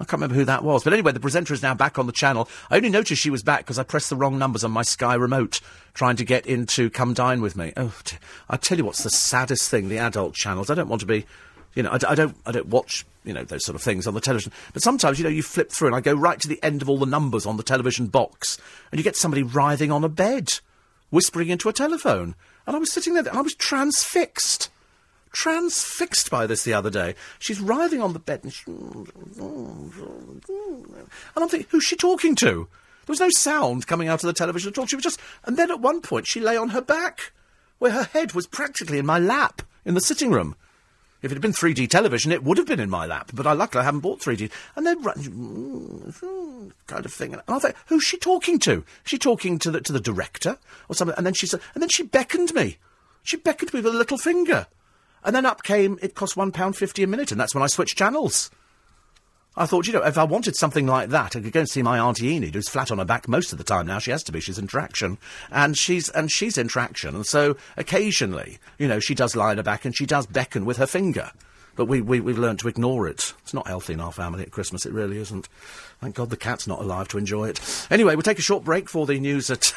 I can't remember who that was. But anyway, the presenter is now back on the channel. I only noticed she was back because I pressed the wrong numbers on my Sky remote trying to get into Come Dine With Me. Oh, t- I tell you what's the saddest thing, the adult channels. I don't want to be, you know, I, I don't, I don't watch, you know, those sort of things on the television. But sometimes, you know, you flip through and I go right to the end of all the numbers on the television box and you get somebody writhing on a bed, whispering into a telephone. And I was sitting there and I was transfixed transfixed by this the other day. She's writhing on the bed and, she, and I'm thinking, who's she talking to? There was no sound coming out of the television at all. She was just, and then at one point she lay on her back, where her head was practically in my lap in the sitting room. If it had been 3D television, it would have been in my lap, but I luckily I haven't bought 3D. And then kind of thing. And I thought, who's she talking to? Is she talking to the to the director or something? And then she said, and then she beckoned me. She beckoned me with a little finger. And then up came, it cost one pound fifty a minute, and that's when I switched channels. I thought, you know, if I wanted something like that, I could go and see my Auntie Enid, who's flat on her back most of the time now. She has to be. She's in traction. And she's, and she's in traction. And so occasionally, you know, she does lie on her back and she does beckon with her finger. But we, we, we've learned to ignore it. It's not healthy in our family at Christmas. It really isn't. Thank God the cat's not alive to enjoy it. Anyway, we'll take a short break for the news at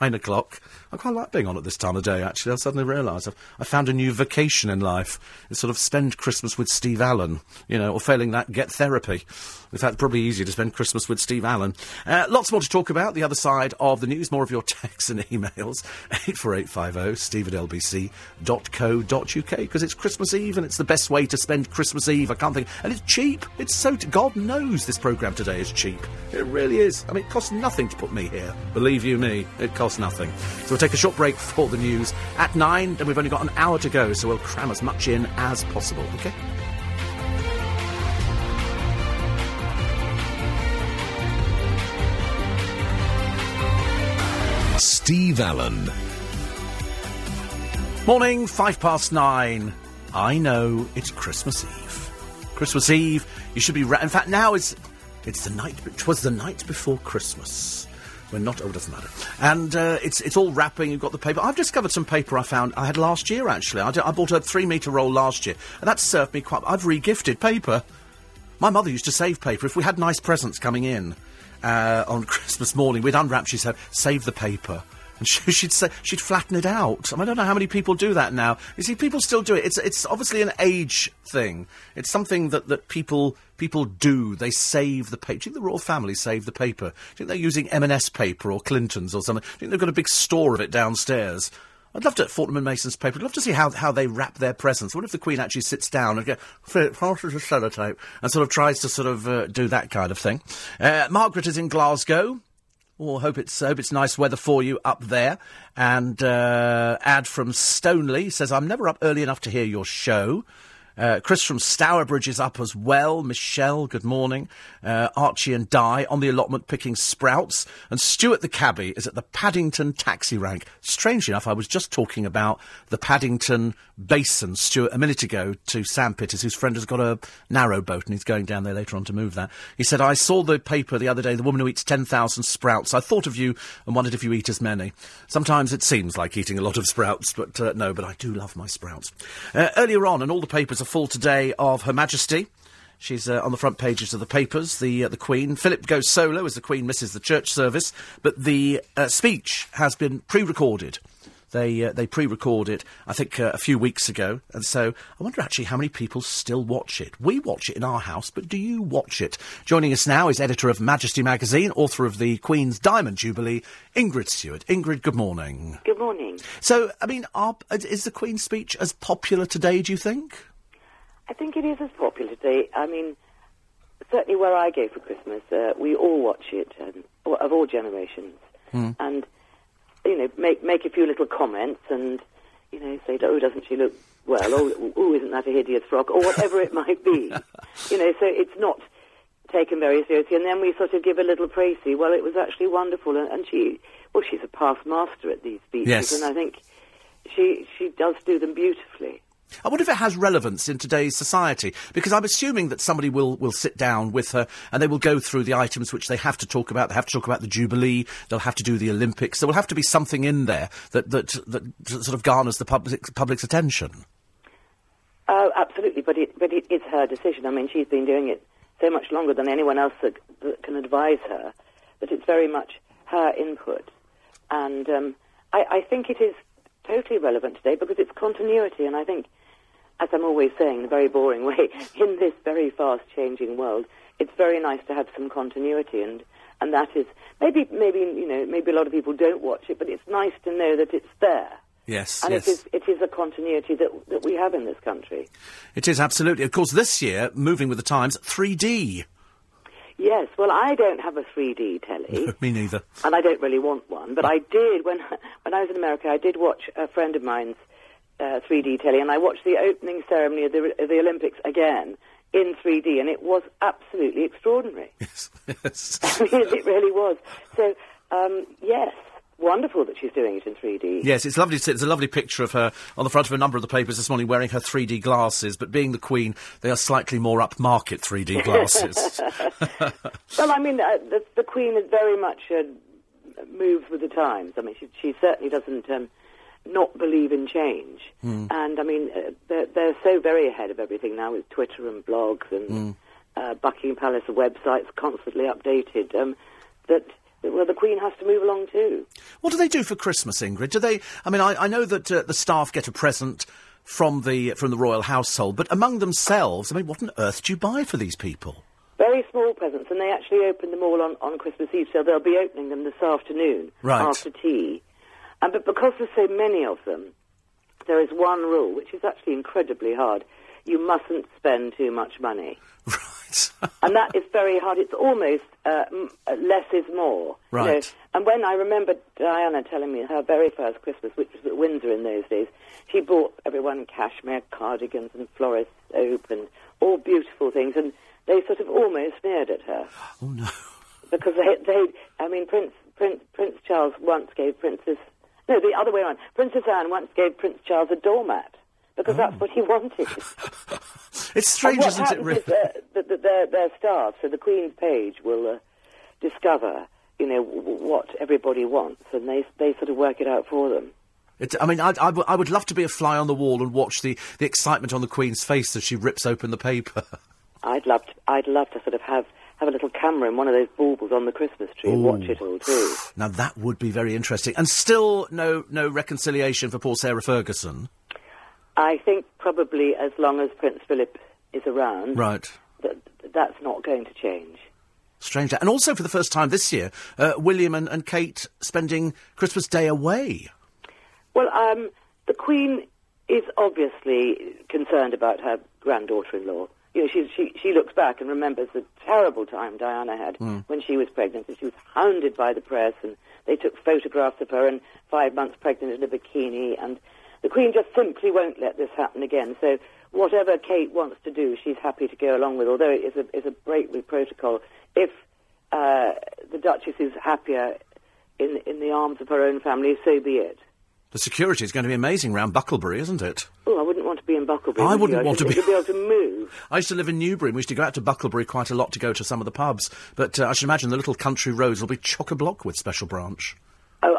nine o'clock. I quite like being on at this time of day, actually. I suddenly realised I've, I found a new vocation in life. It's sort of spend Christmas with Steve Allen, you know, or failing that, get therapy. In fact, probably easier to spend Christmas with Steve Allen. Uh, lots more to talk about. The other side of the news, more of your texts and emails. 84850 steve at lbc.co.uk because it's Christmas Eve and it's the best way to spend Christmas Eve. I can't think. And it's cheap. It's so. T- God knows this programme today is cheap. It really is. I mean, it costs nothing to put me here. Believe you me, it costs nothing. So we'll take a short break for the news at nine. Then we've only got an hour to go, so we'll cram as much in as possible. Okay. Steve Allen. Morning, five past nine. I know it's Christmas Eve. Christmas Eve, you should be. Ra- in fact, now it's it's the night. It was the night before Christmas. We're not. Oh, it doesn't matter. And uh, it's it's all wrapping. You've got the paper. I've discovered some paper I found I had last year. Actually, I, bought a three metre roll last year, and that served me quite. I've regifted paper. My mother used to save paper. If we had nice presents coming in uh, on Christmas morning, we'd unwrap. She said, "Save the paper." And she, she'd say she'd flatten it out. I, mean, I don't know how many people do that now. You see, people still do it. It's it's obviously an age thing. It's something that, that people people do. They save the paper. Do you think the royal family save the paper? Do you think they're using M&S paper or Clinton's or something? Do you think they've got a big store of it downstairs? I'd love to Fortnum and Mason's paper. I'd love to see how, how they wrap their presents. What if the Queen actually sits down and get passes a sellotape and sort of tries to sort of uh, do that kind of thing? Uh, Margaret is in Glasgow. Oh, hope it's hope it's nice weather for you up there. And uh, ad from Stoneley says, "I'm never up early enough to hear your show." Uh, Chris from Stourbridge is up as well. Michelle, good morning. Uh, Archie and Di on the allotment picking sprouts. And Stuart the cabbie is at the Paddington taxi rank. Strange enough, I was just talking about the Paddington Basin, Stuart, a minute ago to Sam Pitters, whose friend has got a narrow boat and he's going down there later on to move that. He said, I saw the paper the other day, the woman who eats 10,000 sprouts. I thought of you and wondered if you eat as many. Sometimes it seems like eating a lot of sprouts, but uh, no, but I do love my sprouts. Uh, earlier on, and all the papers are full today of Her Majesty. She's uh, on the front pages of the papers, the uh, the Queen. Philip goes solo as the Queen misses the church service, but the uh, speech has been pre-recorded. They uh, they pre-record it, I think, uh, a few weeks ago, and so I wonder actually how many people still watch it. We watch it in our house, but do you watch it? Joining us now is editor of Majesty magazine, author of the Queen's Diamond Jubilee, Ingrid Seward. Ingrid, good morning. Good morning. So, I mean, are, is the Queen's speech as popular today? Do you think? I think it is as popular today. I mean, certainly where I go for Christmas, uh, we all watch it, um, of all generations, Hmm. and you know, make make a few little comments, and you know, say, "Oh, doesn't she look well?" "Oh, oh isn't that a hideous frock?" or whatever it might be. you know, so it's not taken very seriously, and then we sort of give a little praise. Well, it was actually wonderful, and, and she, well, she's a past master at these speeches, Yes. and I think she she does do them beautifully. I wonder if it has relevance in today's society, because I'm assuming that somebody will, will sit down with her and they will go through the items which they have to talk about. They have to talk about the Jubilee, they'll have to do the Olympics. There will have to be something in there that, that, that sort of garners the public, public's attention. Oh, absolutely, but it but it, it's her decision. I mean, she's been doing it so much longer than anyone else that, that can advise her, that it's very much her input. And um, I, I think it is totally relevant today because it's continuity. And I think, as I'm always saying in a very boring way, in this very fast changing world, it's very nice to have some continuity. And, and that is maybe, maybe, you know, maybe a lot of people don't watch it, but it's nice to know that it's there. Yes, And yes. it is, it is a continuity that, that we have in this country. It is absolutely. Of course, this year, moving with the times, 3D. Yes, well, I don't have a 3D telly. Me neither. and I don't really want one. But I did when when I was in America. I did watch a friend of mine's uh, 3D telly, and I watched the opening ceremony of the, of the Olympics again in 3D, and it was absolutely extraordinary. Yes, yes. I mean, it really was. So, um, yes, wonderful that she's doing it in 3D. Yes, it's lovely. To see. There's a lovely picture of her on the front of a number of the papers this morning wearing her 3D glasses. But being the Queen, they are slightly more upmarket 3D glasses. Well, I mean, uh, the, the Queen is very much uh, moves with the times. I mean, she, she certainly doesn't um, not believe in change. Hmm. And I mean, uh, they're, they're so very ahead of everything now with Twitter and blogs and uh, Buckingham Palace websites constantly updated. Um, that well, the Queen has to move along too. What do they do for Christmas, Ingrid? Do they? I mean, I, I know that uh, the staff get a present from the from the royal household, but among themselves, I mean, what on earth do you buy for these people? Very small presents, and they actually open them all on, on Christmas Eve, so they'll be opening them this afternoon Right. after tea. And but because there's so many of them, there is one rule which is actually incredibly hard: you mustn't spend too much money. Right. and that is very hard. It's almost uh, uh, less is more. you know. Right. And when I remember Diana telling me her very first Christmas, which was at Windsor in those days, she bought everyone cashmere cardigans and Floris soap and all beautiful things, and they sort of almost sneered at her. Oh no. Because they, they I mean, Prince Prince Prince Charles once gave Princess no, the other way around. Princess Anne once gave Prince Charles a doormat because that's what he wanted. It's strange, isn't it? happens Really? is, uh, that that their, their staff, so the Queen's page, will uh, discover, you know, w- what everybody wants, and they they sort of work it out for them. It's, I mean, I, I, w- I would love to be a fly on the wall and watch the, the excitement on the Queen's face as she rips open the paper. I'd love to, I'd love to sort of have have a little camera in one of those baubles on the Christmas tree and watch it all too. now that would be very interesting. And still, no no reconciliation for poor Sarah Ferguson. I think probably as long as Prince Philip is around, Right. that that's not going to change. Strange. And also for the first time this year, uh, William and, and Kate spending Christmas Day away. Well, um, the Queen is obviously concerned about her granddaughter-in-law. You know, she, she, she looks back and remembers the terrible time Diana had Hmm. when she was pregnant. And she was hounded by the press, and they took photographs of her and five months pregnant in a bikini. And the Queen just simply won't let this happen again. So whatever Kate wants to do, she's happy to go along with, although it is a, is a break with protocol. If uh, the Duchess is happier in, in the arms of her own family, so be it. The security is going to be amazing round Bucklebury, isn't it? Oh, I wouldn't want to be in Bucklebury. I would wouldn't want to be- be able to move. I used to live in Newbury, and we used to go out to Bucklebury quite a lot to go to some of the pubs. But uh, I should imagine the little country roads will be chock a block with Special Branch. Oh,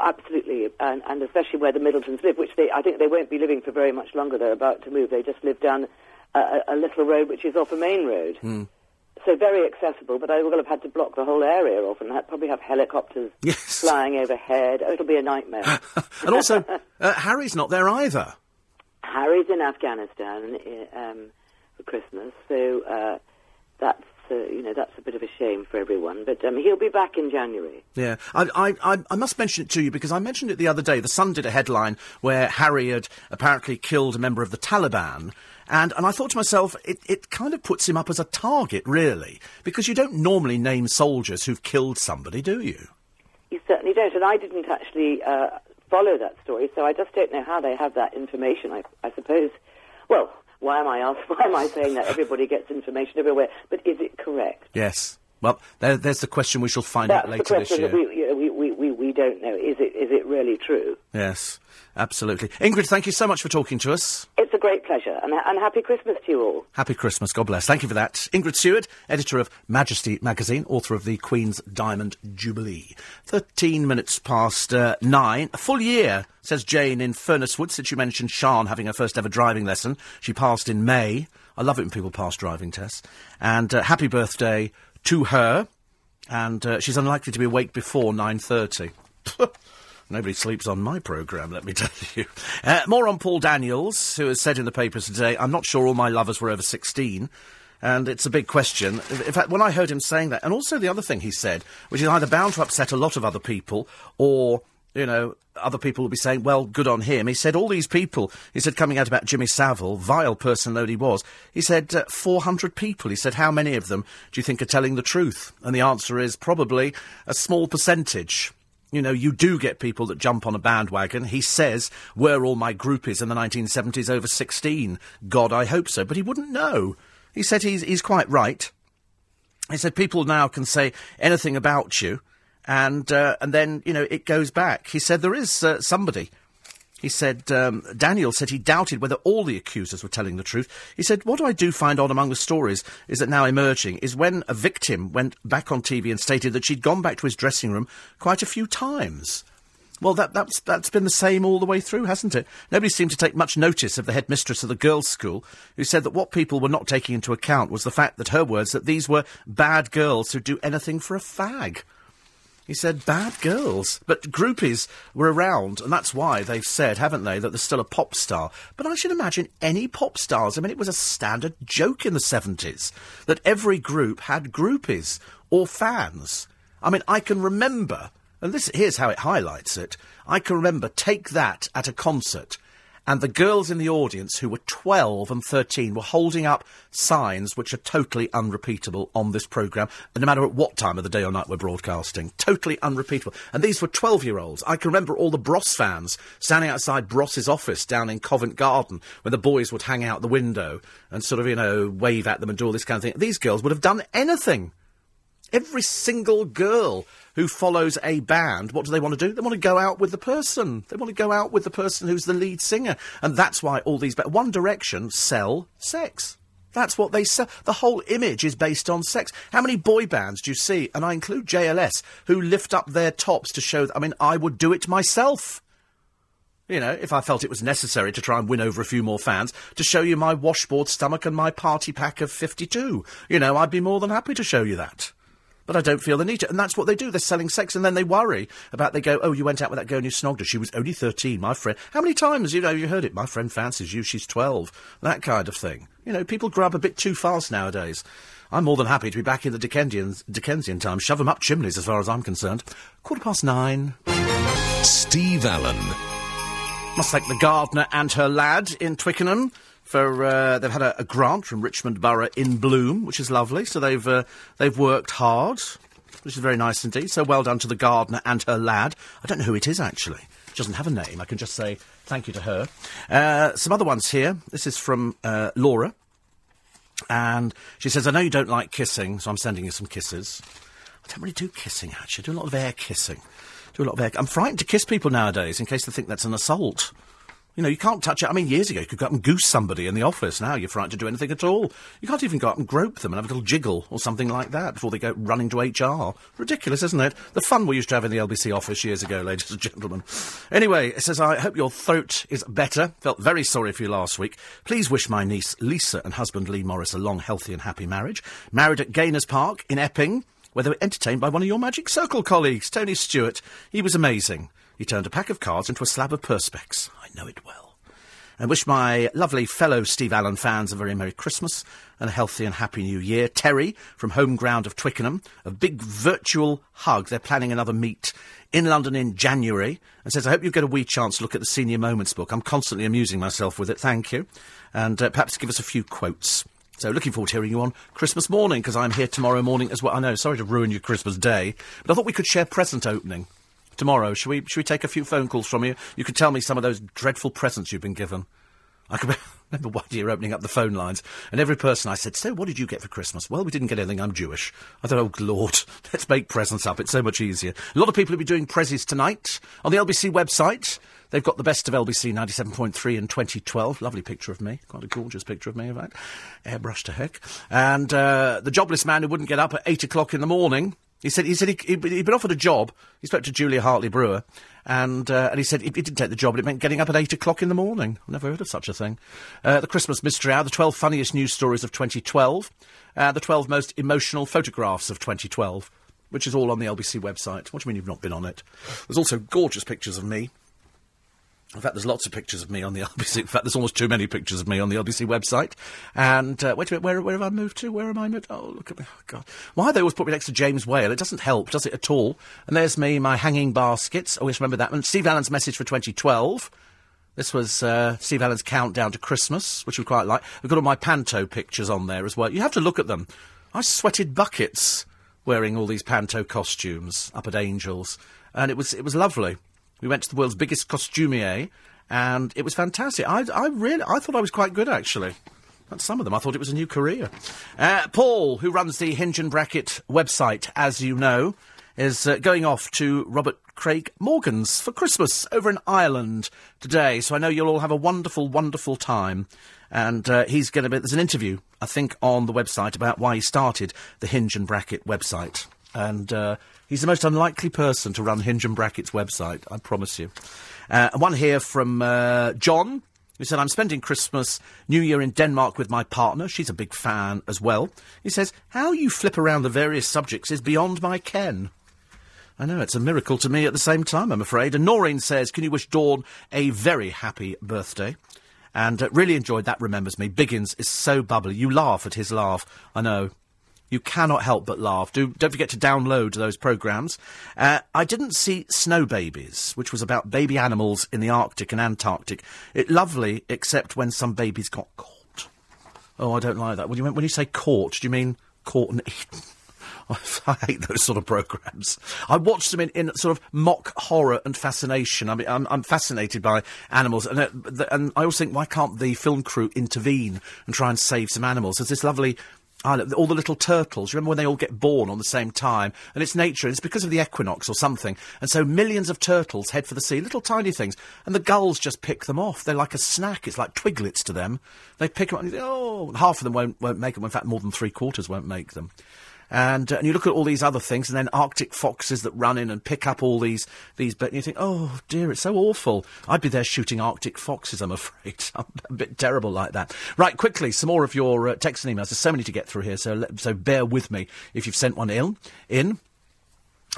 and, and especially where the Middletons live, which they, I think they won't be living for very much longer. They're about to move. They just live down a, a, little road which is off a main road, Hmm. so very accessible. But I will have had to block the whole area off, and probably have helicopters flying overhead. Oh, it'll be a nightmare. And also, uh, Harry's not there either. Harry's in Afghanistan uh, um, for Christmas, so uh, that's uh, you know that's a bit of a shame for everyone. But um, he'll be back in January. Yeah, I, I, I, I must mention it to you because I mentioned it the other day. The Sun did a headline where Harry had apparently killed a member of the Taliban. And, and I thought to myself, it, it kind of puts him up as a target, really, because you don't normally name soldiers who've killed somebody, do you? You certainly don't, and I didn't actually uh, follow that story, so I just don't know how they have that information. I, I suppose. Well, why am I asked? Why am I saying that everybody gets information everywhere? But is it correct? Yes. Well, there, there's the question we shall find That's out the later this year. that we, you know, we, we, we, we don't know. Is it is it really true? Yes, absolutely. Ingrid, thank you so much for talking to us. It's a great pleasure, and, and happy Christmas to you all. Happy Christmas. God bless. Thank you for that. Ingrid Seward, editor of Majesty magazine, author of the Queen's Diamond Jubilee. 13 minutes past uh, nine. A full year, says Jane in Furness Wood, since you mentioned Sian having her first ever driving lesson. She passed in May. I love it when people pass driving tests. And uh, happy birthday to her. And uh, she's unlikely to be awake before 9.30. Nobody sleeps on my programme, let me tell you. Uh, more on Paul Daniels, who has said in the papers today, I'm not sure all my lovers were over 16. And it's a big question. In fact, when I heard him saying that, and also the other thing he said, which is either bound to upset a lot of other people, or, you know, other people will be saying, well, good on him. He said all these people, he said coming out about Jimmy Savile, vile person though he was, he said uh, 400 people. He said, how many of them do you think are telling the truth? And the answer is probably a small percentage. You know, you do get people that jump on a bandwagon. He says, were all my groupies in the 1970s over 16? God, I hope so. But he wouldn't know. He said he's, he's quite right. He said people now can say anything about you, and uh, and then you know it goes back. He said there is uh, somebody. He said um, Daniel said he doubted whether all the accusers were telling the truth. He said what I do find odd among the stories is that now emerging is when a victim went back on TV and stated that she'd gone back to his dressing room quite a few times. Well, that, that's, that's been the same all the way through, hasn't it? Nobody seemed to take much notice of the headmistress of the girls' school, who said that what people were not taking into account was the fact that her words that these were bad girls who'd do anything for a fag. He said bad girls. But groupies were around, and that's why they've said, haven't they, that there's still a pop star. But I should imagine any pop stars, I mean, it was a standard joke in the 70s that every group had groupies or fans. I mean, I can remember and this, here's how it highlights it. I can remember Take That at a concert, and the girls in the audience who were 12 and 13 were holding up signs which are totally unrepeatable on this programme, no matter at what time of the day or night we're broadcasting. Totally unrepeatable. And these were 12 year olds. I can remember all the Bros fans standing outside Bros's office down in Covent Garden when the boys would hang out the window and sort of, you know, wave at them and do all this kind of thing. These girls would have done anything. Every single girl who follows a band, what do they want to do? They want to go out with the person. They want to go out with the person who's the lead singer. And that's why all these... Ba- One Direction sell sex. That's what they sell. The whole image is based on sex. How many boy bands do you see, and I include JLS, who lift up their tops to show... Th- I mean, I would do it myself. You know, if I felt it was necessary to try and win over a few more fans, to show you my washboard stomach and my party pack of 52. You know, I'd be more than happy to show you that but I don't feel the need to. And that's what they do. They're selling sex, and then they worry about. They go, "Oh, you went out with that girl and you snogged her. She was only thirteen, my friend. How many times you know you heard it? My friend fancies you. She's twelve. That kind of thing. You know, people grab a bit too fast nowadays. I'm more than happy to be back in the Dickensian, Dickensian time. Shove 'em up chimneys, as far as I'm concerned. Quarter past nine. Steve Allen. Must thank the gardener and her lad in Twickenham for uh, they've had a, a, grant from Richmond Borough in Bloom, which is lovely. So they've uh, they've worked hard, which is very nice indeed. So well done to the gardener and her lad. I don't know who it is actually. She doesn't have a name. I can just say thank you to her. Uh, some other ones here. This is from uh, Laura, and she says, "I know you don't like kissing, so I'm sending you some kisses." I don't really do kissing actually. I do a lot of air kissing. Do a lot of air. I'm frightened to kiss people nowadays in case they think that's an assault. You know, you can't touch it. I mean, years ago, you could go up and goose somebody in the office. Now you're frightened to do anything at all. You can't even go up and grope them and have a little jiggle or something like that before they go running to HR. Ridiculous, isn't it? The fun we used to have in the LBC office years ago, ladies and gentlemen. Anyway, it says, I hope your throat is better. Felt very sorry for you last week. Please wish my niece Lisa and husband Lee Morris a long, healthy and happy marriage. Married at Gaynes Park in Epping where they were entertained by one of your Magic Circle colleagues, Tony Stewart. He was amazing. He turned a pack of cards into a slab of perspex. I know it well. And wish my lovely fellow Steve Allen fans a very Merry Christmas and a healthy and happy New Year. Terry from home ground of Twickenham, a big virtual hug. They're planning another meet in London in January and says, I hope you get a wee chance to look at the Senior Moments book. I'm constantly amusing myself with it. Thank you. And uh, perhaps give us a few quotes. So looking forward to hearing you on Christmas morning because I'm here tomorrow morning as well. I know, sorry to ruin your Christmas day, but I thought we could share present opening tomorrow. Should we, should we take a few phone calls from you? You could tell me some of those dreadful presents you've been given. I can remember one year opening up the phone lines, and every person I said, So, what did you get for Christmas? Well, we didn't get anything. I'm Jewish. I thought, Oh, Lord, let's make presents up. It's so much easier. A lot of people will be doing prezzies tonight on the LBC website. They've got the best of LBC 97.3 in 2012. Lovely picture of me. Quite a gorgeous picture of me, in fact. Airbrushed to heck. And uh, the jobless man who wouldn't get up at 8 o'clock in the morning He said he said he, he'd been offered a job. He spoke to Julia Hartley Brewer, and uh, and he said he, he didn't take the job, but it meant getting up at eight o'clock in the morning. I've never heard of such a thing. Uh, the Christmas Mystery Hour, the twelve funniest news stories of 2012, uh, the twelve most emotional photographs of 2012, which is all on the LBC website. What do you mean you've not been on it? There's also gorgeous pictures of me. In fact, there's lots of pictures of me on the LBC. In fact, there's almost too many pictures of me on the LBC website. And uh, wait a minute, where, where have I moved to? Where am I moved? Oh, look at me! Oh, God, why they always put me next to James Whale? It doesn't help, does it at all? And there's me, my hanging baskets. Oh, yes, remember that one. Steve Allen's message for 2012. This was uh, Steve Allen's countdown to Christmas, which we quite like. We've got all my panto pictures on there as well. You have to look at them. I sweated buckets wearing all these panto costumes up at Angels, and it was it was lovely. We went to the world's biggest costumier, and it was fantastic. I, I really, I thought I was quite good actually. That's some of them. I thought it was a new career. Uh, Paul, who runs the Hinge and Bracket website, as you know, is uh, going off to Robert Craig Morgan's for Christmas over in Ireland today. So I know you'll all have a wonderful, wonderful time. And uh, he's going to be. There's an interview, I think, on the website about why he started the Hinge and Bracket website. And uh, he's the most unlikely person to run Hinge and Bracket's website, I promise you. Uh, one here from uh, John, who said, I'm spending Christmas, New Year in Denmark with my partner. She's a big fan as well. He says, How you flip around the various subjects is beyond my ken. I know, it's a miracle to me at the same time, I'm afraid. And Noreen says, Can you wish Dawn a very happy birthday? And uh, really enjoyed that, remembers me. Biggins is so bubbly. You laugh at his laugh. I know. You cannot help but laugh. Do, don't forget to download those programmes. Uh, I didn't see Snow Babies, which was about baby animals in the Arctic and Antarctic. It lovely, except when some babies got caught. Oh, I don't like that. When you, when you say caught, do you mean caught and eaten? I hate those sort of programmes. I watch them in, in sort of mock horror and fascination. I mean, I'm, I'm fascinated by animals, and, uh, the, and I always think, why can't the film crew intervene and try and save some animals? There's this lovely Ah, all the little turtles. Remember when they all get born on the same time? And it's nature. It's because of the equinox or something. And so millions of turtles head for the sea, little tiny things. And the gulls just pick them off. They're like a snack. It's like twiglets to them. They pick them up and you think, oh, half of them won't, won't make them. In fact, more than three quarters won't make them. And, uh, and you look at all these other things, and then Arctic foxes that run in and pick up all these these. But you think, oh dear, it's so awful. I'd be there shooting Arctic foxes. I'm afraid I'm a bit terrible like that. Right, quickly, some more of your uh, texts and emails. There's so many to get through here, so so bear with me if you've sent one in. In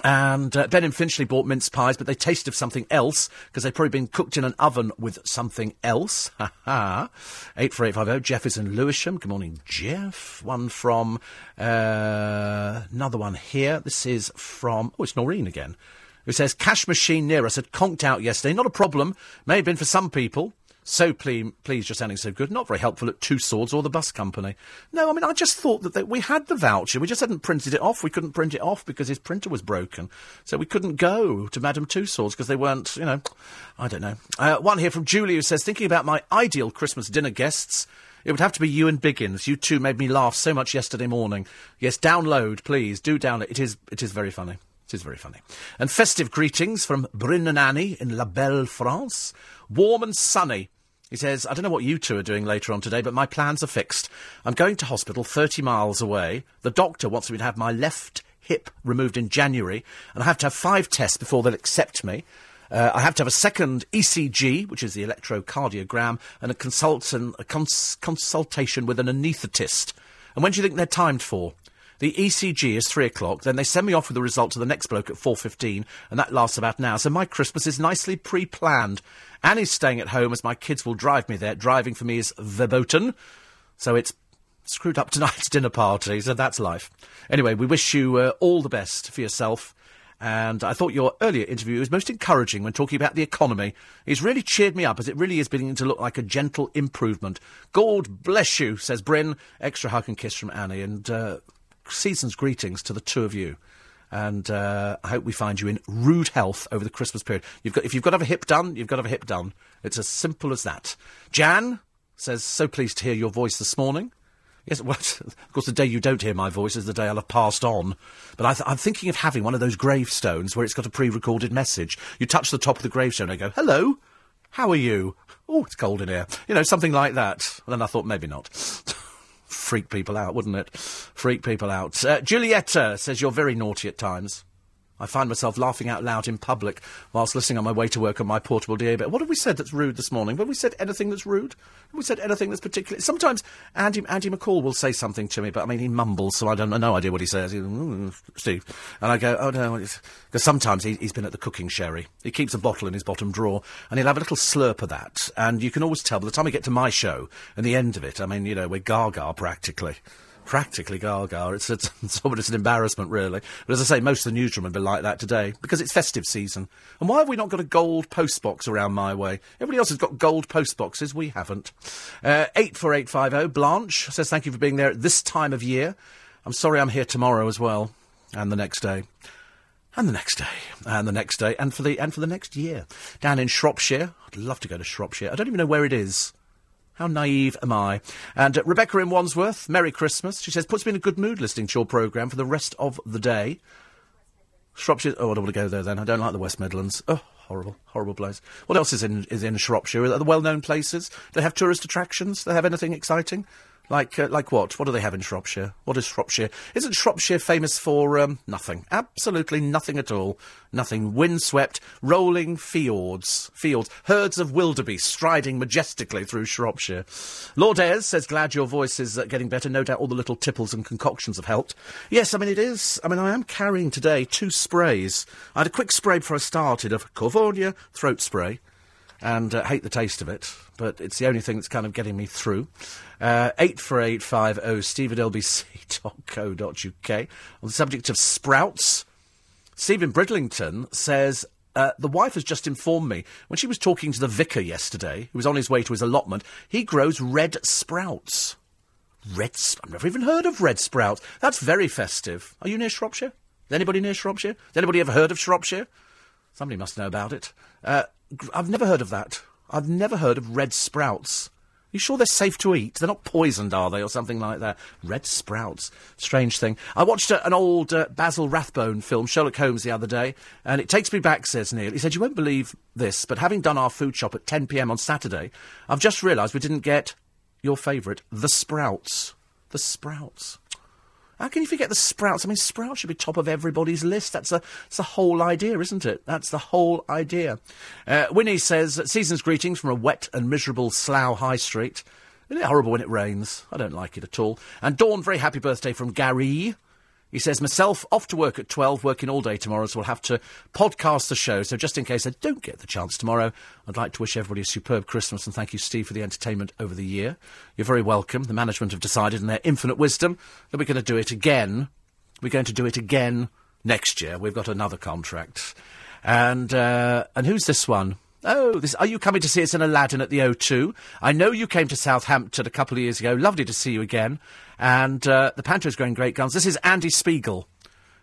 and uh, Ben and Finchley bought mince pies, but they tasted of something else because they'd probably been cooked in an oven with something else. Ha ha. 84850. Jeff is in Lewisham. Good morning, Jeff. One from uh, another one here. This is from, oh, it's Noreen again, who says, Cash machine near us had conked out yesterday. Not a problem. May have been for some people. So please, please, you're sounding so good. Not very helpful at Tussauds or the bus company. No, I mean, I just thought that they, we had the voucher. We just hadn't printed it off. We couldn't print it off because his printer was broken. So we couldn't go to Madame Tussauds because they weren't, you know, I don't know. Uh, one here from Julie who says, thinking about my ideal Christmas dinner guests. It would have to be you and Biggins. You two made me laugh so much yesterday morning. Yes, download, please. Do download. It is, it is very funny. It is very funny. And festive greetings from Bryn and Annie in La Belle, France. Warm and sunny. He says, I don't know what you two are doing later on today, but my plans are fixed. I'm going to hospital 30 miles away. The doctor wants me to have my left hip removed in January, and I have to have five tests before they'll accept me. Uh, I have to have a second ECG, which is the electrocardiogram, and a, a cons- consultation with an anaesthetist. And when do you think they're timed for? The ECG is three o'clock. Then they send me off with the result to the next bloke at four fifteen, and that lasts about an hour. So my Christmas is nicely pre-planned. Annie's staying at home as my kids will drive me there. Driving for me is verboten. So it's screwed up tonight's dinner party, so that's life. Anyway, we wish you uh, all the best for yourself. And I thought your earlier interview was most encouraging when talking about the economy. It's really cheered me up as it really is beginning to look like a gentle improvement. God bless you, says Bryn. Extra hug and kiss from Annie. And uh, season's greetings to the two of you and uh, I hope we find you in rude health over the Christmas period. You've got, if you've got to have a hip done, you've got to have a hip done. It's as simple as that. Jan says, so pleased to hear your voice this morning. Yes, well, of course, the day you don't hear my voice is the day I'll have passed on. But I am thinking of having one of those gravestones where it's got a pre-recorded message. You touch the top of the gravestone and go, hello, how are you? Oh, it's cold in here. You know, something like that. And then I thought, maybe not. freak people out, wouldn't it? Freak people out. Uh, Julietta says you're very naughty at times. I find myself laughing out loud in public whilst listening on my way to work on my portable DAB. What have we said that's rude this morning? Have we said anything that's rude? Have we said anything that's particularly... Sometimes Andy, Andy McCall will say something to me, but I mean, he mumbles, so I don't have no idea what he says. He, "Mm, Steve. And I go, oh no, because sometimes he, he's been at the cooking sherry. He keeps a bottle in his bottom drawer, and he'll have a little slurp of that. And you can always tell by the time we get to my show and the end of it, I mean, you know, we're gaga practically practically gaga. It's, it's, it's almost an embarrassment, really. But as I say, most of the newsroom have been like that today because it's festive season. And why have we not got a gold postbox around my way? Everybody else has got gold postboxes. We haven't. Uh, 84850, Blanche says, thank you for being there at this time of year. I'm sorry I'm here tomorrow as well, and the next day. And the next day, and the next day, and for the and for the next year, down in Shropshire. I'd love to go to Shropshire. I don't even know where it is. How naive am I? And uh, Rebecca in Wandsworth, Merry Christmas. She says, puts me in a good mood listening to your programme for the rest of the day. Shropshire. Oh, I don't want to go there then. I don't like the West Midlands. Oh, horrible, horrible place. What else is in is in Shropshire? Are there well-known places? Do they have tourist attractions? Do they have anything exciting? Like, uh, like what? What do they have in Shropshire? What is Shropshire? Isn't Shropshire famous for um, nothing? Absolutely nothing at all. Nothing. Windswept, rolling fjords, fields, herds of wildebeest striding majestically through Shropshire. Lord Ayres says, "Glad your voice is uh, getting better. No doubt all the little tipples and concoctions have helped." Yes, I mean it is. I mean I am carrying today two sprays. I had a quick spray before I started of Covonia throat spray and uh, hate the taste of it, but it's the only thing that's kind of getting me through. Uh, 84850 steve at lbc.co.uk. On the subject of sprouts, Stephen Bridlington says, uh, the wife has just informed me when she was talking to the vicar yesterday, who was on his way to his allotment, he grows red sprouts. Red sp- I've never even heard of red sprouts. That's very festive. Are you near Shropshire? Is anybody near Shropshire? Has anybody ever heard of Shropshire? Somebody must know about it. Uh, I've never heard of that. I've never heard of red sprouts. Are You sure they're safe to eat? They're not poisoned, are they, or something like that? Red sprouts. Strange thing. I watched an old uh, Basil Rathbone film, Sherlock Holmes, the other day, and it takes me back, says Neil. He said, You won't believe this, but having done our food shop at 10 pm on Saturday, I've just realised we didn't get your favourite, the sprouts. The sprouts. How can you forget the sprouts? I mean, sprouts should be top of everybody's list. That's, a, that's the whole idea, isn't it? That's the whole idea. Uh, Winnie says, Season's greetings from a wet and miserable Slough High Street. Isn't it horrible when it rains? I don't like it at all. And Dawn, very happy birthday from Gary. He says, myself off to work at 12, working all day tomorrow, so we'll have to podcast the show. So just in case I don't get the chance tomorrow, I'd like to wish everybody a superb Christmas and thank you, Steve, for the entertainment over the year. You're very welcome. The management have decided in their infinite wisdom that we're going to do it again. We're going to do it again next year. We've got another contract. And, uh, and who's this one? Oh, this, are you coming to see us in Aladdin at the O2? I know you came to Southampton a couple of years ago. Lovely to see you again. And uh, the Panto's going great guns. This is Andy Spiegel,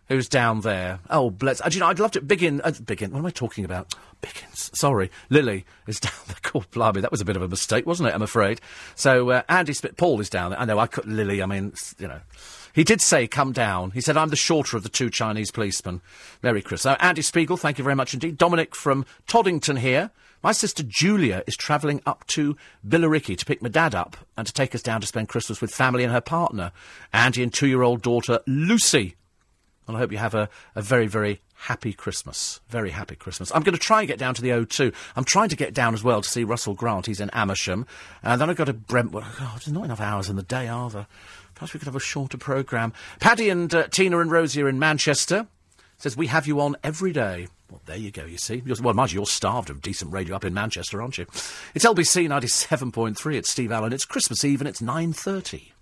who's down there. Oh, bless. Uh, you know, I'd love to. Biggin. Uh, Biggin. What am I talking about? Biggins. Sorry. Lily is down there. God, blimey. That was a bit of a mistake, wasn't it? I'm afraid. So, uh, Andy Sp- Paul is down there. I know, I could. Lily, I mean, you know. He did say, come down. He said, I'm the shorter of the two Chinese policemen. Merry Christmas. Andy Spiegel, thank you very much indeed. Dominic from Toddington here. My sister Julia is travelling up to Billericay to pick my dad up and to take us down to spend Christmas with family and her partner, Andy and two-year-old daughter Lucy. And I hope you have a, a very, very happy Christmas. Very happy Christmas. I'm going to try and get down to the O2. I'm trying to get down as well to see Russell Grant. He's in Amersham. And then I've got to Brentwood. Oh, there's not enough hours in the day, are there? Perhaps we could have a shorter programme. Paddy and uh, Tina and Rosie are in Manchester. Says, we have you on every day. Well, there you go, you see. You're, well, mind you, you're starved of decent radio up in Manchester, aren't you? It's LBC 97.3. It's Steve Allen. It's Christmas Eve and it's 9.30.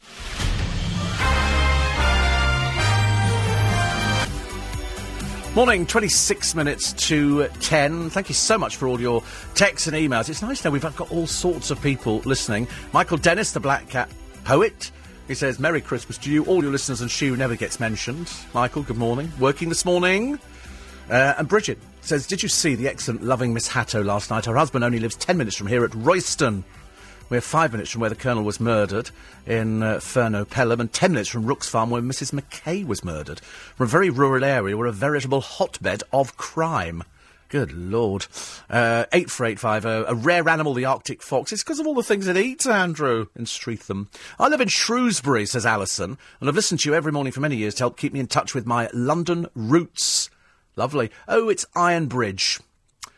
Morning, 26 minutes to 10. Thank you so much for all your texts and emails. It's nice to know we've got all sorts of people listening. Michael Dennis, the Black Cat poet. He says, Merry Christmas to you, all your listeners, and she who never gets mentioned. Michael, good morning. Working this morning? Uh, and Bridget says, Did you see the excellent loving Miss Hatto last night? Her husband only lives 10 minutes from here at Royston. We're five minutes from where the Colonel was murdered in uh, Furneux Pelham, and ten minutes from Rooks Farm where Mrs. McKay was murdered. From a very rural area, we're a veritable hotbed of crime. Good lord. Uh, 84850, a rare animal, the Arctic fox. It's because of all the things it eats, Andrew, in Streatham. I live in Shrewsbury, says Alison, and I've listened to you every morning for many years to help keep me in touch with my London roots. Lovely. Oh, it's Iron Bridge.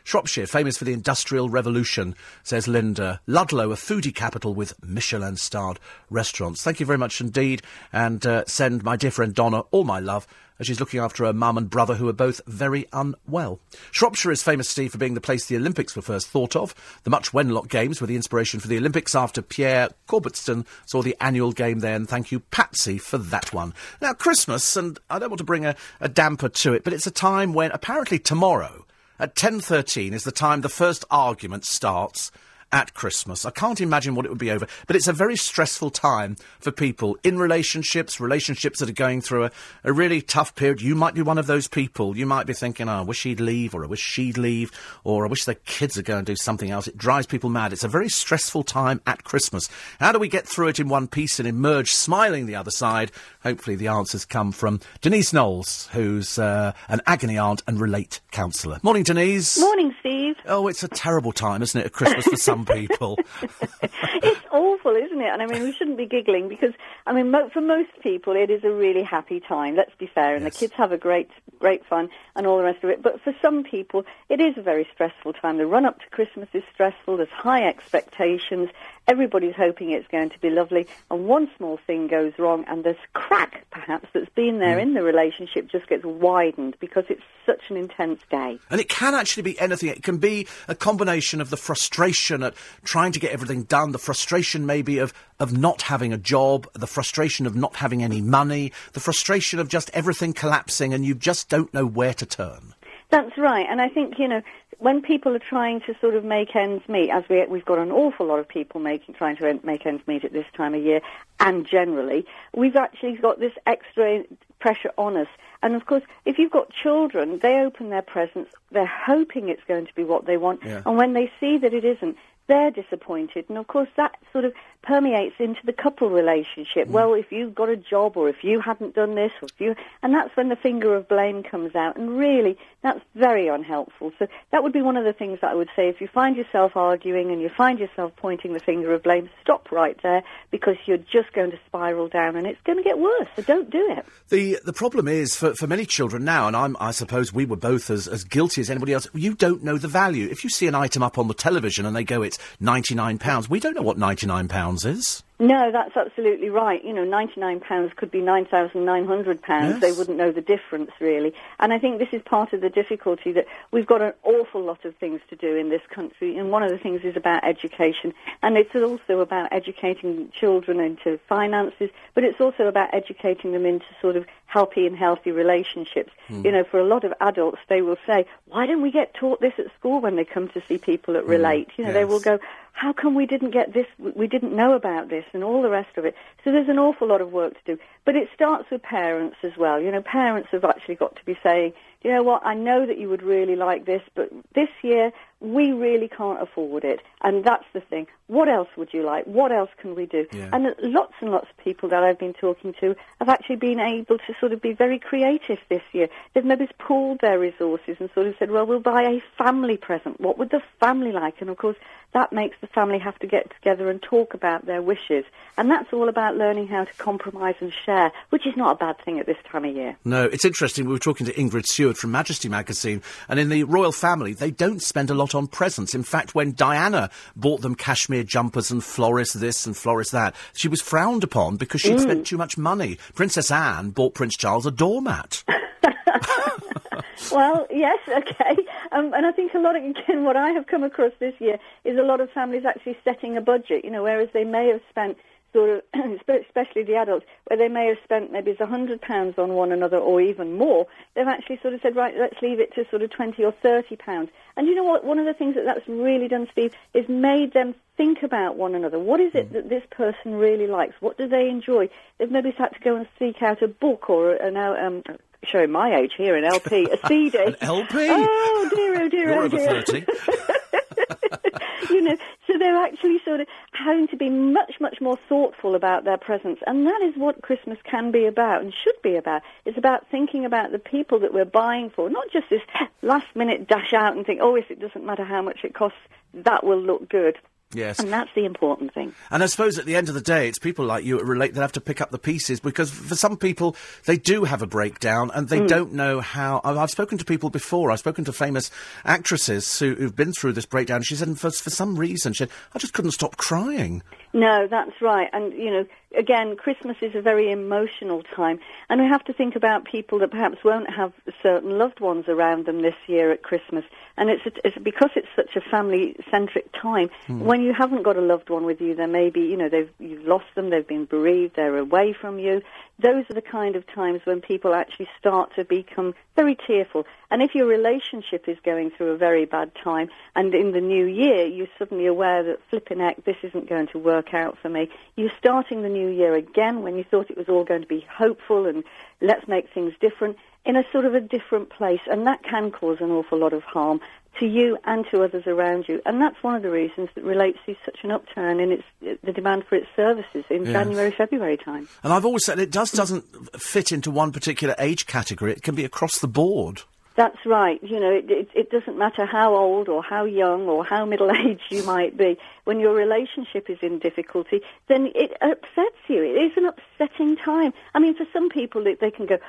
Shropshire, famous for the Industrial Revolution, says Linda. Ludlow, a foodie capital with Michelin starred restaurants. Thank you very much indeed, and uh, send my dear friend Donna all my love as she's looking after her mum and brother who are both very unwell. Shropshire is famous, Steve, for being the place the Olympics were first thought of. The Much Wenlock Games were the inspiration for the Olympics after Pierre Coubertin saw the annual game there, and thank you, Patsy, for that one. Now, Christmas, and I don't want to bring a, a damper to it, but it's a time when apparently tomorrow at 10.13 is the time the first argument starts at Christmas. I can't imagine what it would be over, but it's a very stressful time for people in relationships, relationships that are going through a, a really tough period. You might be one of those people. You might be thinking, oh, I wish he'd leave, or I wish she'd leave, or I wish their kids would go and do something else. It drives people mad. It's a very stressful time at Christmas. How do we get through it in one piece and emerge smiling the other side? Hopefully the answers come from Denise Knowles, who's uh, an agony aunt and relate counsellor. Morning, Denise. Morning, Steve. Oh, it's a terrible time, isn't it, at Christmas for some people? it's awful, isn't it? And I mean, we shouldn't be giggling because, I mean, mo- for most people, it is a really happy time. Let's be fair, and Yes. the kids have a great, great fun and all the rest of it. But for some people, it is a very stressful time. The run up to Christmas is stressful. There's high expectations. Everybody's hoping it's going to be lovely, and one small thing goes wrong, and this crack, perhaps, that's been there hmm. in the relationship just gets widened because it's such an intense day. And it can actually be anything. It can be a combination of the frustration at trying to get everything done, the frustration maybe of, of not having a job, the frustration of not having any money, the frustration of just everything collapsing and you just don't know where to turn. That's right, and I think you know when people are trying to sort of make ends meet, as we we've got an awful lot of people making trying to make ends meet at this time of year, and generally, we've actually got this extra pressure on us. And of course, if you've got children, they open their presents, they're hoping it's going to be what they want, Yeah. and when they see that it isn't, they're disappointed. And of course, that sort of permeates into the couple relationship. Mm. Well, if you've got a job, or if you hadn't done this, or if you, and that's when the finger of blame comes out. And really, that's very unhelpful. So that would be one of the things that I would say. If you find yourself arguing and you find yourself pointing the finger of blame, stop right there because you're just going to spiral down, and it's going to get worse. So don't do it. The the problem is for, for many children now, and I'm, I suppose we were both as, as guilty as anybody else. You don't know the value. If you see an item up on the television and they go, it's ninety nine pounds. We don't know what ninety nine pounds is. No, that's absolutely right. You know, ninety-nine pounds could be nine thousand nine hundred pounds. Yes. They wouldn't know the difference really. And I think this is part of the difficulty that we've got an awful lot of things to do in this country. And one of the things is about education, and it's also about educating children into finances, but it's also about educating them into sort of healthy and healthy relationships. Hmm. You know, for a lot of adults, they will say, "Why don't we get taught this at school when they come to see people at Relate?" You know, they will go, how come we didn't get this, we didn't know about this, and all the rest of it. So there's an awful lot of work to do. But it starts with parents as well. You know, parents have actually got to be saying, you know what, I know that you would really like this, but this year we really can't afford it. And that's the thing. What else would you like? What else can we do? Yeah. And lots and lots of people that I've been talking to have actually been able to sort of be very creative this year. They've maybe pooled their resources and sort of said, well, we'll buy a family present. What would the family like? And of course, that makes the family have to get together and talk about their wishes. And that's all about learning how to compromise and share, which is not a bad thing at this time of year. No, it's interesting. We were talking to Ingrid Seward from Majesty magazine, and in the royal family, they don't spend a lot on presents. In fact, when Diana bought them cashmere jumpers and Floris this and Floris that, she was frowned upon because she'd Mm. spent too much money. Princess Anne bought Prince Charles a doormat. well, yes, okay. Um, and I think a lot of, again, what I have come across this year is a lot of families actually setting a budget, you know, whereas they may have spent sort of, especially the adults, where they may have spent maybe it's a hundred pounds on one another or even more, they've actually sort of said, right, let's leave it to sort of 20 or 30 pounds. And you know what? One of the things that that's really done, Steve, is made them think about one another. What is it that this person really likes? What do they enjoy? They've maybe had to go and seek out a book or an, um, showing my age here, an LP, a CD. An LP? Oh dear, oh dear, You're oh over dear. 30. you know, so so they're actually sort of having to be much, much more thoughtful about their presents. And that is what Christmas can be about and should be about. It's about thinking about the people that we're buying for, not just this last minute dash out and think, oh, if it doesn't matter how much it costs, that will look good. Yes. And that's the important thing. And I suppose at the end of the day, it's people like you at Relate that have to pick up the pieces because for some people, they do have a breakdown and they Mm. don't know how. I've, I've spoken to people before. I've spoken to famous actresses who, who've been through this breakdown. She said, for, for some reason, she said, I just couldn't stop crying. No, that's right. And, you know, again, Christmas is a very emotional time. And we have to think about people that perhaps won't have certain loved ones around them this year at Christmas. And it's, it's because it's such a family-centric time. Hmm. When you haven't got a loved one with you, there may be, you know, they've, you've lost them, they've been bereaved, they're away from you. Those are the kind of times when people actually start to become very tearful. And if your relationship is going through a very bad time, and in the new year you're suddenly aware that flipping heck, this isn't going to work out for me, you're starting the new year again when you thought it was all going to be hopeful and let's make things different in a sort of a different place, and that can cause an awful lot of harm to you and to others around you. And that's one of the reasons that Relate sees such an upturn in its the demand for its services in Yes. January, February time. And I've always said it does doesn't fit into one particular age category. It can be across the board. That's right. You know, it, it, it doesn't matter how old or how young or how middle aged you might be. When your relationship is in difficulty, then it upsets you. It is an upsetting time. I mean, for some people, they can go,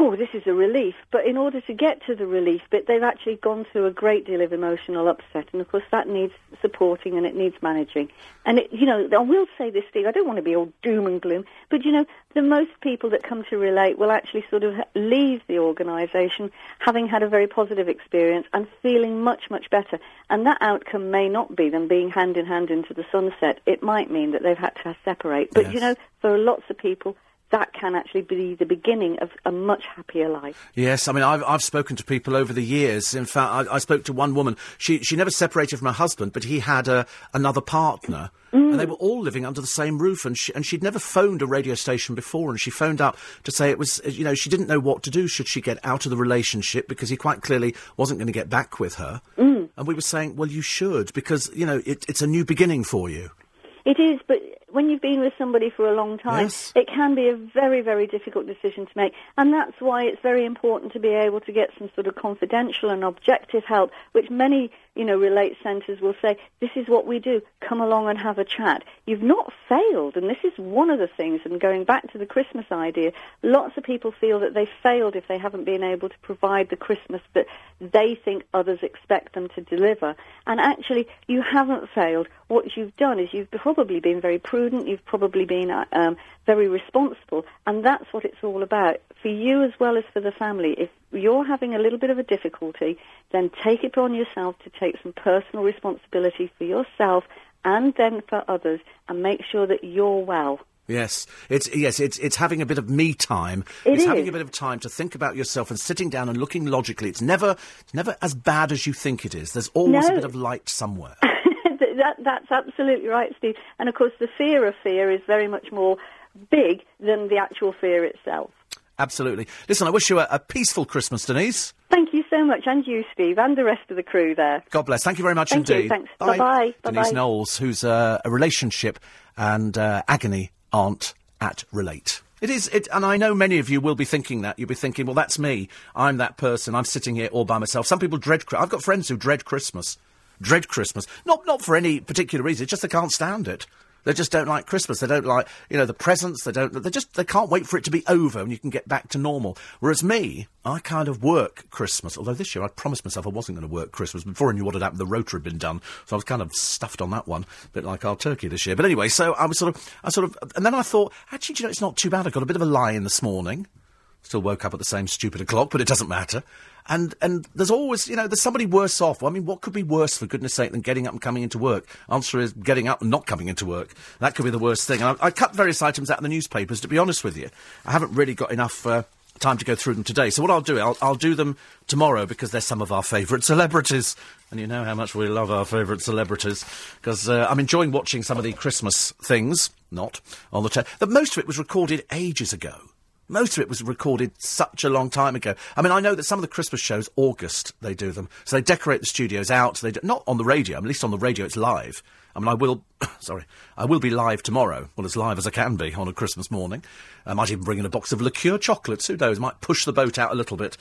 oh, this is a relief. But in order to get to the relief bit, they've actually gone through a great deal of emotional upset. And of course, that needs supporting and it needs managing. And, it, you know, I will say this, Steve, I don't want to be all doom and gloom, but, you know, the most people that come to relate will actually sort of leave the organisation having had a very positive experience and feeling much, much better. And that outcome may not be them being hand in hand into the sunset. It might mean that they've had to separate. But, you know, for lots of people, that can actually be the beginning of a much happier life. Yes, I mean, I've, I've spoken to people over the years. In fact, I, I spoke to one woman. She, she never separated from her husband, but he had a, another partner. And they were all living under the same roof, and, she, and she'd never phoned a radio station before, and she phoned up to say it was, uh, you know, she didn't know what to do. Should she get out of the relationship because he quite clearly wasn't going to get back with her? Mm. And we were saying, well, you should because you know it, it's a new beginning for you. It is, but when you've been with somebody for a long time, Yes. it can be a very, very difficult decision to make. And that's why it's very important to be able to get some sort of confidential and objective help, which many, you know, relate centres will say, this is what we do, come along and have a chat. You've not failed, and this is one of the things, and going back to the Christmas idea, lots of people feel that they failed if they haven't been able to provide the Christmas that they think others expect them to deliver. And actually, you haven't failed. What you've done is you've probably been very prudent, you've probably been uh, um, very responsible, and that's what it's all about. For you as well as for the family, if you're having a little bit of a difficulty, then take it on yourself to take some personal responsibility for yourself and then for others, and make sure that you're well. Yes, it's yes, it's it's having a bit of me time. It it's having a bit of time to think about yourself and sitting down and looking logically. It's never it's never as bad as you think it is. There's always a bit of light somewhere. that, that's absolutely right, Steve. And of course, the fear of fear is very much more big than the actual fear itself. Absolutely. Listen, I wish you a, a peaceful Christmas, Denise. Thank you so much, and you, Steve, and the rest of the crew there. God bless. Thank you very much Thank you. indeed. Thanks. Bye-bye. Denise Bye-bye. Knowles, who's uh, a relationship and uh, agony aunt at Relate. It is, it, and I know many of you will be thinking that. You'll be thinking, well, that's me. I'm that person. I'm sitting here all by myself. Some people dread. I've got friends who dread Christmas. Dread Christmas. Not not for any particular reason. It's just they can't stand it. They just don't like Christmas. They don't like, you know, the presents. They don't. They just they can't wait for it to be over and you can get back to normal. Whereas me, I kind of work Christmas. Although this year I promised myself I wasn't going to work Christmas. Before I knew what had happened, the rota had been done, so I was kind of stuffed on that one, a bit like our turkey this year. But anyway, so I was sort of, I sort of, and then I thought, actually, you know, it's not too bad. I got a bit of a lie in this morning. Still woke up at the same stupid o'clock, but it doesn't matter. And and there's always, you know, there's somebody worse off. I mean, what could be worse, for goodness sake, than getting up and coming into work? Answer is getting up and not coming into work. That could be the worst thing. And I, I cut various items out of the newspapers, to be honest with you. I haven't really got enough uh, time to go through them today. So what I'll do, I'll, I'll do them tomorrow because they're some of our favourite celebrities. And you know how much we love our favourite celebrities. Because uh, I'm enjoying watching some of the Christmas things, not on the... Te- the most of it was recorded ages ago. Most of it was recorded such a long time ago. I mean, I know that some of the Christmas shows, August, they do them. So they decorate the studios out. They do, not on the radio. at least on the radio, it's live. I mean, I will, sorry, I will be live tomorrow. Well, as live as I can be on a Christmas morning. Um, I might even bring in a box of liqueur chocolates. Who knows? Might push the boat out a little bit.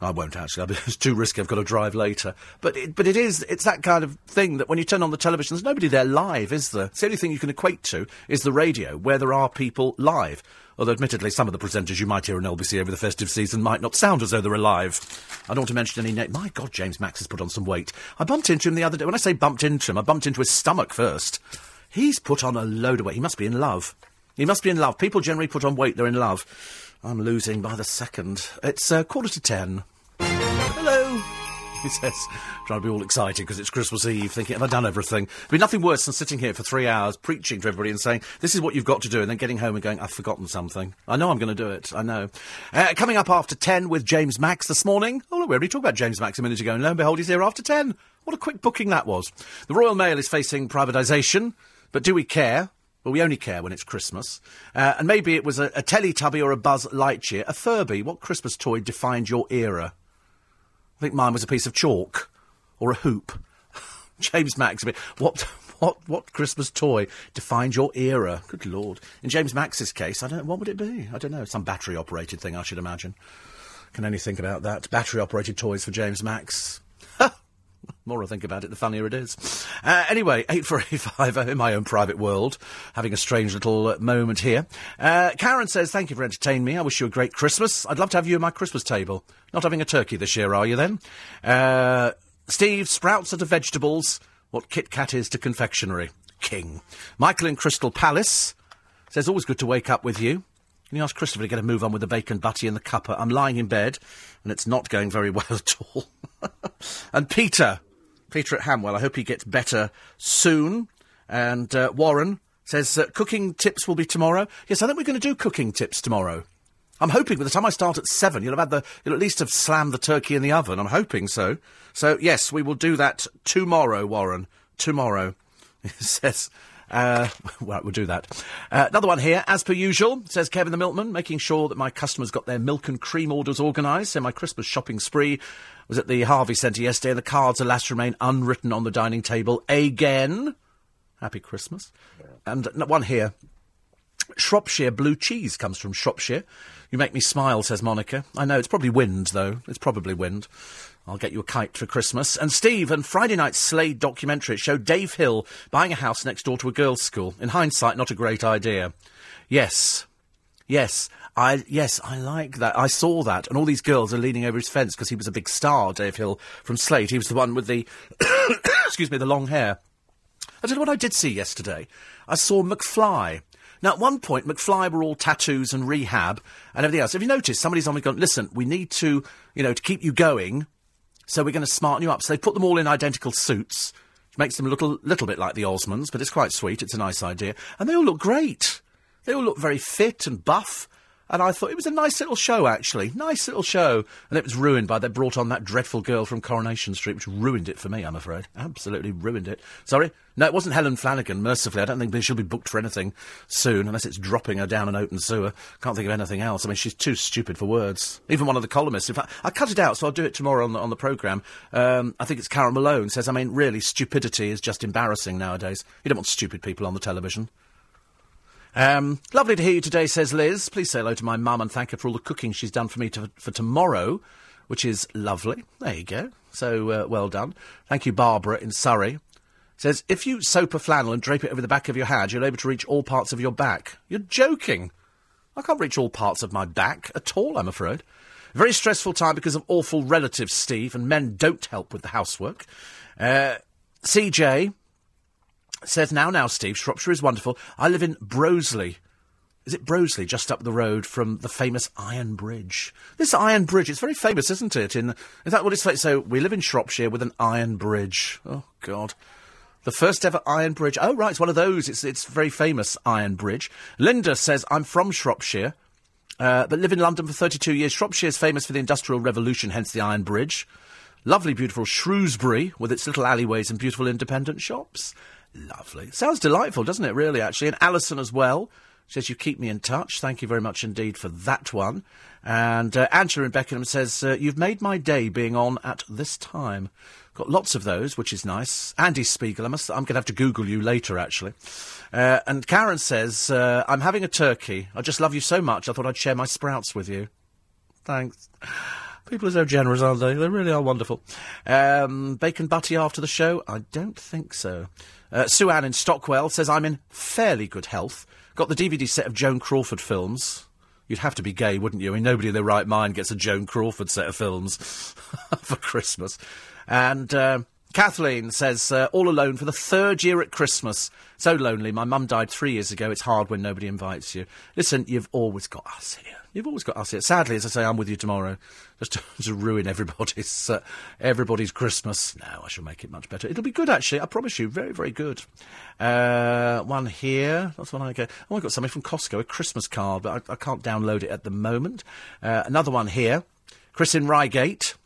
I won't actually. It's too risky. I've got to drive later. But it, but it is. It's that kind of thing that when you turn on the television, there's nobody there live, is there? It's the only thing you can equate to is the radio, where there are people live. Although, admittedly, some of the presenters you might hear on LBC over the festive season might not sound as though they're alive. I don't want to mention any name. My God, James Max has put on some weight. I bumped into him the other day. When I say bumped into him, I bumped into his stomach first. He's put on a load of weight. He must be in love. He must be in love. People generally put on weight, they're in love. I'm losing by the second. It's uh, quarter to ten. Hello he says, trying to be all excited because it's Christmas Eve, thinking, have I done everything? There'd be nothing worse than sitting here for three hours preaching to everybody and saying, this is what you've got to do, and then getting home and going, I've forgotten something. I know I'm going to do it. I know. Uh, coming up after 10 with James Max this morning. Oh, look, we already talked about James Max a minute ago, and lo and behold, he's here after 10. What a quick booking that was. The Royal Mail is facing privatisation, but do we care? Well, we only care when it's Christmas. Uh, and maybe it was a, a Teletubby or a Buzz Lightyear. A Furby. What Christmas toy defined your era? I think mine was a piece of chalk or a hoop. James Max, what what what Christmas toy defined your era? Good lord! In James Max's case, I don't what would it be. I don't know. Some battery operated thing, I should imagine. Can only think about that. Battery operated toys for James Max. more I think about it, the funnier it is. Uh, anyway, 8485 in my own private world, having a strange little uh, moment here. Uh, Karen says, Thank you for entertaining me. I wish you a great Christmas. I'd love to have you at my Christmas table. Not having a turkey this year, are you then? Uh, Steve, sprouts are to vegetables, what Kit Kat is to confectionery. King. Michael in Crystal Palace says, Always good to wake up with you. Can you ask Christopher to get a move on with the bacon butty and the cuppa? I'm lying in bed, and it's not going very well at all. and Peter, Peter at Hanwell, I hope he gets better soon. And uh, Warren says, uh, cooking tips will be tomorrow. Yes, I think we're going to do cooking tips tomorrow. I'm hoping by the time I start at seven, you'll have had the, you'll at least have slammed the turkey in the oven. I'm hoping so. So yes, we will do that tomorrow, Warren. Tomorrow. Says, uh, well, we'll do that. Uh, another one here, as per usual, says Kevin the Milkman, making sure that my customers got their milk and cream orders organised. So my Christmas shopping spree was at the Harvey Centre yesterday, and the cards, alas, remain unwritten on the dining table again. Happy Christmas. And one here. Shropshire blue cheese comes from Shropshire. You make me smile, says Monica. I know, it's probably wind, though. It's probably wind. I'll get you a kite for Christmas. And Steve, and Friday night's Slade documentary showed Dave Hill buying a house next door to a girls' school. In hindsight, not a great idea. Yes. Yes. I yes, I like that. I saw that, and all these girls are leaning over his fence because he was a big star, Dave Hill from Slade. He was the one with the excuse me, the long hair. I don't know what I did see yesterday. I saw McFly. Now, at one point, McFly were all tattoos and rehab and everything else. Have you noticed somebody's on me going, listen, we need to, you know, to keep you going, so we're going to smarten you up. So they put them all in identical suits, which makes them look a little bit like the Osmonds, but it's quite sweet. It's a nice idea. And they all look great. They all look very fit and buff. And I thought it was a nice little show, actually. Nice little show. And it was ruined by they brought on that dreadful girl from Coronation Street, which ruined it for me, I'm afraid. Absolutely ruined it. Sorry? No, it wasn't Helen Flanagan, mercifully. I don't think she'll be booked for anything soon, unless it's dropping her down an open sewer. Can't think of anything else. I mean, she's too stupid for words. Even one of the columnists. In fact, I cut it out, so I'll do it tomorrow on the, on the programme. Um, I think it's Carole Malone says, I mean, really, stupidity is just embarrassing nowadays. You don't want stupid people on the television. Um, lovely to hear you today, says Liz. Please say hello to my mum and thank her for all the cooking she's done for me to, for tomorrow, which is lovely. There you go. So uh, well done. Thank you, Barbara in Surrey. Says if you soap a flannel and drape it over the back of your head, you're able to reach all parts of your back. You're joking. I can't reach all parts of my back at all, I'm afraid. Very stressful time because of awful relatives, Steve, and men don't help with the housework. Uh, CJ says, now, now, Steve, Shropshire is wonderful. I live in Broseley. Is it Broseley, just up the road from the famous Iron Bridge? This Iron Bridge, it's very famous, isn't it? In, is that what it's like? So we live in Shropshire with an Iron Bridge. Oh, God. The first ever Iron Bridge. Oh, right, it's one of those. It's, it's very famous Iron Bridge. Linda says, I'm from Shropshire, uh, but live in London for 32 years. Shropshire is famous for the Industrial Revolution, hence the Iron Bridge. Lovely, beautiful Shrewsbury, with its little alleyways and beautiful independent shops. Lovely. Sounds delightful, doesn't it, really, actually? And Alison as well says you keep me in touch. Thank you very much indeed for that one. And uh, Angela in Beckenham says uh, you've made my day being on at this time. Got lots of those, which is nice. Andy Spiegel, I must, I'm going to have to Google you later, actually. Uh, and Karen says, uh, I'm having a turkey. I just love you so much, I thought I'd share my sprouts with you. Thanks. People are so generous, aren't they? They really are wonderful. Um, bacon butty after the show? I don't think so. Uh, Sue Ann in Stockwell says, I'm in fairly good health. Got the DVD set of Joan Crawford films. You'd have to be gay, wouldn't you? I mean, nobody in their right mind gets a Joan Crawford set of films for Christmas. And uh, Kathleen says, uh, all alone for the third year at Christmas. So lonely. My mum died three years ago. It's hard when nobody invites you. Listen, you've always got us here. You've always got us here. Sadly, as I say, I'm with you tomorrow, just to, to ruin everybody's uh, everybody's Christmas. No, I shall make it much better. It'll be good, actually. I promise you, very, very good. Uh, one here. That's one I get. Oh, I got something from Costco, a Christmas card, but I, I can't download it at the moment. Uh, another one here. Chris in Reigate,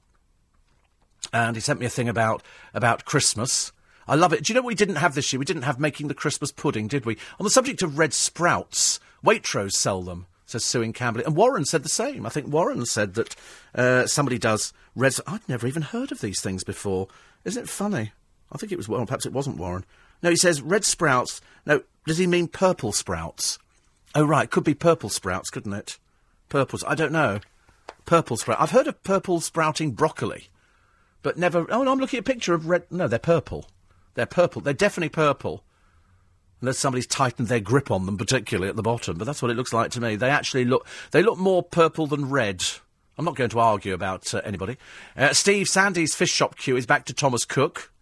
and he sent me a thing about about Christmas. I love it. Do you know what we didn't have this year? We didn't have making the Christmas pudding, did we? On the subject of red sprouts, Waitrose sell them says Sue in Camberley. And Warren said the same. I think Warren said that uh, somebody does red. I'd never even heard of these things before. Isn't it funny? I think it was Warren. Perhaps it wasn't Warren. No, he says red sprouts. No, does he mean purple sprouts? Oh, right. Could be purple sprouts, couldn't it? Purples. I don't know. Purple sprout. I've heard of purple sprouting broccoli, but never. Oh, no, I'm looking at a picture of red. No, they're purple. They're purple. They're definitely purple unless somebody's tightened their grip on them, particularly at the bottom. But that's what it looks like to me. They actually look they look more purple than red. I'm not going to argue about uh, anybody. Uh, Steve Sandy's fish shop queue is back to Thomas Cook.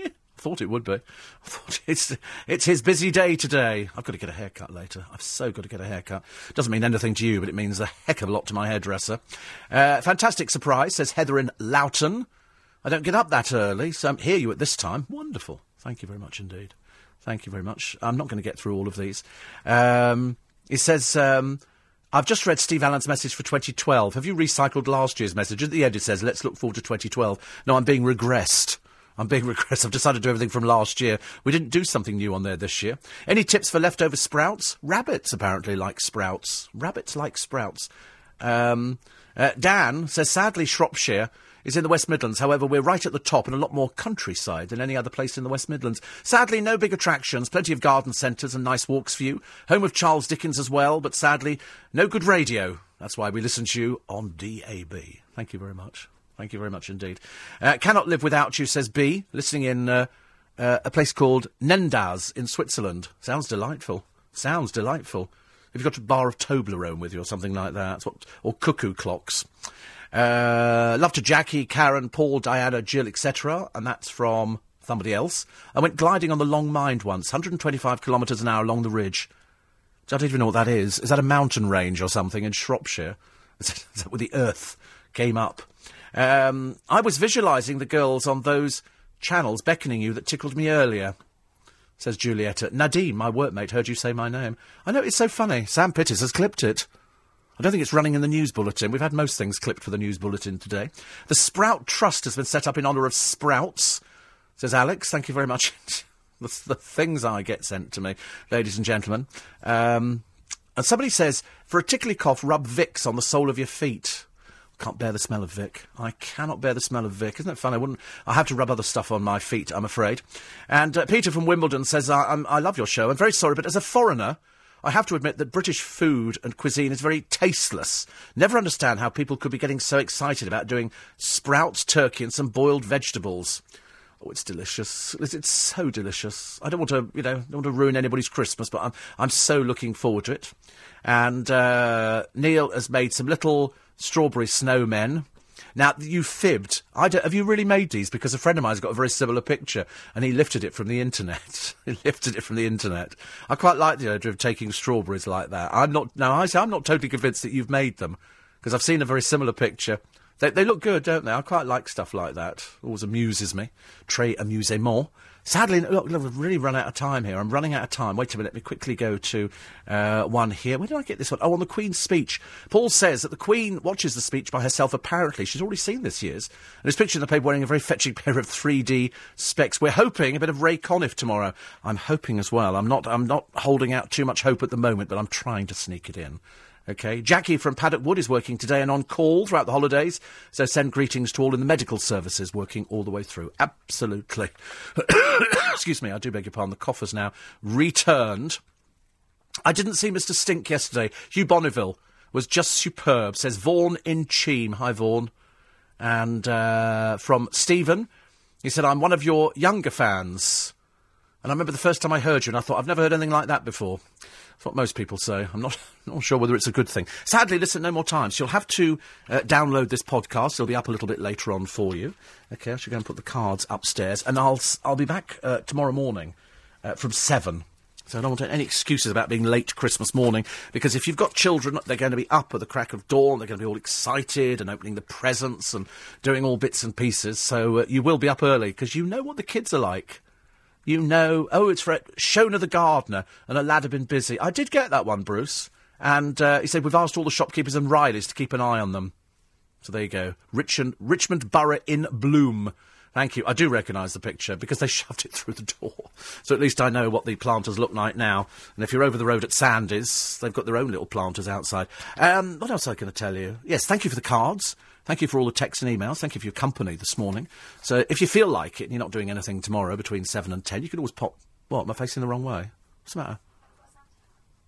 I thought it would be. I thought it's it's his busy day today. I've got to get a haircut later. I've so got to get a haircut. Doesn't mean anything to you, but it means a heck of a lot to my hairdresser. Uh, fantastic surprise, says Heather in Loughton. I don't get up that early, so I'm hear you at this time. Wonderful. Thank you very much indeed. Thank you very much. I'm not going to get through all of these. Um, it says, um, I've just read Steve Allen's message for 2012. Have you recycled last year's message? At the end it says, let's look forward to 2012. No, I'm being regressed. I'm being regressed. I've decided to do everything from last year. We didn't do something new on there this year. Any tips for leftover sprouts? Rabbits apparently like sprouts. Rabbits like sprouts. Um, uh, Dan says, sadly, Shropshire is in the West Midlands. However, we're right at the top and a lot more countryside than any other place in the West Midlands. Sadly, no big attractions, plenty of garden centres and nice walks for you. Home of Charles Dickens as well, but sadly, no good radio. That's why we listen to you on DAB. Thank you very much. Thank you very much indeed. Uh, cannot live without you, says B, listening in uh, uh, a place called Nendaz in Switzerland. Sounds delightful. Sounds delightful. Have you got a bar of Toblerone with you or something like that? Or cuckoo clocks? Uh, love to Jackie, Karen, Paul, Diana, Jill, etc. And that's from somebody else. I went gliding on the Long Mynd once, 125 kilometres an hour along the ridge. I don't even know what that is. Is that a mountain range or something in Shropshire? Is that where the earth came up? Um, I was visualising the girls on those channels beckoning you that tickled me earlier, says Julietta. Nadine, my workmate, heard you say my name. I know, it's so funny. Sam Pittis has clipped it. I don't think it's running in the news bulletin. We've had most things clipped for the news bulletin today. The Sprout Trust has been set up in honour of sprouts, says Alex. Thank you very much. the, the, things I get sent to me, ladies and gentlemen. Um, and somebody says, for a tickly cough, rub Vicks on the sole of your feet. Can't bear the smell of Vic. I cannot bear the smell of Vic. Isn't it fun? I wouldn't. I have to rub other stuff on my feet. I'm afraid. And uh, Peter from Wimbledon says, I, I love your show. I'm very sorry, but as a foreigner, I have to admit that British food and cuisine is very tasteless. Never understand how people could be getting so excited about doing sprouts, turkey, and some boiled vegetables. Oh, it's delicious. It's so delicious. I don't want to, you know, don't want to ruin anybody's Christmas, but I'm, I'm so looking forward to it. And uh, Neil has made some little strawberry snowmen now, you fibbed. have you really made these? Because a friend of mine's got a very similar picture, and he lifted it from the internet. he lifted it from the internet. I quite like the idea of taking strawberries like that. I'm not. Now, I say I'm not totally convinced that you've made them, because I've seen a very similar picture They, they look good, don't they? I quite like stuff like that. Always amuses me. Très amusement. Sadly, look, look, we've really run out of time here. I'm running out of time. Wait a minute, let me quickly go to uh, one here. Where did I get this one? Oh, on the Queen's speech. Paul says that the Queen watches the speech by herself, apparently. She's already seen this year's. And is pictured in the paper wearing a very fetching pair of 3D specs. We're hoping a bit of Ray Conniff tomorrow. I'm hoping as well. I'm not, I'm not holding out too much hope at the moment, but I'm trying to sneak it in. Okay. Jackie from Paddock Wood is working today and on call throughout the holidays. So send greetings to all in the medical services working all the way through. Absolutely. Excuse me, I do beg your pardon. The cough has now returned. I didn't see Mr. Stink yesterday. Hugh Bonneville was just superb, says Vaughan in Cheam. Hi, Vaughan. And uh, from Stephen, he said, I'm one of your younger fans. And I remember the first time I heard you, and I thought, I've never heard anything like that before. That's what most people say. I'm not, not sure whether it's a good thing. Sadly, listen, no more time. So you'll have to uh, download this podcast. It'll be up a little bit later on for you. Okay, I should go and put the cards upstairs. And I'll, I'll be back uh, tomorrow morning uh, from 7. So I don't want any excuses about being late Christmas morning, because if you've got children, they're going to be up at the crack of dawn, they're going to be all excited and opening the presents and doing all bits and pieces. So uh, you will be up early, because you know what the kids are like. You know, oh, it's for Shona the gardener, and a lad have been busy. I did get that one, Bruce. And uh, he said, we've asked all the shopkeepers and Rileys to keep an eye on them. So there you go. Richmond, Richmond Borough in bloom. Thank you. I do recognise the picture because they shoved it through the door. So at least I know what the planters look like now. And if you're over the road at Sandys, they've got their own little planters outside. Um, what else am I going to tell you? Yes, thank you for the cards. Thank you for all the texts and emails. Thank you for your company this morning. So if you feel like it and you're not doing anything tomorrow between 7 and 10, you can always pop. What? Am I facing the wrong way? What's the matter?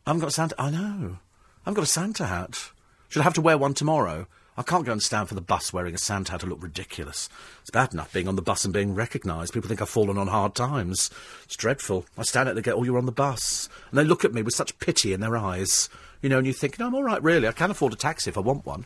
I haven't got a Santa. I know. I haven't got a Santa hat. Should I have to wear one tomorrow? I can't go and stand for the bus wearing a Santa hat to look ridiculous. It's bad enough being on the bus and being recognised. People think I've fallen on hard times. It's dreadful. I stand at the gate, oh, you're on the bus. And they look at me with such pity in their eyes. You know, and you think, no, I'm all right, really. I can afford a taxi if I want one.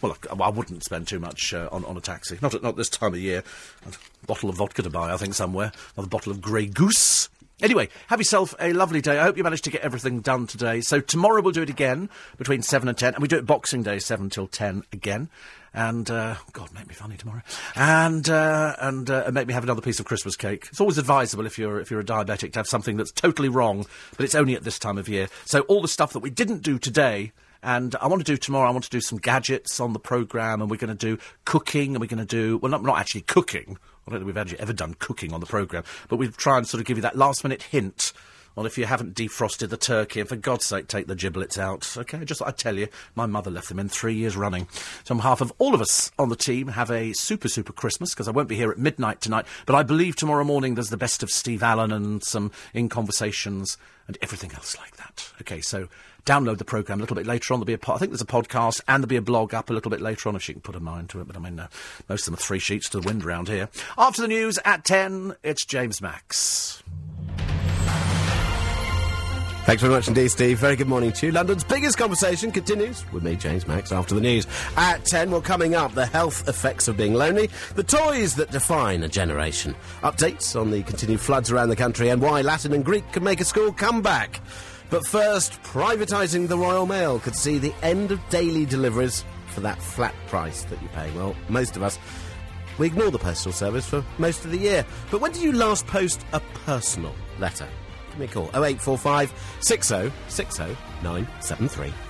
Well, I, wouldn't spend too much uh, on, on a taxi. Not at not this time of year. A bottle of vodka to buy, I think, somewhere. Another bottle of Grey Goose. Anyway, have yourself a lovely day. I hope you managed to get everything done today. So tomorrow we'll do it again between 7 and 10. And we do it Boxing Day, 7 till 10 again. And, uh, God, make me funny tomorrow. And, uh, and, uh, make me have another piece of Christmas cake. It's always advisable if you're, if you're a diabetic to have something that's totally wrong, but it's only at this time of year. So all the stuff that we didn't do today, and I want to do tomorrow, I want to do some gadgets on the programme, and we're going to do cooking, and we're going to do, well, not, not actually cooking. I don't think we've actually ever done cooking on the programme, but we'll try and sort of give you that last minute hint on if you haven't defrosted the turkey, and for God's sake, take the giblets out. Okay, just I tell you, my mother left them in three years running. So, on behalf of all of us on the team, have a super, super Christmas, because I won't be here at midnight tonight, but I believe tomorrow morning there's the best of Steve Allen and some in conversations and everything else like that. Okay, so download the programme a little bit later on. There'll be a po- I think there's a podcast and there'll be a blog up a little bit later on if she can put her mind to it. But I mean, uh, most of them are three sheets to the wind round here. After the news at 10, it's James Max. Thanks very much indeed, Steve. Very good morning to you. London's biggest conversation continues with me, James Max, after the news. At 10, well, coming up, the health effects of being lonely, the toys that define a generation, updates on the continued floods around the country, and why Latin and Greek can make a school comeback. But first, privatising the Royal Mail could see the end of daily deliveries for that flat price that you pay. Well, most of us, we ignore the postal service for most of the year. But when did you last post a personal letter? Me a call 0845 60 60 973.